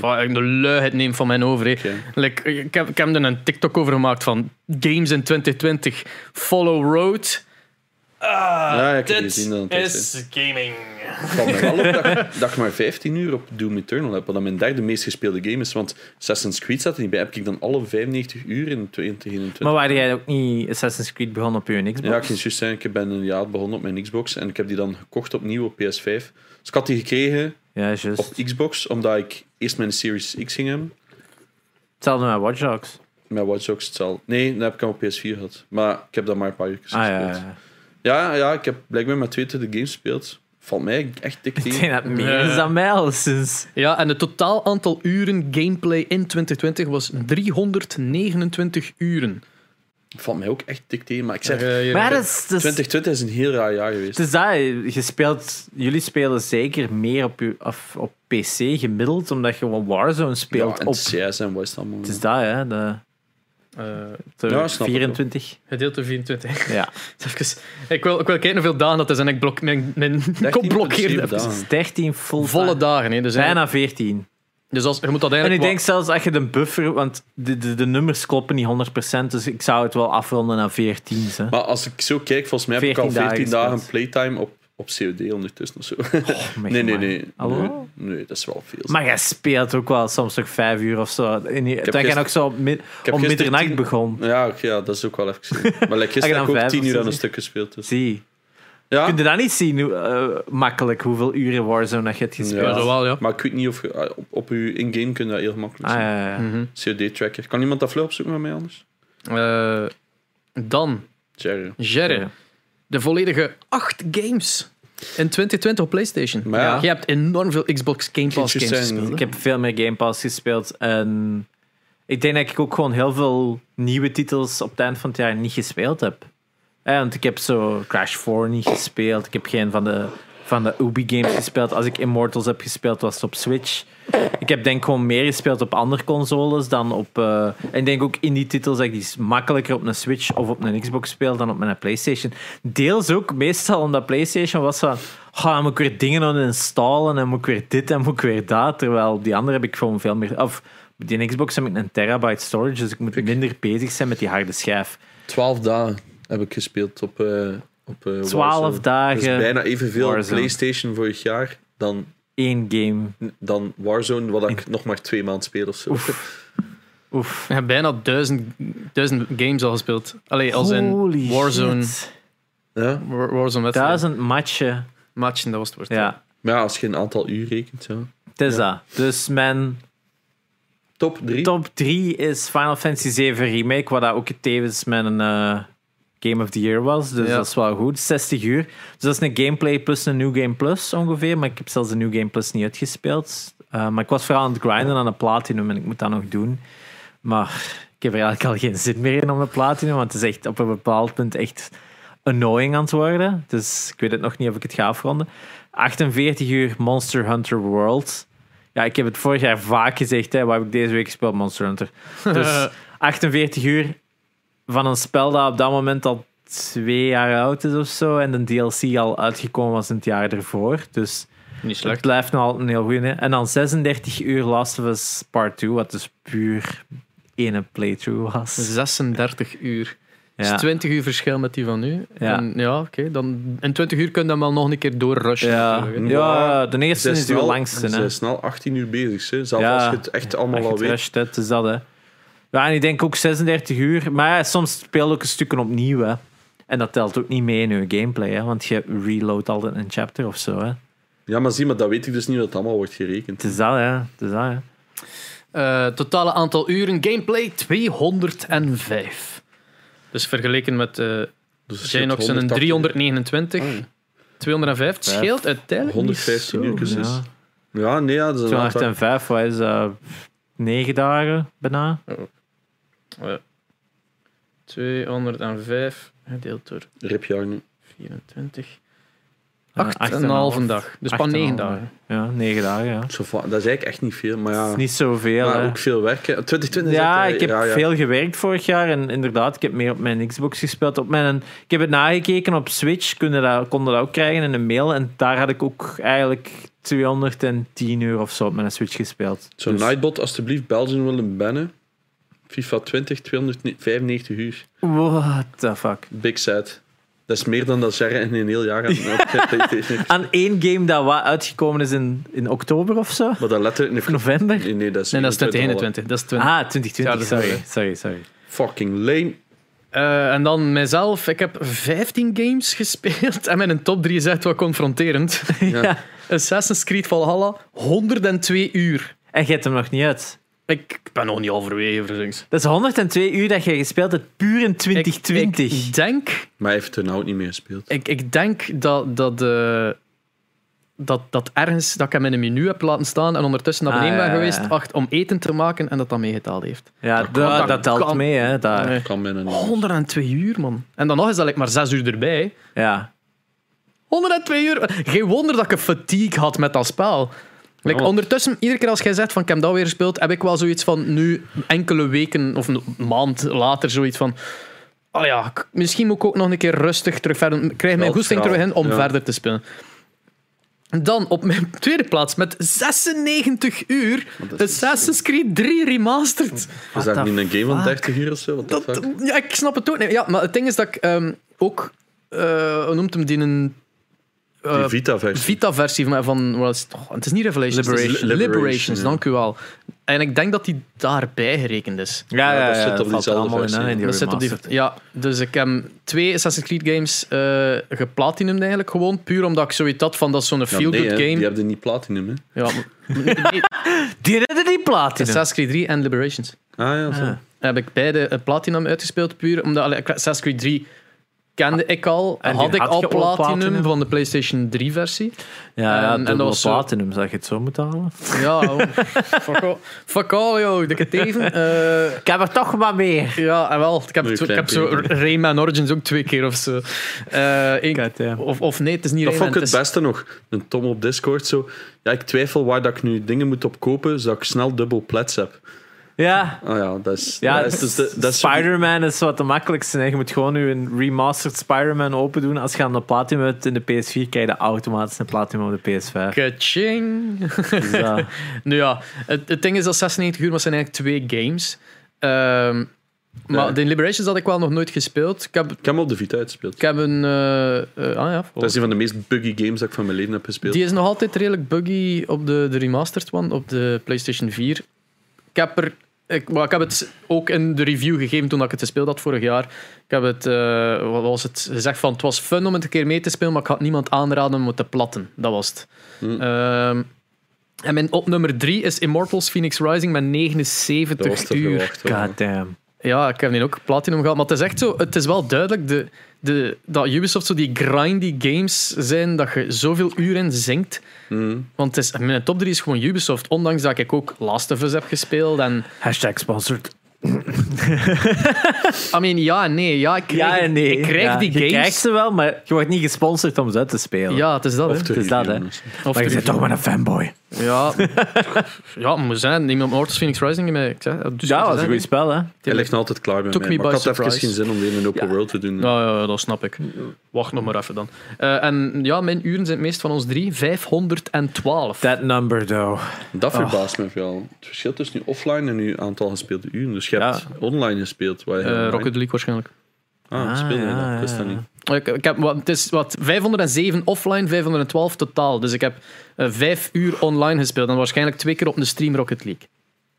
Ah, ik de luiheid neem van mijn over. Like, ik, heb, ik heb er een TikTok over gemaakt van games in 2020. Follow Road. Ja, ja, ik heb Dit gezien dat het is. is gaming. Valt me wel op dat, ik- dat ik maar 15 uur op Doom Eternal heb, wat dan mijn derde meest gespeelde game is. Want Assassin's Creed staat er niet bij. Heb ik dan alle 95 uur in 2021? Maar waar jij ook niet Assassin's Creed begonnen op je Xbox? Ja, ik kan juist zeggen, ik ben een jaar begonnen op mijn Xbox en ik heb die dan gekocht opnieuw op PS5. Dus ik had die gekregen Ja, juist. op Xbox, omdat ik eerst mijn Series X ging hebben. Hetzelfde met Watch Dogs. Met Watch Dogs hetzelfde. Nee, dat heb ik hem op PS4 gehad. Maar ik heb dat maar een paar uur gespeeld. Ah ja, ja, ja. ja. ik heb blijkbaar met 22 games gespeeld. Valt mij echt dik Ik tegen. denk dat meer is dan mij al sinds. Ja, en het totaal aantal uren gameplay in 2020 was 329 uren. Valt mij ook echt dik tegen. Maar ik zeg, hier- Maar dat is, dat is, 2020 is een heel raar jaar geweest. het is dat, je speelt, jullie spelen zeker meer op, je, of op PC gemiddeld, omdat je gewoon Warzone Ja, speelt en op... CS en West allemaal. Het is dat, hè. De, Eh, Zo Ja, snap ik 24. gedeeld door 24. Ja. Even, ik, wil, ik wil kijken hoeveel dagen dat is en ik blok, mijn, mijn kop 13 blokkeerde. dagen. even. Het is 13 full Volle dagen. Hè. Dus, Bijna 14. Dus als, je moet dat En eigenlijk ik denk zelfs als je de buffer, want de, de, de nummers kloppen niet 100%, dus ik zou het wel afronden naar 14. Hè. Maar als ik zo kijk, volgens mij heb ik al 14 dagen 14 dagen gespeeld. playtime op, op COD ondertussen of zo. Oh, nee, nee, nee. Hallo? Nee, nee, dat is wel veel. Maar jij speelt ook wel soms nog vijf uur of zo. En je- Dat ook zo om, mid- middernacht tien- begon. Ja, ja, dat is ook wel even gezien. Maar like, gisteren heb ik ook vijf 10 of uur aan een stuk gespeeld. Dus. Zie. Ja, Kun je dat niet zien, hoe, eh, makkelijk, hoeveel uren Warzone dat je hebt gespeeld? Ja, zo wel, ja. maar ik weet niet of je, ah, op, op je in-game kun je dat heel makkelijk Ah, zien. ja, ja, ja. Mhm. COD-tracker. Kan iemand dat vlug opzoeken met mij anders? Eh, dan, Jerry. Jerry. De volledige acht games in 2020 op PlayStation. Maar ja. Je hebt enorm veel Xbox Game Pass games zijn- gespeeld. Ik heb veel meer Game Pass gespeeld en ik denk dat ik ook gewoon heel veel nieuwe titels op het eind van het jaar niet gespeeld heb. Eh, want ik heb zo Crash 4 niet gespeeld. Ik heb geen van de, van de Ubi games gespeeld. Als ik Immortals heb gespeeld, was het op Switch. Ik heb denk gewoon meer gespeeld op andere consoles dan op... eh, en ik denk ook in die titels dat ik die makkelijker op een Switch of op een Xbox speel dan op mijn PlayStation. Deels ook, meestal omdat PlayStation was van... Oh, dan moet ik weer dingen aan installen en moet ik weer dit en moet ik weer dat. Terwijl die andere heb ik gewoon veel meer... Of die Xbox heb ik een terabyte storage, dus ik moet minder bezig zijn met die harde schijf. 12 dagen heb ik gespeeld op, eh op eh, 12 Warzone. dagen, Dat is bijna evenveel Warzone. PlayStation vorig jaar dan, één game. dan Warzone, wat ik nog maar twee maanden speel of zo. Oef. Je hebt bijna duizend, duizend games al gespeeld. Allee, als in Holy Warzone, shit. Ja? War- Warzone wedstrijd. Duizend matchen. Matchen, dat was het woord. Ja, Maar ja, als je een aantal uur rekent. Ja. het is Ja. dat. Dus mijn Top 3. top 3 is Final Fantasy 7 Remake, wat dat ook tevens mijn eh, Game of the Year was. Dus Ja. dat is wel goed. 60 uur. Dus dat is een gameplay plus een New Game Plus ongeveer. Maar ik heb zelfs de New Game Plus niet uitgespeeld. Uh, maar ik was vooral aan het grinden aan de Platinum en ik moet dat nog doen. Maar ik heb er eigenlijk al geen zin meer in om de Platinum, want het is echt op een bepaald punt echt annoying aan het worden. Dus ik weet het nog niet of ik het ga afronden. 48 uur Monster Hunter World. Ja, ik heb het vorig jaar vaak gezegd. Hè, wat heb ik deze week gespeeld? Monster Hunter. Dus 48 uur van een spel dat op dat moment al twee jaar oud is of zo. En de DLC al uitgekomen was in het jaar ervoor. Dus Niet het slecht. blijft nog altijd een heel goede. En dan 36 uur Last of Us Part 2, wat dus puur ene playthrough was. 36 uur. Dat Ja. is 20 uur verschil met die van nu. Ja. En ja, oké. dan in 20 uur kun je dan wel nog een keer doorrushen. Ja. ja, de eerste is de langste. Ze Hè. zijn snel 18 uur bezig. Hè. Zelfs Ja. als je het echt allemaal al weet. rushed. Het is dat, hè. Ja, en ik denk ook 36 uur. Maar ja, soms speel ik een stukken opnieuw, hè. En dat telt ook niet mee in je gameplay, hè. Want je reload altijd een chapter of zo, hè. Ja, maar zie, maar dat weet ik dus niet dat het allemaal wordt gerekend. Het is dat, hè. Het is dat, hè. Eh, totale aantal uren gameplay 205. Dus vergeleken met eh Dus het nog zijn 180 329. Ah, 205. Het Vijf. scheelt uiteindelijk 115 niet uurtjes zo. is. Ja. Ja, nee, ja, dat is een aantal- 205, wat is dat? Negen dagen, bijna. Ja. 205 gedeeld door Ripjaar nu. 24. Ja, 8 acht en en een een halve half. dag. Dus pas een 9 half dagen. Ja, negen dagen, ja. Zo dat is eigenlijk echt niet veel, maar ja. Is niet zoveel, maar hè. ook veel werk. hè. 2020 is Ja, ik heb ja, ja. veel gewerkt vorig jaar en inderdaad, ik heb meer op mijn Xbox gespeeld. Op mijn, ik heb het nagekeken op Switch, konden dat, konden dat ook krijgen in een mail. En daar had ik ook eigenlijk 210 uur of zo op mijn Switch gespeeld. Zo, Dus- Nightbot, alsjeblieft, Belgium willen bannen. FIFA 20, 295 uur. What the fuck. Big sad. Dat is meer dan dat Jarre in een heel jaar PlayStation. Aan één game dat wat uitgekomen is in, in oktober of zo? Maar dat letterlijk... November? Nee, nee, dat is, Nee, dat is 21 2021. Dat is 20. Ah, 2020, Ja, dat is sorry. Sorry, sorry. Fucking lame. Eh, en dan mijzelf. Ik heb 15 games gespeeld. En mijn top 3 is echt wat confronterend. ja. Assassin's Creed Valhalla, 102 uur. En je hebt hem nog niet uit. Ik ben nog niet halverwege, verzinks. Dat is 102 uur dat je gespeeld hebt, puur in 2020. Ik, ik denk, Maar hij heeft er nou ook niet meer gespeeld. ik, ik denk dat, dat, eh, dat, dat ergens dat ik hem in een menu heb laten staan en ondertussen naar Ah, beneden ja, ben ja, geweest ja. acht, om eten te maken en dat dat meegetaald heeft. ja, Dat dat, kan- dat telt kan- mee, hè. Daar. Nee. Kan men een... 102 uur, man. En dan nog is dat like, maar 6 uur erbij. Ja. 102 uur. Geen wonder dat ik een fatigue had met dat spel. Like, Ja. Ondertussen, iedere keer als jij zegt van ik heb dat weer gespeeld, heb ik wel zoiets van nu enkele weken of een maand later zoiets van. Oh ja, misschien moet ik ook nog een keer rustig terug verder. Ik krijg mijn goesting terug in om ja. verder te spelen. Dan op mijn tweede plaats met 96 uur Assassin's Creed 3 Remastered. Is dat niet een game van fuck? 30 uur of zo? Dat, ja, ik snap het ook niet. Ja, maar het ding is dat ik ehm, ook, eh hoe noemt hem die een eh, Die Vita-versie. Vita-versie van, van wat is het? Oh, het is niet Revelations, het is Liberation. Liberations, ja. dank u wel. En ik denk dat die daarbij gerekend is. Ja, ja, Ja, dat zit op diezelfde versie, in die Dat zit op die, ja, dus ik heb twee Assassin's Creed games eh geplatinumd eigenlijk gewoon, puur omdat ik zoiets had van dat is zo'n Ja, feel-good nee, game. Die hebben niet platinum, hè? Ja, nee, Die redden die platinum. Assassin's Creed 3 en Liberations. Ah ja, zo. Ah. heb ik beide eh, Platinum uitgespeeld, puur omdat allee, Assassin's Creed 3 kende ik al, En had ik had al Platinum, Platinum? van de PlayStation 3 versie. Ja, ja En- dat was zo- platinum, zou je het zo moeten halen? Ja, oh, fuck, all, fuck all, joh, ik het even. Eh, Ik heb er toch maar meer. ja, en wel, ik heb, zo, ik heb zo. Rayman Origins ook twee keer of zo. Eh, of, of nee, het is niet Dat Rayman. vond ik het beste nog. Een Tom op Discord zo. Ja, ik twijfel waar dat ik nu dingen moet opkopen, zodat ik snel dubbel plets heb. Ja, Ah ja, dat is... ja dat is, dus de- dat is Spider-Man is wat de makkelijkste. hè. Je moet gewoon nu een remastered Spider-Man open doen. Als je aan de platinum hebt in de PS4, krijg je automatisch een platinum op de PS5. Kaching. Dus, Nu ja, het, het ding is dat 96 uur, maar het zijn eigenlijk twee games. Ehm, maar Ja. de Liberations had ik wel nog nooit gespeeld. Ik heb, Ik heb hem op de Vita uitgespeeld. ik heb een... eh, eh, ah ja, Dat is een van de meest buggy games dat ik van mijn leven heb gespeeld. Die is nog altijd redelijk buggy op de, de remastered one, op de PlayStation 4. Ik heb, er, ik, maar ik heb het ook in de review gegeven toen ik het gespeeld had vorig jaar. Ik heb het, eh, wat was het gezegd van, het was fun om het een keer mee te spelen, maar ik had niemand aanraden om het te platten. Dat was het. Hm. Ehm, en mijn op nummer 3 is Immortals Phoenix Rising met dat 79 was te uur. verwacht. God damn. Ja, ik heb die ook platinum gehad. Maar het is echt zo, het is wel duidelijk de, de, dat Ubisoft zo die grindy games zijn, dat je zoveel uur in zinkt. Mhm. Want het is, mijn top 3 is gewoon Ubisoft. Ondanks dat ik ook Last of Us heb gespeeld. En, Hashtag sponsored. I mean, ja en nee. Ja, ik krijg, Ja en nee. Ik krijg Ja, die Je games. krijgt ze wel, maar je wordt niet gesponsord om ze uit te spelen. Ja, het is dat. Of hè. te Het is dat, hè. Of maar je bent toch maar een fanboy. Ja, ja moet zijn. Neem Immortals Phoenix Rising mee. Ik zeg, dus Ja, dat is een goed spel, hè. Hij ligt nog altijd klaar bij Took mij. me Maar ik had even surprise. geen zin om weer een open world te doen. Ja, ja, dat snap ik. Wacht nog maar even dan. Eh, en ja, mijn uren zijn het meest van ons drie. 512. That number, though. Dat verbaast me wel. Het verschil tussen nu offline en nu aantal gespeelde uren. Dus je hebt Ja. online gespeeld. Waar Eh, Rocket League waarschijnlijk. Ah, Ah, speelde je ja, dat? Wist dat niet. Ik, ik heb, wat, het is wat 507 offline, 512 totaal. Dus ik heb eh, vijf uur online gespeeld. En waarschijnlijk twee keer op de stream Rocket League.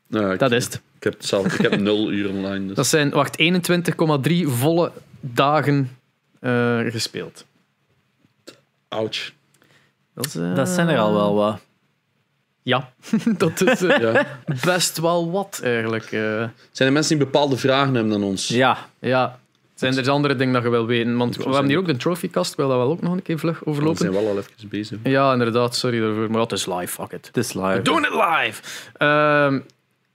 Ja, ik, Dat is het. Ik heb, zelf, ik heb nul uur online. Dus. Dat zijn, wacht, 21,3 volle dagen eh, gespeeld. Ouch. Dat, is, eh, Dat zijn er al wel wat. Ja, dat is Ja. best wel wat eigenlijk. eh. Zijn er mensen die bepaalde vragen hebben dan ons? Ja, ja. Zijn er andere dingen dat je wil weten? Want we hebben hier ook de trophycast. Ik wil dat wel ook nog een keer vlug We overlopen. zijn wel al even bezig. Ja, inderdaad. Sorry daarvoor. Maar het is live. Fuck it. het is live. Doen het live! Ehm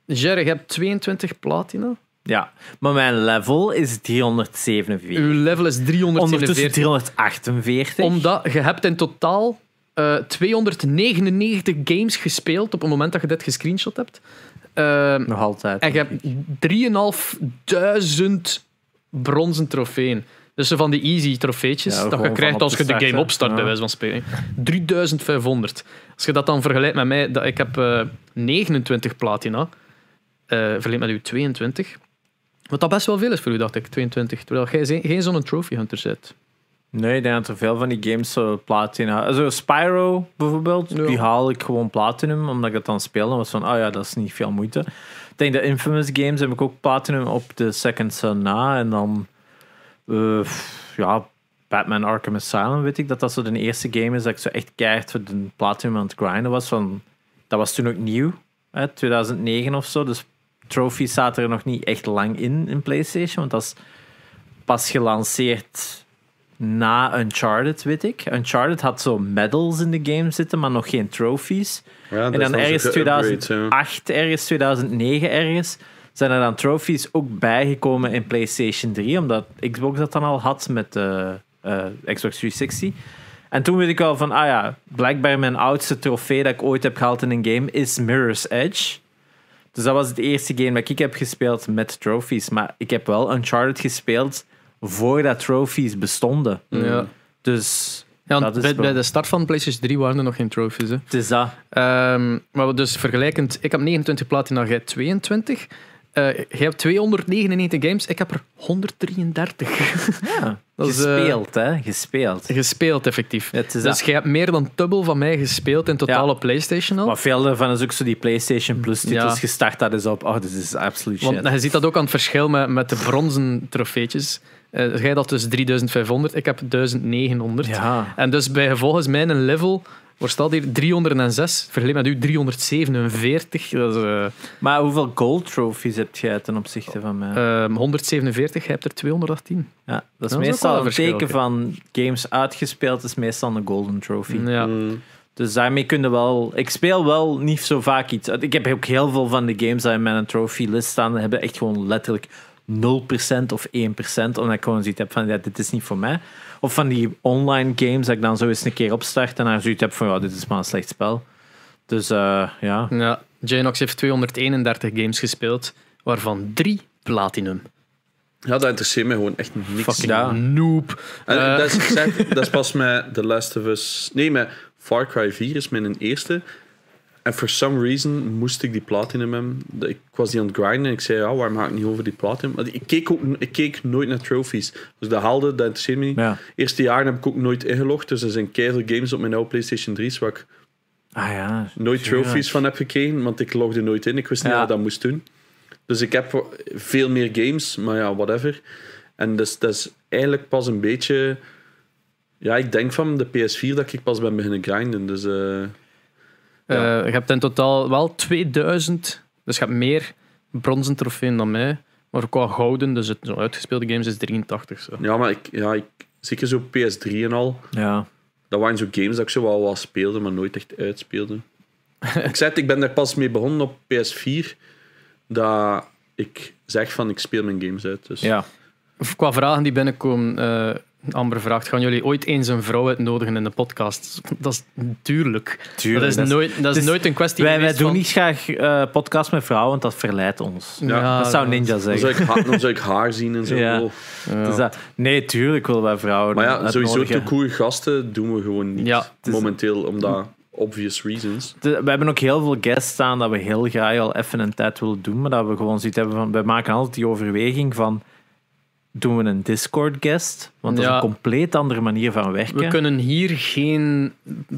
Jerry, je hebt 22 platina. Ja, maar mijn level is 347. Uw level is Ondertussen 347. 348. Omdat je hebt in totaal eh 299 games gespeeld op het moment dat je dit gescreenshot hebt. Ehm, Nog altijd. en je hebt 3.500 bronzen trofeeën. Dus zo van die easy trofeetjes Ja, dat je krijgt als je de game opstart, bij wijze van spreken. 3500. Als je dat dan vergelijkt met mij, dat ik heb eh 29 platina, eh vergelijk met uw 22. Wat dat best wel veel is voor u, dacht ik, 22. Terwijl jij geen, geen zo'n trophy hunter bent. Nee, ik denk dat er veel van die games zo platina. Also Spyro bijvoorbeeld, Ja. die haal ik gewoon platinum, omdat ik het dan speelde. was van, oh ja, dat is niet veel moeite. Denk de Infamous games heb ik ook platinum op de Second Son na. En dan, eh, ja, Batman Arkham Asylum weet ik dat dat zo de eerste game is dat ik zo echt keihard voor de platinum aan het grinden was. Van, dat was toen ook nieuw, hè, 2009 of zo. Dus trophies zaten er nog niet echt lang in in PlayStation, want dat is pas gelanceerd na Uncharted, weet ik. Uncharted had zo medals in de game zitten, maar nog geen trophies. Ja, en dan ergens geupgrade, 2008, ergens 2009 ergens, zijn er dan trophies ook bijgekomen in PlayStation 3, omdat Xbox dat dan al had met de eh, Xbox 360. En toen weet ik wel van, ah ja, blijkbaar mijn oudste trofee dat ik ooit heb gehaald in een game is Mirror's Edge. Dus dat was het eerste game dat ik heb gespeeld met trophies. Maar ik heb wel Uncharted gespeeld voordat trophies bestonden. Ja. Dus Ja, want bij, de start van PlayStation 3 waren er nog geen trophies. Hè. het is dat. Ehm, maar dus vergelijkend, ik heb 29 platina, jij 22. Eh jij hebt 299 games, ik heb er 133 Ja, Dat is, eh, gespeeld, hè? Gespeeld. gespeeld, effectief. Ja, Dus dat. jij hebt meer dan dubbel van mij gespeeld in totaal Ja. op PlayStation al. Maar veel daarvan is ook zo die PlayStation Plus titels Ja. gestart. Dat is op, oh, dit is absoluut shit. Want je ziet dat ook aan het verschil met, met de bronzen trofeetjes. Eh jij had dus 3500, ik heb 1900. ja. En dus bij gevolg is mijn level, waar staat hier, 306, vergeleken met u 347. Dat is, eh, Maar hoeveel gold trophies heb jij ten opzichte van mij? ehm, 147, jij hebt er 218. ja, dat is dat is meestal wel een teken van games uitgespeeld, is meestal een golden trophy. Ja. Mm. Dus daarmee kun je wel... Ik speel wel niet zo vaak iets. Ik heb ook heel veel van de games die in mijn trophy list staan, hebben echt gewoon letterlijk 0% of 1%, omdat ik gewoon zoiets heb van, ja, dit is niet voor mij. Of van die online games dat ik dan zo eens een keer opstart en dan zoiets heb van, ja, dit is maar een slecht spel. Dus eh, ja, Ja, Janox heeft 231 games gespeeld, waarvan drie platinum. Ja, dat interesseert me gewoon echt niks. Fucking Ja. noob. En Eh, dat, is, dat is pas met The Last of Us... Nee, met Far Cry 4 is mijn eerste. En for some reason moest ik die platinum hebben. Ik was die aan het grinden en ik zei, ja, waarom ga ik niet over die platinum? Maar ik keek, ook, ik keek nooit naar trophies. Dus dat haalde, dat interesseert me niet. ja. Eerste jaren heb ik ook nooit ingelogd. Dus er zijn keihard games op mijn oude PlayStation 3's waar ik Ah ja. nooit trophies van heb gekregen. Want ik logde nooit in. Ik wist niet wat ik dat moest doen. Dus ik heb veel meer games, maar ja, whatever. En dus, dat is eigenlijk pas een beetje... Ja, ik denk van de PS4 dat ik pas ben beginnen grinden. Dus eh, Ja. Eh, je hebt in totaal wel 2000, dus je hebt meer bronzen trofeeën dan mij. Maar wel gouden, dus het zo uitgespeelde games is 83. Zo. ja, maar ik, ja, ik, zeker zo PS3 en al. Ja. Dat waren zo games dat ik zo wel wat speelde, maar nooit echt uitspeelde. ik zei het, ik ben daar pas mee begonnen op PS4. Dat ik zeg van ik speel mijn games uit. Dus. ja. Qua vragen die binnenkomen, eh Amber vraagt: gaan jullie ooit eens een vrouw uitnodigen in de podcast? Dat is tuurlijk. Tuurlijk, dat is, dat is- nooit, dat is dus nooit een kwestie Wij, wij doen van- niet graag eh podcasts met vrouwen, want dat verleidt ons. Ja, dat zou Ninja Dan zeggen. zou, ik ha- dan zou ik haar zien en zo. Ja. Oh. Ja. Dus dat- nee, tuurlijk willen wij vrouwen Maar ja, sowieso te coole gasten doen we gewoon niet. Is- momenteel, omdat obvious reasons. De- we hebben ook heel veel guests staan dat we heel graag al even een tijd willen doen, maar dat we gewoon zoiets hebben van, we maken altijd die overweging van, doen we een Discord guest? Want dat is Ja. een compleet andere manier van werken. We kunnen hier geen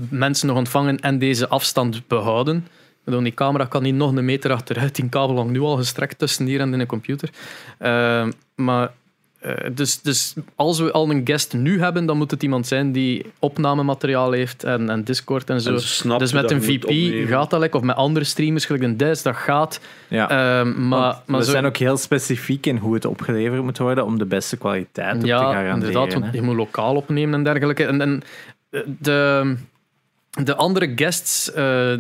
mensen nog ontvangen en deze afstand behouden. Bedoel, die camera kan niet nog een meter achteruit. Die kabel hangt nu al gestrekt tussen hier en in de computer. Eh, maar eh, dus, dus als we al een guest nu hebben, dan moet het iemand zijn die opnamemateriaal heeft en, en Discord en zo. En dus met een VP gaat dat lekker, of met andere streamers, gelijk een Des, dat gaat. ja. Eh, maar, maar we zo- zijn ook heel specifiek in hoe het opgeleverd moet worden om de beste kwaliteit op te ja, garanderen. inderdaad, want hè. je moet lokaal opnemen en dergelijke. En, en de, de andere guests eh,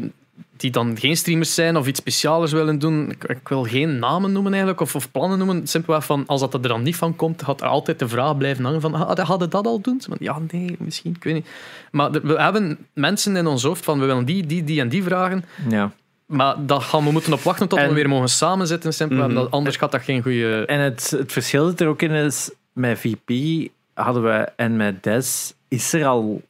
die dan geen streamers zijn of iets specialers willen doen, ik, ik wil geen namen noemen eigenlijk, of, of plannen noemen, simpelweg van, als dat er dan niet van komt, gaat er altijd de vraag blijven hangen van, "Ah, hadden dat al doen? Ja, nee, misschien, ik weet niet. Maar we hebben mensen in ons hoofd van, we willen die, die, die en die vragen, Ja. maar dat gaan we moeten op wachten tot En- we weer mogen samenzitten, simpelweg, Mhm. anders gaat dat geen goede... En het, het verschil dat er ook in is, met VP hadden we en met Des is er al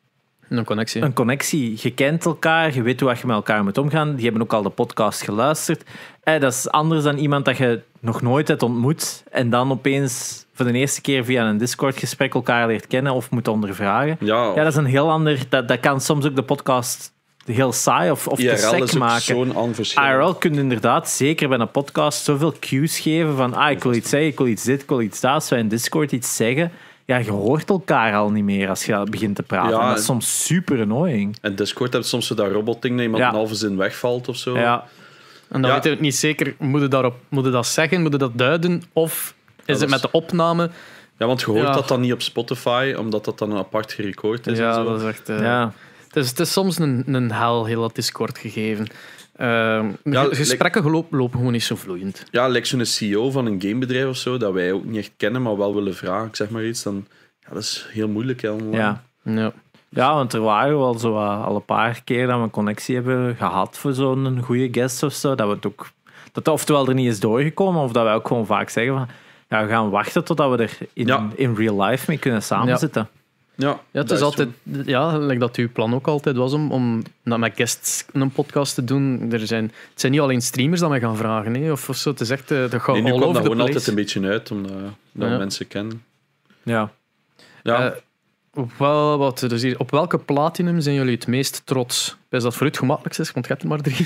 Een connectie. een connectie. Je kent elkaar, je weet hoe je met elkaar moet omgaan. Die hebben ook al de podcast geluisterd. Eh, dat is anders dan iemand dat je nog nooit hebt ontmoet en dan opeens voor de eerste keer via een Discord-gesprek elkaar leert kennen of moet ondervragen. Ja, Ja, dat is een heel ander... Dat, dat kan soms ook de podcast heel saai of, of te IRL sec is ook maken. zo'n ander verschil. IRL kun je inderdaad, zeker bij een podcast, zoveel cues geven van ah, ik wil iets zeggen, ik wil iets dit, ik wil iets dat. Als wij in Discord iets zeggen, ja, je hoort elkaar al niet meer als je begint te praten. Ja, En dat is en- soms super annoying. En Discord heb je soms zo dat robotding dat iemand Ja. een halve zin wegvalt of zo. Ja, En dan Ja. weten we het niet zeker, moet je, daarop, moet je dat zeggen, moet je dat duiden, of is het met de opname? Ja, want je hoort Ja. dat dan niet op Spotify, omdat dat dan apart gerecord is. en ja, zo. dat is echt... eh, ja. het, is, het is soms een, een hel, heel dat Discord gegeven. Ehm, Ja, ge- gesprekken geloop- lopen gewoon niet zo vloeiend. Ja, lijkt zo'n CEO van een gamebedrijf of zo, dat wij ook niet echt kennen, maar wel willen vragen, ik zeg maar iets, dan... Ja, dat is heel moeilijk, hè. ja. Ja. Ja, want er waren wel zo al een paar keer dat we een connectie hebben gehad voor zo'n goede guest of zo. Dat we het ook, dat het oftewel er niet is doorgekomen, of dat wij ook gewoon vaak zeggen van ja, we gaan wachten totdat we er in, Ja. in real life mee kunnen samenzitten. Ja, Ja, het dat is altijd, ja, like dat uw plan ook altijd was om, om nou, met guests een podcast te doen. Er zijn, het zijn niet alleen streamers dat mij gaan vragen, hè, of, of zo. Het is echt, eh, dat gaat Nee, nu all over dat gewoon place. altijd een beetje uit, omdat dat Ja. mensen kennen. Ja. Ja, Eh, op, wel, wat, dus hier, op welke platinum zijn jullie het meest trots? Is dat voor u het gemakkelijkst is, want je hebt er maar drie.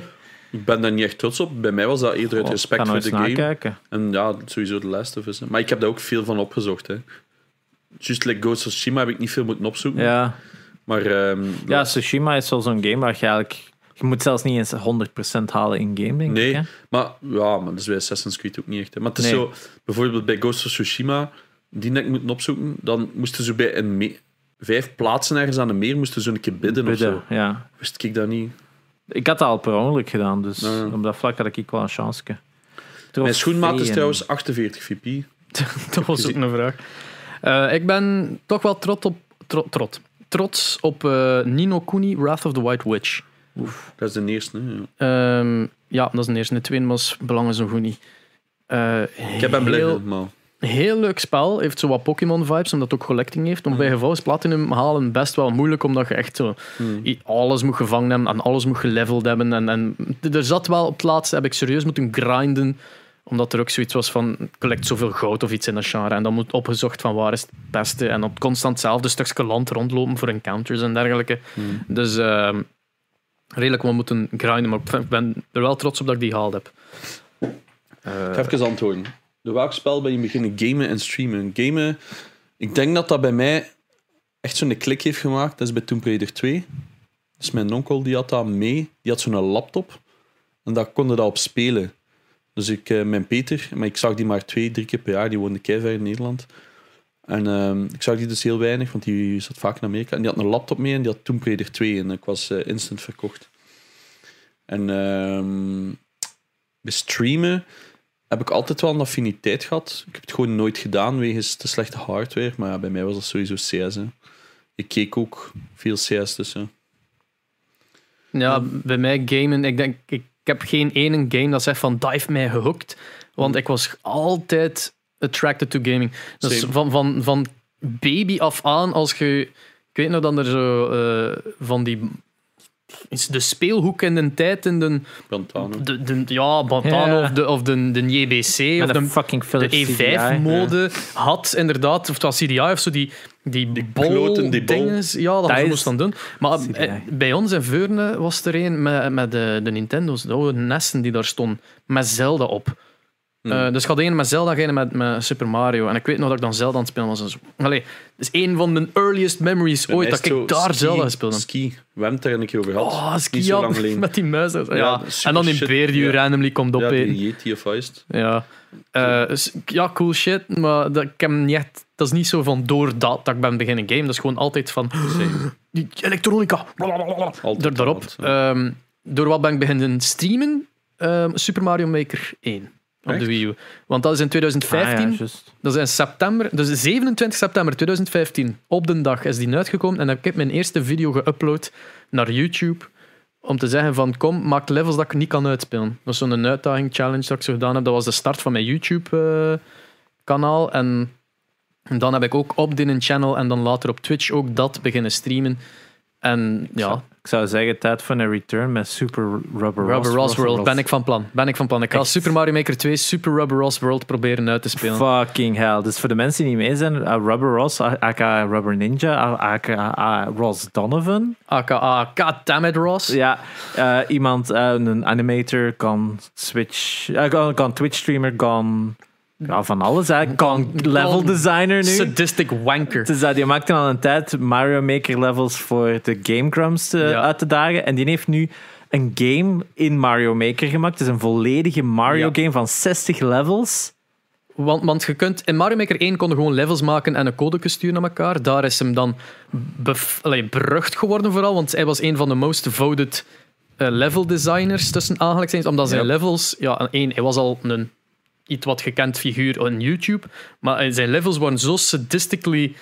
ik ben daar niet echt trots op. Bij mij was dat eerder uit Oh, respect voor de game. nakijken. En ja, sowieso de Last of Us. Maar ik heb daar ook veel van opgezocht. Hè. Just like Ghost of Tsushima heb ik niet veel moeten opzoeken. Ja. Maar ehm, ja, Tsushima is wel zo'n game waar je eigenlijk... Je moet zelfs niet eens 100% halen in game, denk Nee. ik. Maar ja, maar dat is bij Assassin's Creed ook niet echt. Hè. Maar het is Nee. zo, bijvoorbeeld bij Ghost of Tsushima, die net moeten opzoeken, dan moesten ze bij een me- vijf plaatsen ergens aan de meer moesten ze een keer bidden, of zo. ja. Wist ik dat niet. Ik had dat al per ongeluk gedaan, dus Ja. op dat vlak had ik wel een chance. Mijn schoenmaat is trouwens 48 VP. dat was ook een vraag. Eh, ik ben toch wel trots op, tro- trot, trots op eh, Nino Kuni, Wrath of the White Witch. Dat is de eerste. Ja. Ehm, ja, dat is de eerste. De tweede was belangen zo goed niet. Eh, Ik heb hem blij heel, leuk spel. Heeft zo wat Pokémon-vibes, omdat het ook collecting heeft. Om bij geval is Platinum halen best wel moeilijk, omdat je echt zo i- alles moet gevangen hebben en alles moet geleveld hebben. En, en er zat wel op het laatste, heb ik serieus moeten grinden, omdat er ook zoiets was van, collect zoveel goud of iets in dat genre. En dan moet opgezocht van waar is het beste. En op constant hetzelfde stukje land rondlopen voor encounters en dergelijke. Hmm. Dus ehm, redelijk wat moeten grinden, maar ik ben er wel trots op dat ik die gehaald heb. Ik ga even antwoorden. Door welk spel ben je beginnen gamen en streamen? Gamen, ik denk dat dat bij mij echt zo'n klik heeft gemaakt. Dat is bij Tomb Raider 2. Dus mijn onkel die had dat mee. Die had zo'n laptop. En daar konden dat op spelen. Dus ik, eh, mijn Peter, maar ik zag die maar twee, drie keer per jaar. Die woonde keiver in Nederland. En ehm, ik zag die dus heel weinig, want die zat vaak in Amerika. En die had een laptop mee en die had Tomb Raider 2. En ik was eh, instant verkocht. En ehm, bij streamen heb ik altijd wel een affiniteit gehad. Ik heb het gewoon nooit gedaan wegens te slechte hardware. Maar ja, bij mij was dat sowieso CS. Ik keek ook veel CS tussen. Ja, bij mij gamen, ik denk, ik, heb geen ene game dat zegt van, dat heeft mij gehokt. Want ik was altijd attracted to gaming. Dus Same. van, van, van baby af aan, als je... Ik weet nog dat er zo eh, van die... is De speelhoek in de tijd in de, Pantano. de, de ja, Bantano Ja. of de, of de, de JBC Met of een de, fucking de Philips CDI, E5-mode had inderdaad, of het was CDI of zo, die, die, die die bol. dinges. Ja, dat, Dat moest dan doen. Maar eh, bij ons in Veurne was er een met, met de, de Nintendo's, de oude Nessen die daar stonden, met Zelda op. Hmm. Eh, dus ik had een met Zelda, een met, met Super Mario. En ik weet nog dat ik dan Zelda aan het spelen was. Zo. Allee, dat is een van mijn earliest memories Bij ooit dat ik daar ski- Zelda gespeeld heb. Ski. We hebben het er een keer over gehad. Oh, ski zo ja, lang geleden. met die muis. Ja, Ja, en dan in shit. Beer die je Ja. randomly komt Ja, opeten. die of Heist. Ja. Eh, dus, ja, cool shit, maar dat, ik heb niet echt, dat is niet zo van door dat, dat ik ben beginnen gamen. Dat is gewoon altijd van die elektronica. blablabla. Altijd Daar- daarop. ja. Ehm, door wat ben ik beginnen streamen? Ehm, Super Mario Maker 1 op Echt? de Wii U. Want dat is in 2015. Ah, ja. Dat is in september, dus 27 september 2015, op de dag is die uitgekomen. En dan heb ik mijn eerste video geüpload naar YouTube. Om te zeggen van, kom, maak levels dat ik niet kan uitspelen. Dat is zo'n uitdaging, challenge dat ik zo gedaan heb. Dat was de start van mijn YouTube-kanaal. en dan heb ik ook op Din Channel en dan later op Twitch ook dat beginnen streamen. En ja, Ik zou zeggen, tijd voor een return met Super Rubber, Rubber Ross World ben ik van plan. Ben ik van plan. Ik ga Echt? Super Mario Maker 2 Super Rubber Ross World proberen uit te spelen. Fucking hell. Dus voor de mensen die niet mee zijn, uh, Rubber Ross, aka Rubber Ninja, aka Ross Donovan. AKA, goddammit Ross. Ja, eh, iemand, eh, een animator, kan Switch, eh, kan, kan Twitch streamer, kan ja, van alles. Kan level designer nu. Sadistic wanker. Dus dat, die maakte al een tijd Mario Maker levels voor de Game Grumps te- Ja. uit te dagen. En die heeft nu een game in Mario Maker gemaakt. Het is een volledige Mario Ja. game van 60 levels. Want, want je kunt in Mario Maker 1 kon je gewoon levels maken en een code sturen naar elkaar. Daar is hem dan bef- allee, berucht geworden vooral, want hij was een van de most voted eh, level designers tussen aanhalingstekens, omdat zijn Ja. levels, ja, één, hij was al een iets wat gekend figuur op YouTube, maar eh, zijn levels waren zo sadistically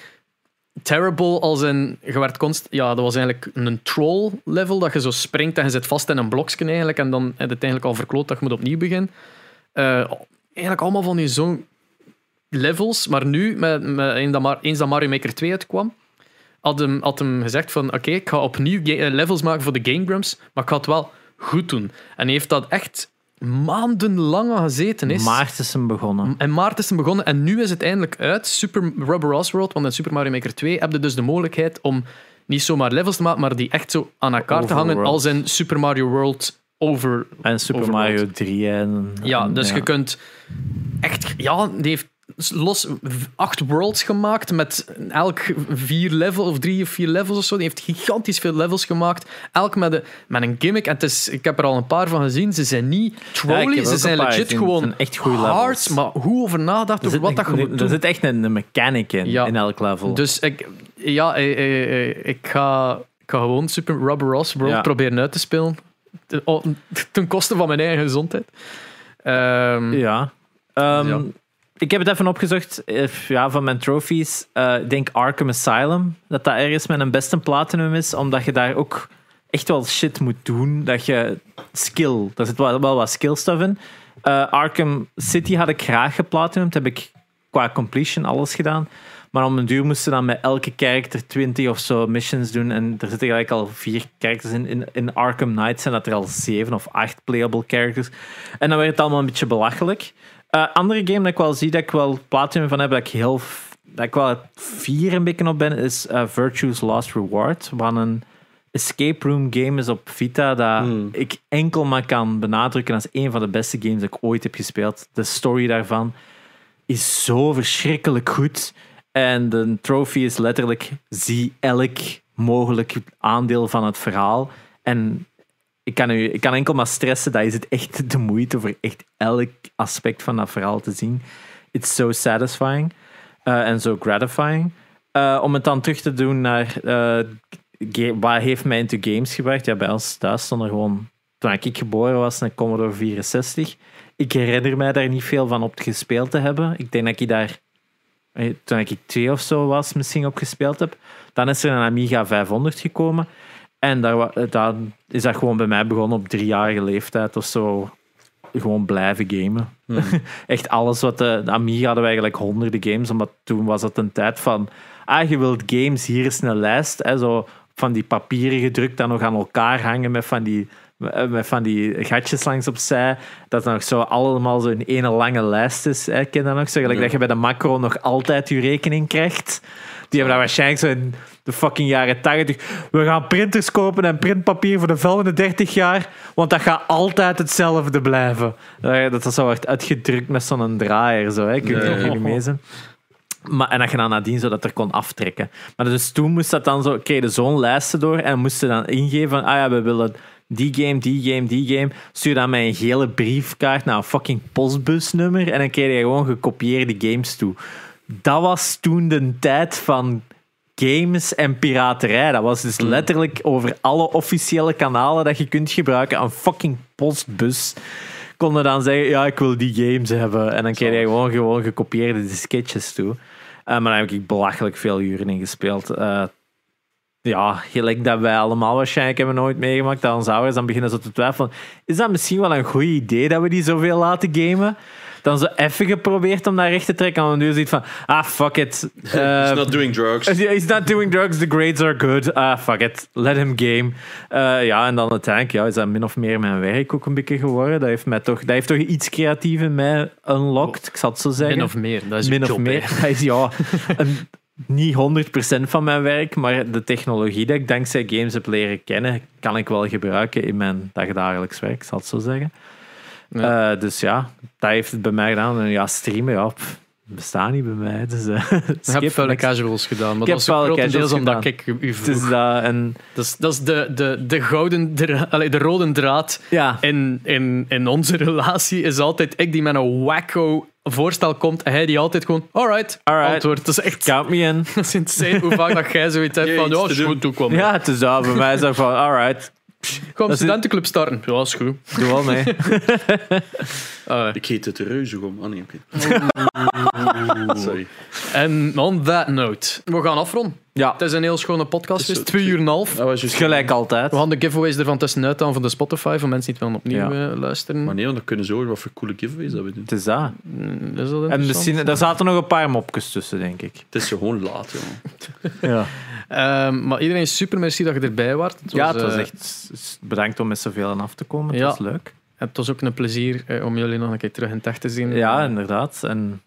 terrible als in... Je werd ja, dat was eigenlijk een troll level, dat je zo springt en je zit vast in een blokje eigenlijk en dan heb je het eigenlijk al verkloot dat je moet opnieuw beginnen. Eh, eigenlijk allemaal van die zo'n levels, maar nu, met, eens, dat Mario Maker 2 uitkwam, had hem, had hem gezegd van oké, ik ga opnieuw eh, levels maken voor de Game Grumps, maar ik ga het wel goed doen. En hij heeft dat echt maandenlang aan gezeten. Is. Maart is hem begonnen. En maart is hem begonnen en nu is het eindelijk uit. Super Rubber World, want in Super Mario Maker 2 heb je dus de mogelijkheid om niet zomaar levels te maken, maar die echt zo aan elkaar te hangen als in Super Mario World over. En Super Overworld. Mario 3. En, Ja, en- dus je kunt echt... Ja, die heeft los acht worlds gemaakt met elk vier levels of drie of vier levels of zo. Die heeft gigantisch veel levels gemaakt. Elk met een, met een gimmick. En het is, ik heb er al een paar van gezien. Ze zijn niet trolly, ze zijn legit gezien. gewoon echt goede hard. Maar hoe over nagedacht Er over wat dat moet er zit echt een, een mechanic in, Ja. in elk level. Dus ik, ja, eh, eh, eh, ik, ga, ik ga gewoon Super Rubber Ross World Ja. proberen uit te spelen. Ten- oh, Ten koste van mijn eigen gezondheid. Ehm, Ja. Ehm, Ja. Ik heb het even opgezocht eh, ja, van mijn trophies. Eh, ik denk Arkham Asylum, dat dat ergens een beste platinum is, omdat je daar ook echt wel shit moet doen. Dat je skill, daar zit wel, wel wat skill stuff in. Eh, Arkham City had ik graag geplatinumd, heb ik qua completion alles gedaan. Maar om een duur moesten dan met elke character 20 of zo missions doen. En er zitten gelijk al vier characters in. In, in Arkham Knight zijn dat er al zeven of acht playable characters. En dan werd het allemaal een beetje belachelijk. Eh, andere game dat ik wel zie dat ik wel platinum van heb, dat ik heel dat ik wel vier een beetje op ben, is eh, Virtue's Last Reward. Wat een escape room game is op Vita dat Hmm. ik enkel maar kan benadrukken als een van de beste games dat ik ooit heb gespeeld. De story daarvan is zo verschrikkelijk goed. En de trophy is letterlijk zie elk mogelijk aandeel van het verhaal. En ik kan, u, ik kan enkel maar stressen, dat is het echt de moeite voor echt elk aspect van dat verhaal te zien. It's so satisfying eh, en so gratifying. Eh, om het dan terug te doen naar eh, ga- wat heeft mij into games gebracht? Ja, bij ons thuis stond er gewoon, toen ik geboren was, een Commodore 64. Ik herinner mij daar niet veel van op gespeeld te hebben. Ik denk dat ik daar, eh, toen ik twee of zo was, misschien op gespeeld heb. Dan is er een Amiga 500 gekomen. En daar, is dat gewoon bij mij begonnen op driejarige leeftijd of zo. Gewoon blijven gamen. Echt alles wat de, de Amiga hadden we eigenlijk honderden games, omdat toen was het een tijd van. Ah, je wilt games, hier is een lijst. Hè, zo van die papieren gedrukt, dan nog aan elkaar hangen met van die, met van die gatjes langs opzij. Dat nog zo allemaal zo in ene lange lijst is. Hè, ken dat nog? Zo gelijk Ja. dat je bij de macro nog altijd je rekening krijgt. Die hebben dat waarschijnlijk zo in de fucking jaren 80. We gaan printers kopen en printpapier voor de volgende 30 jaar, want dat gaat altijd hetzelfde blijven. Dat dat zo wordt uitgedrukt met zo'n draaier. Zo, hè. Niet Ja, of ja. jullie mee zijn. Maar, en dat je dan nadien zo dat er kon aftrekken. Maar dus toen moest dat dan zo, kreeg je zo'n lijsten door en moesten dan ingeven van, ah ja, we willen die game, die game, die game. Stuur dan een gele briefkaart naar een fucking postbusnummer en dan kreeg je gewoon gekopieerde games toe. Dat was toen de tijd van games en piraterij. Dat was dus letterlijk over alle officiële kanalen dat je kunt gebruiken een fucking postbus. Konden dan zeggen, ja, ik wil die games hebben. En dan kreeg je gewoon, gewoon gekopieerde sketches toe. Eh, maar daar heb ik belachelijk veel uren in gespeeld. Eh, ja, gelijk dat wij allemaal waarschijnlijk hebben nooit meegemaakt. Dat onze ouders dan beginnen zo te twijfelen. Is dat misschien wel een goed idee dat we die zoveel laten gamen? Dan zo even geprobeerd om dat recht te trekken. En dan nu ziet van, ah, fuck it. He's Eh, not doing drugs. He's not doing drugs, the grades are good. Ah, fuck it. Let him game. Eh, ja, en dan uiteindelijk ja, is dat min of meer mijn werk ook een beetje geworden. Dat heeft, mij toch, dat heeft toch iets creatief in mij unlocked, ik zal het zo zeggen. Min of meer. Dat is Min of job, meer. hè. Dat is ja, een, niet 100% van mijn werk, maar de technologie dat ik dankzij games heb leren kennen, kan ik wel gebruiken in mijn dagdagelijks werk, ik zal het zo zeggen. Ja. Eh, dus ja, dat heeft het bij mij gedaan. En ja, streamen, ja, pff, bestaat niet bij mij. Dus, eh, Ik heb niks. casuals gedaan, maar Ik dat vuile grotendeels casuals omdat gedaan. ik u Het vroeg. is dat en Dat is, dat is de, de, de gouden, de, allee, de rode draad ja, in, in, in onze relatie is altijd ik die met een wacko voorstel komt en hij die altijd gewoon alright, Alright. antwoord. Dat is echt count me in. dat is insane hoe vaak dat jij zoiets hebt van ja, goed, doe kom. Ja, het is dat. Bij mij is dat van, alright, Kom, Dat is- studentenclub starten. Ja, is goed. doe wel mee. Ah, Ik heet het reuzegom. Ah nee, oké. Sorry. en on that note, we gaan afronden. Ja, Het is een heel schone podcast. Het Het is twee uur en een half. Dat was juist is gelijk altijd. We gaan de giveaways ervan tussenuit halen van de Spotify, voor mensen die het wel opnieuw Ja. eh, luisteren. Maar nee, want dan kunnen ze horen wat voor coole giveaways dat we doen. Het is dat. Mm, Is dat En misschien, daar zaten nog een paar mopjes tussen, denk ik. Het is zo gewoon laat, joh. Ja, Ehm, maar iedereen super merci dat je erbij was. Het ja het was eh, echt bedankt om met zoveel aan af te komen. Het Ja. was leuk. Het was ook een plezier eh, om jullie nog een keer terug in het echt te zien. Ja, inderdaad. En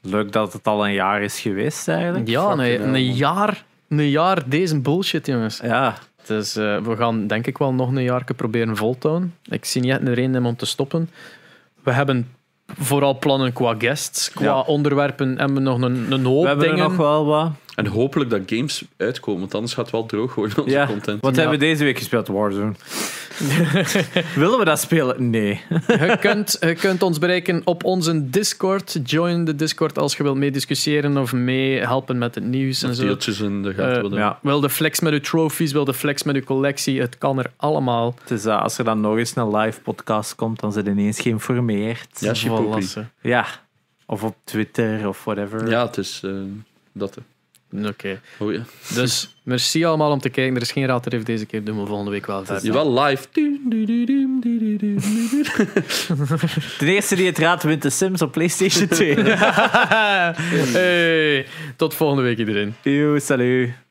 leuk dat het al een jaar is geweest, eigenlijk. Ja, nee, een, jaar, een jaar deze bullshit, jongens. Ja, Dus eh, we gaan denk ik wel nog een jaar proberen vol te houden. Ik zie niet echt een reden om te stoppen. We hebben vooral plannen qua guests, qua Ja. onderwerpen hebben we nog een, een hoop we hebben dingen. er nog wel wat. En hopelijk dat games uitkomen, want anders gaat het wel droog worden, onze Ja. content. Wat Ja. hebben we deze week gespeeld? Warzone. Willen we dat spelen? Nee. je, kunt, je kunt ons bereiken op onze Discord. Join de Discord als je wilt meediscussiëren of meehelpen met het nieuws en zo. deeltjes in de gaten Eh, willen. ja. Wil de flex met uw trophies, wil de flex met uw collectie. Het kan er allemaal. Het is, dat als er dan nog eens een live podcast komt, dan zijn ze ineens geïnformeerd. Ja. Ja. Of op Twitter of whatever. Ja, het is eh, dat. Oké. Oh ja. Dus merci allemaal om te kijken. Er is geen raad er heeft deze keer. Doen we volgende week wel verder. Jawel, live. De eerste die het raadt wint de Sims op PlayStation 2. hey, tot volgende week iedereen. Yo, salut.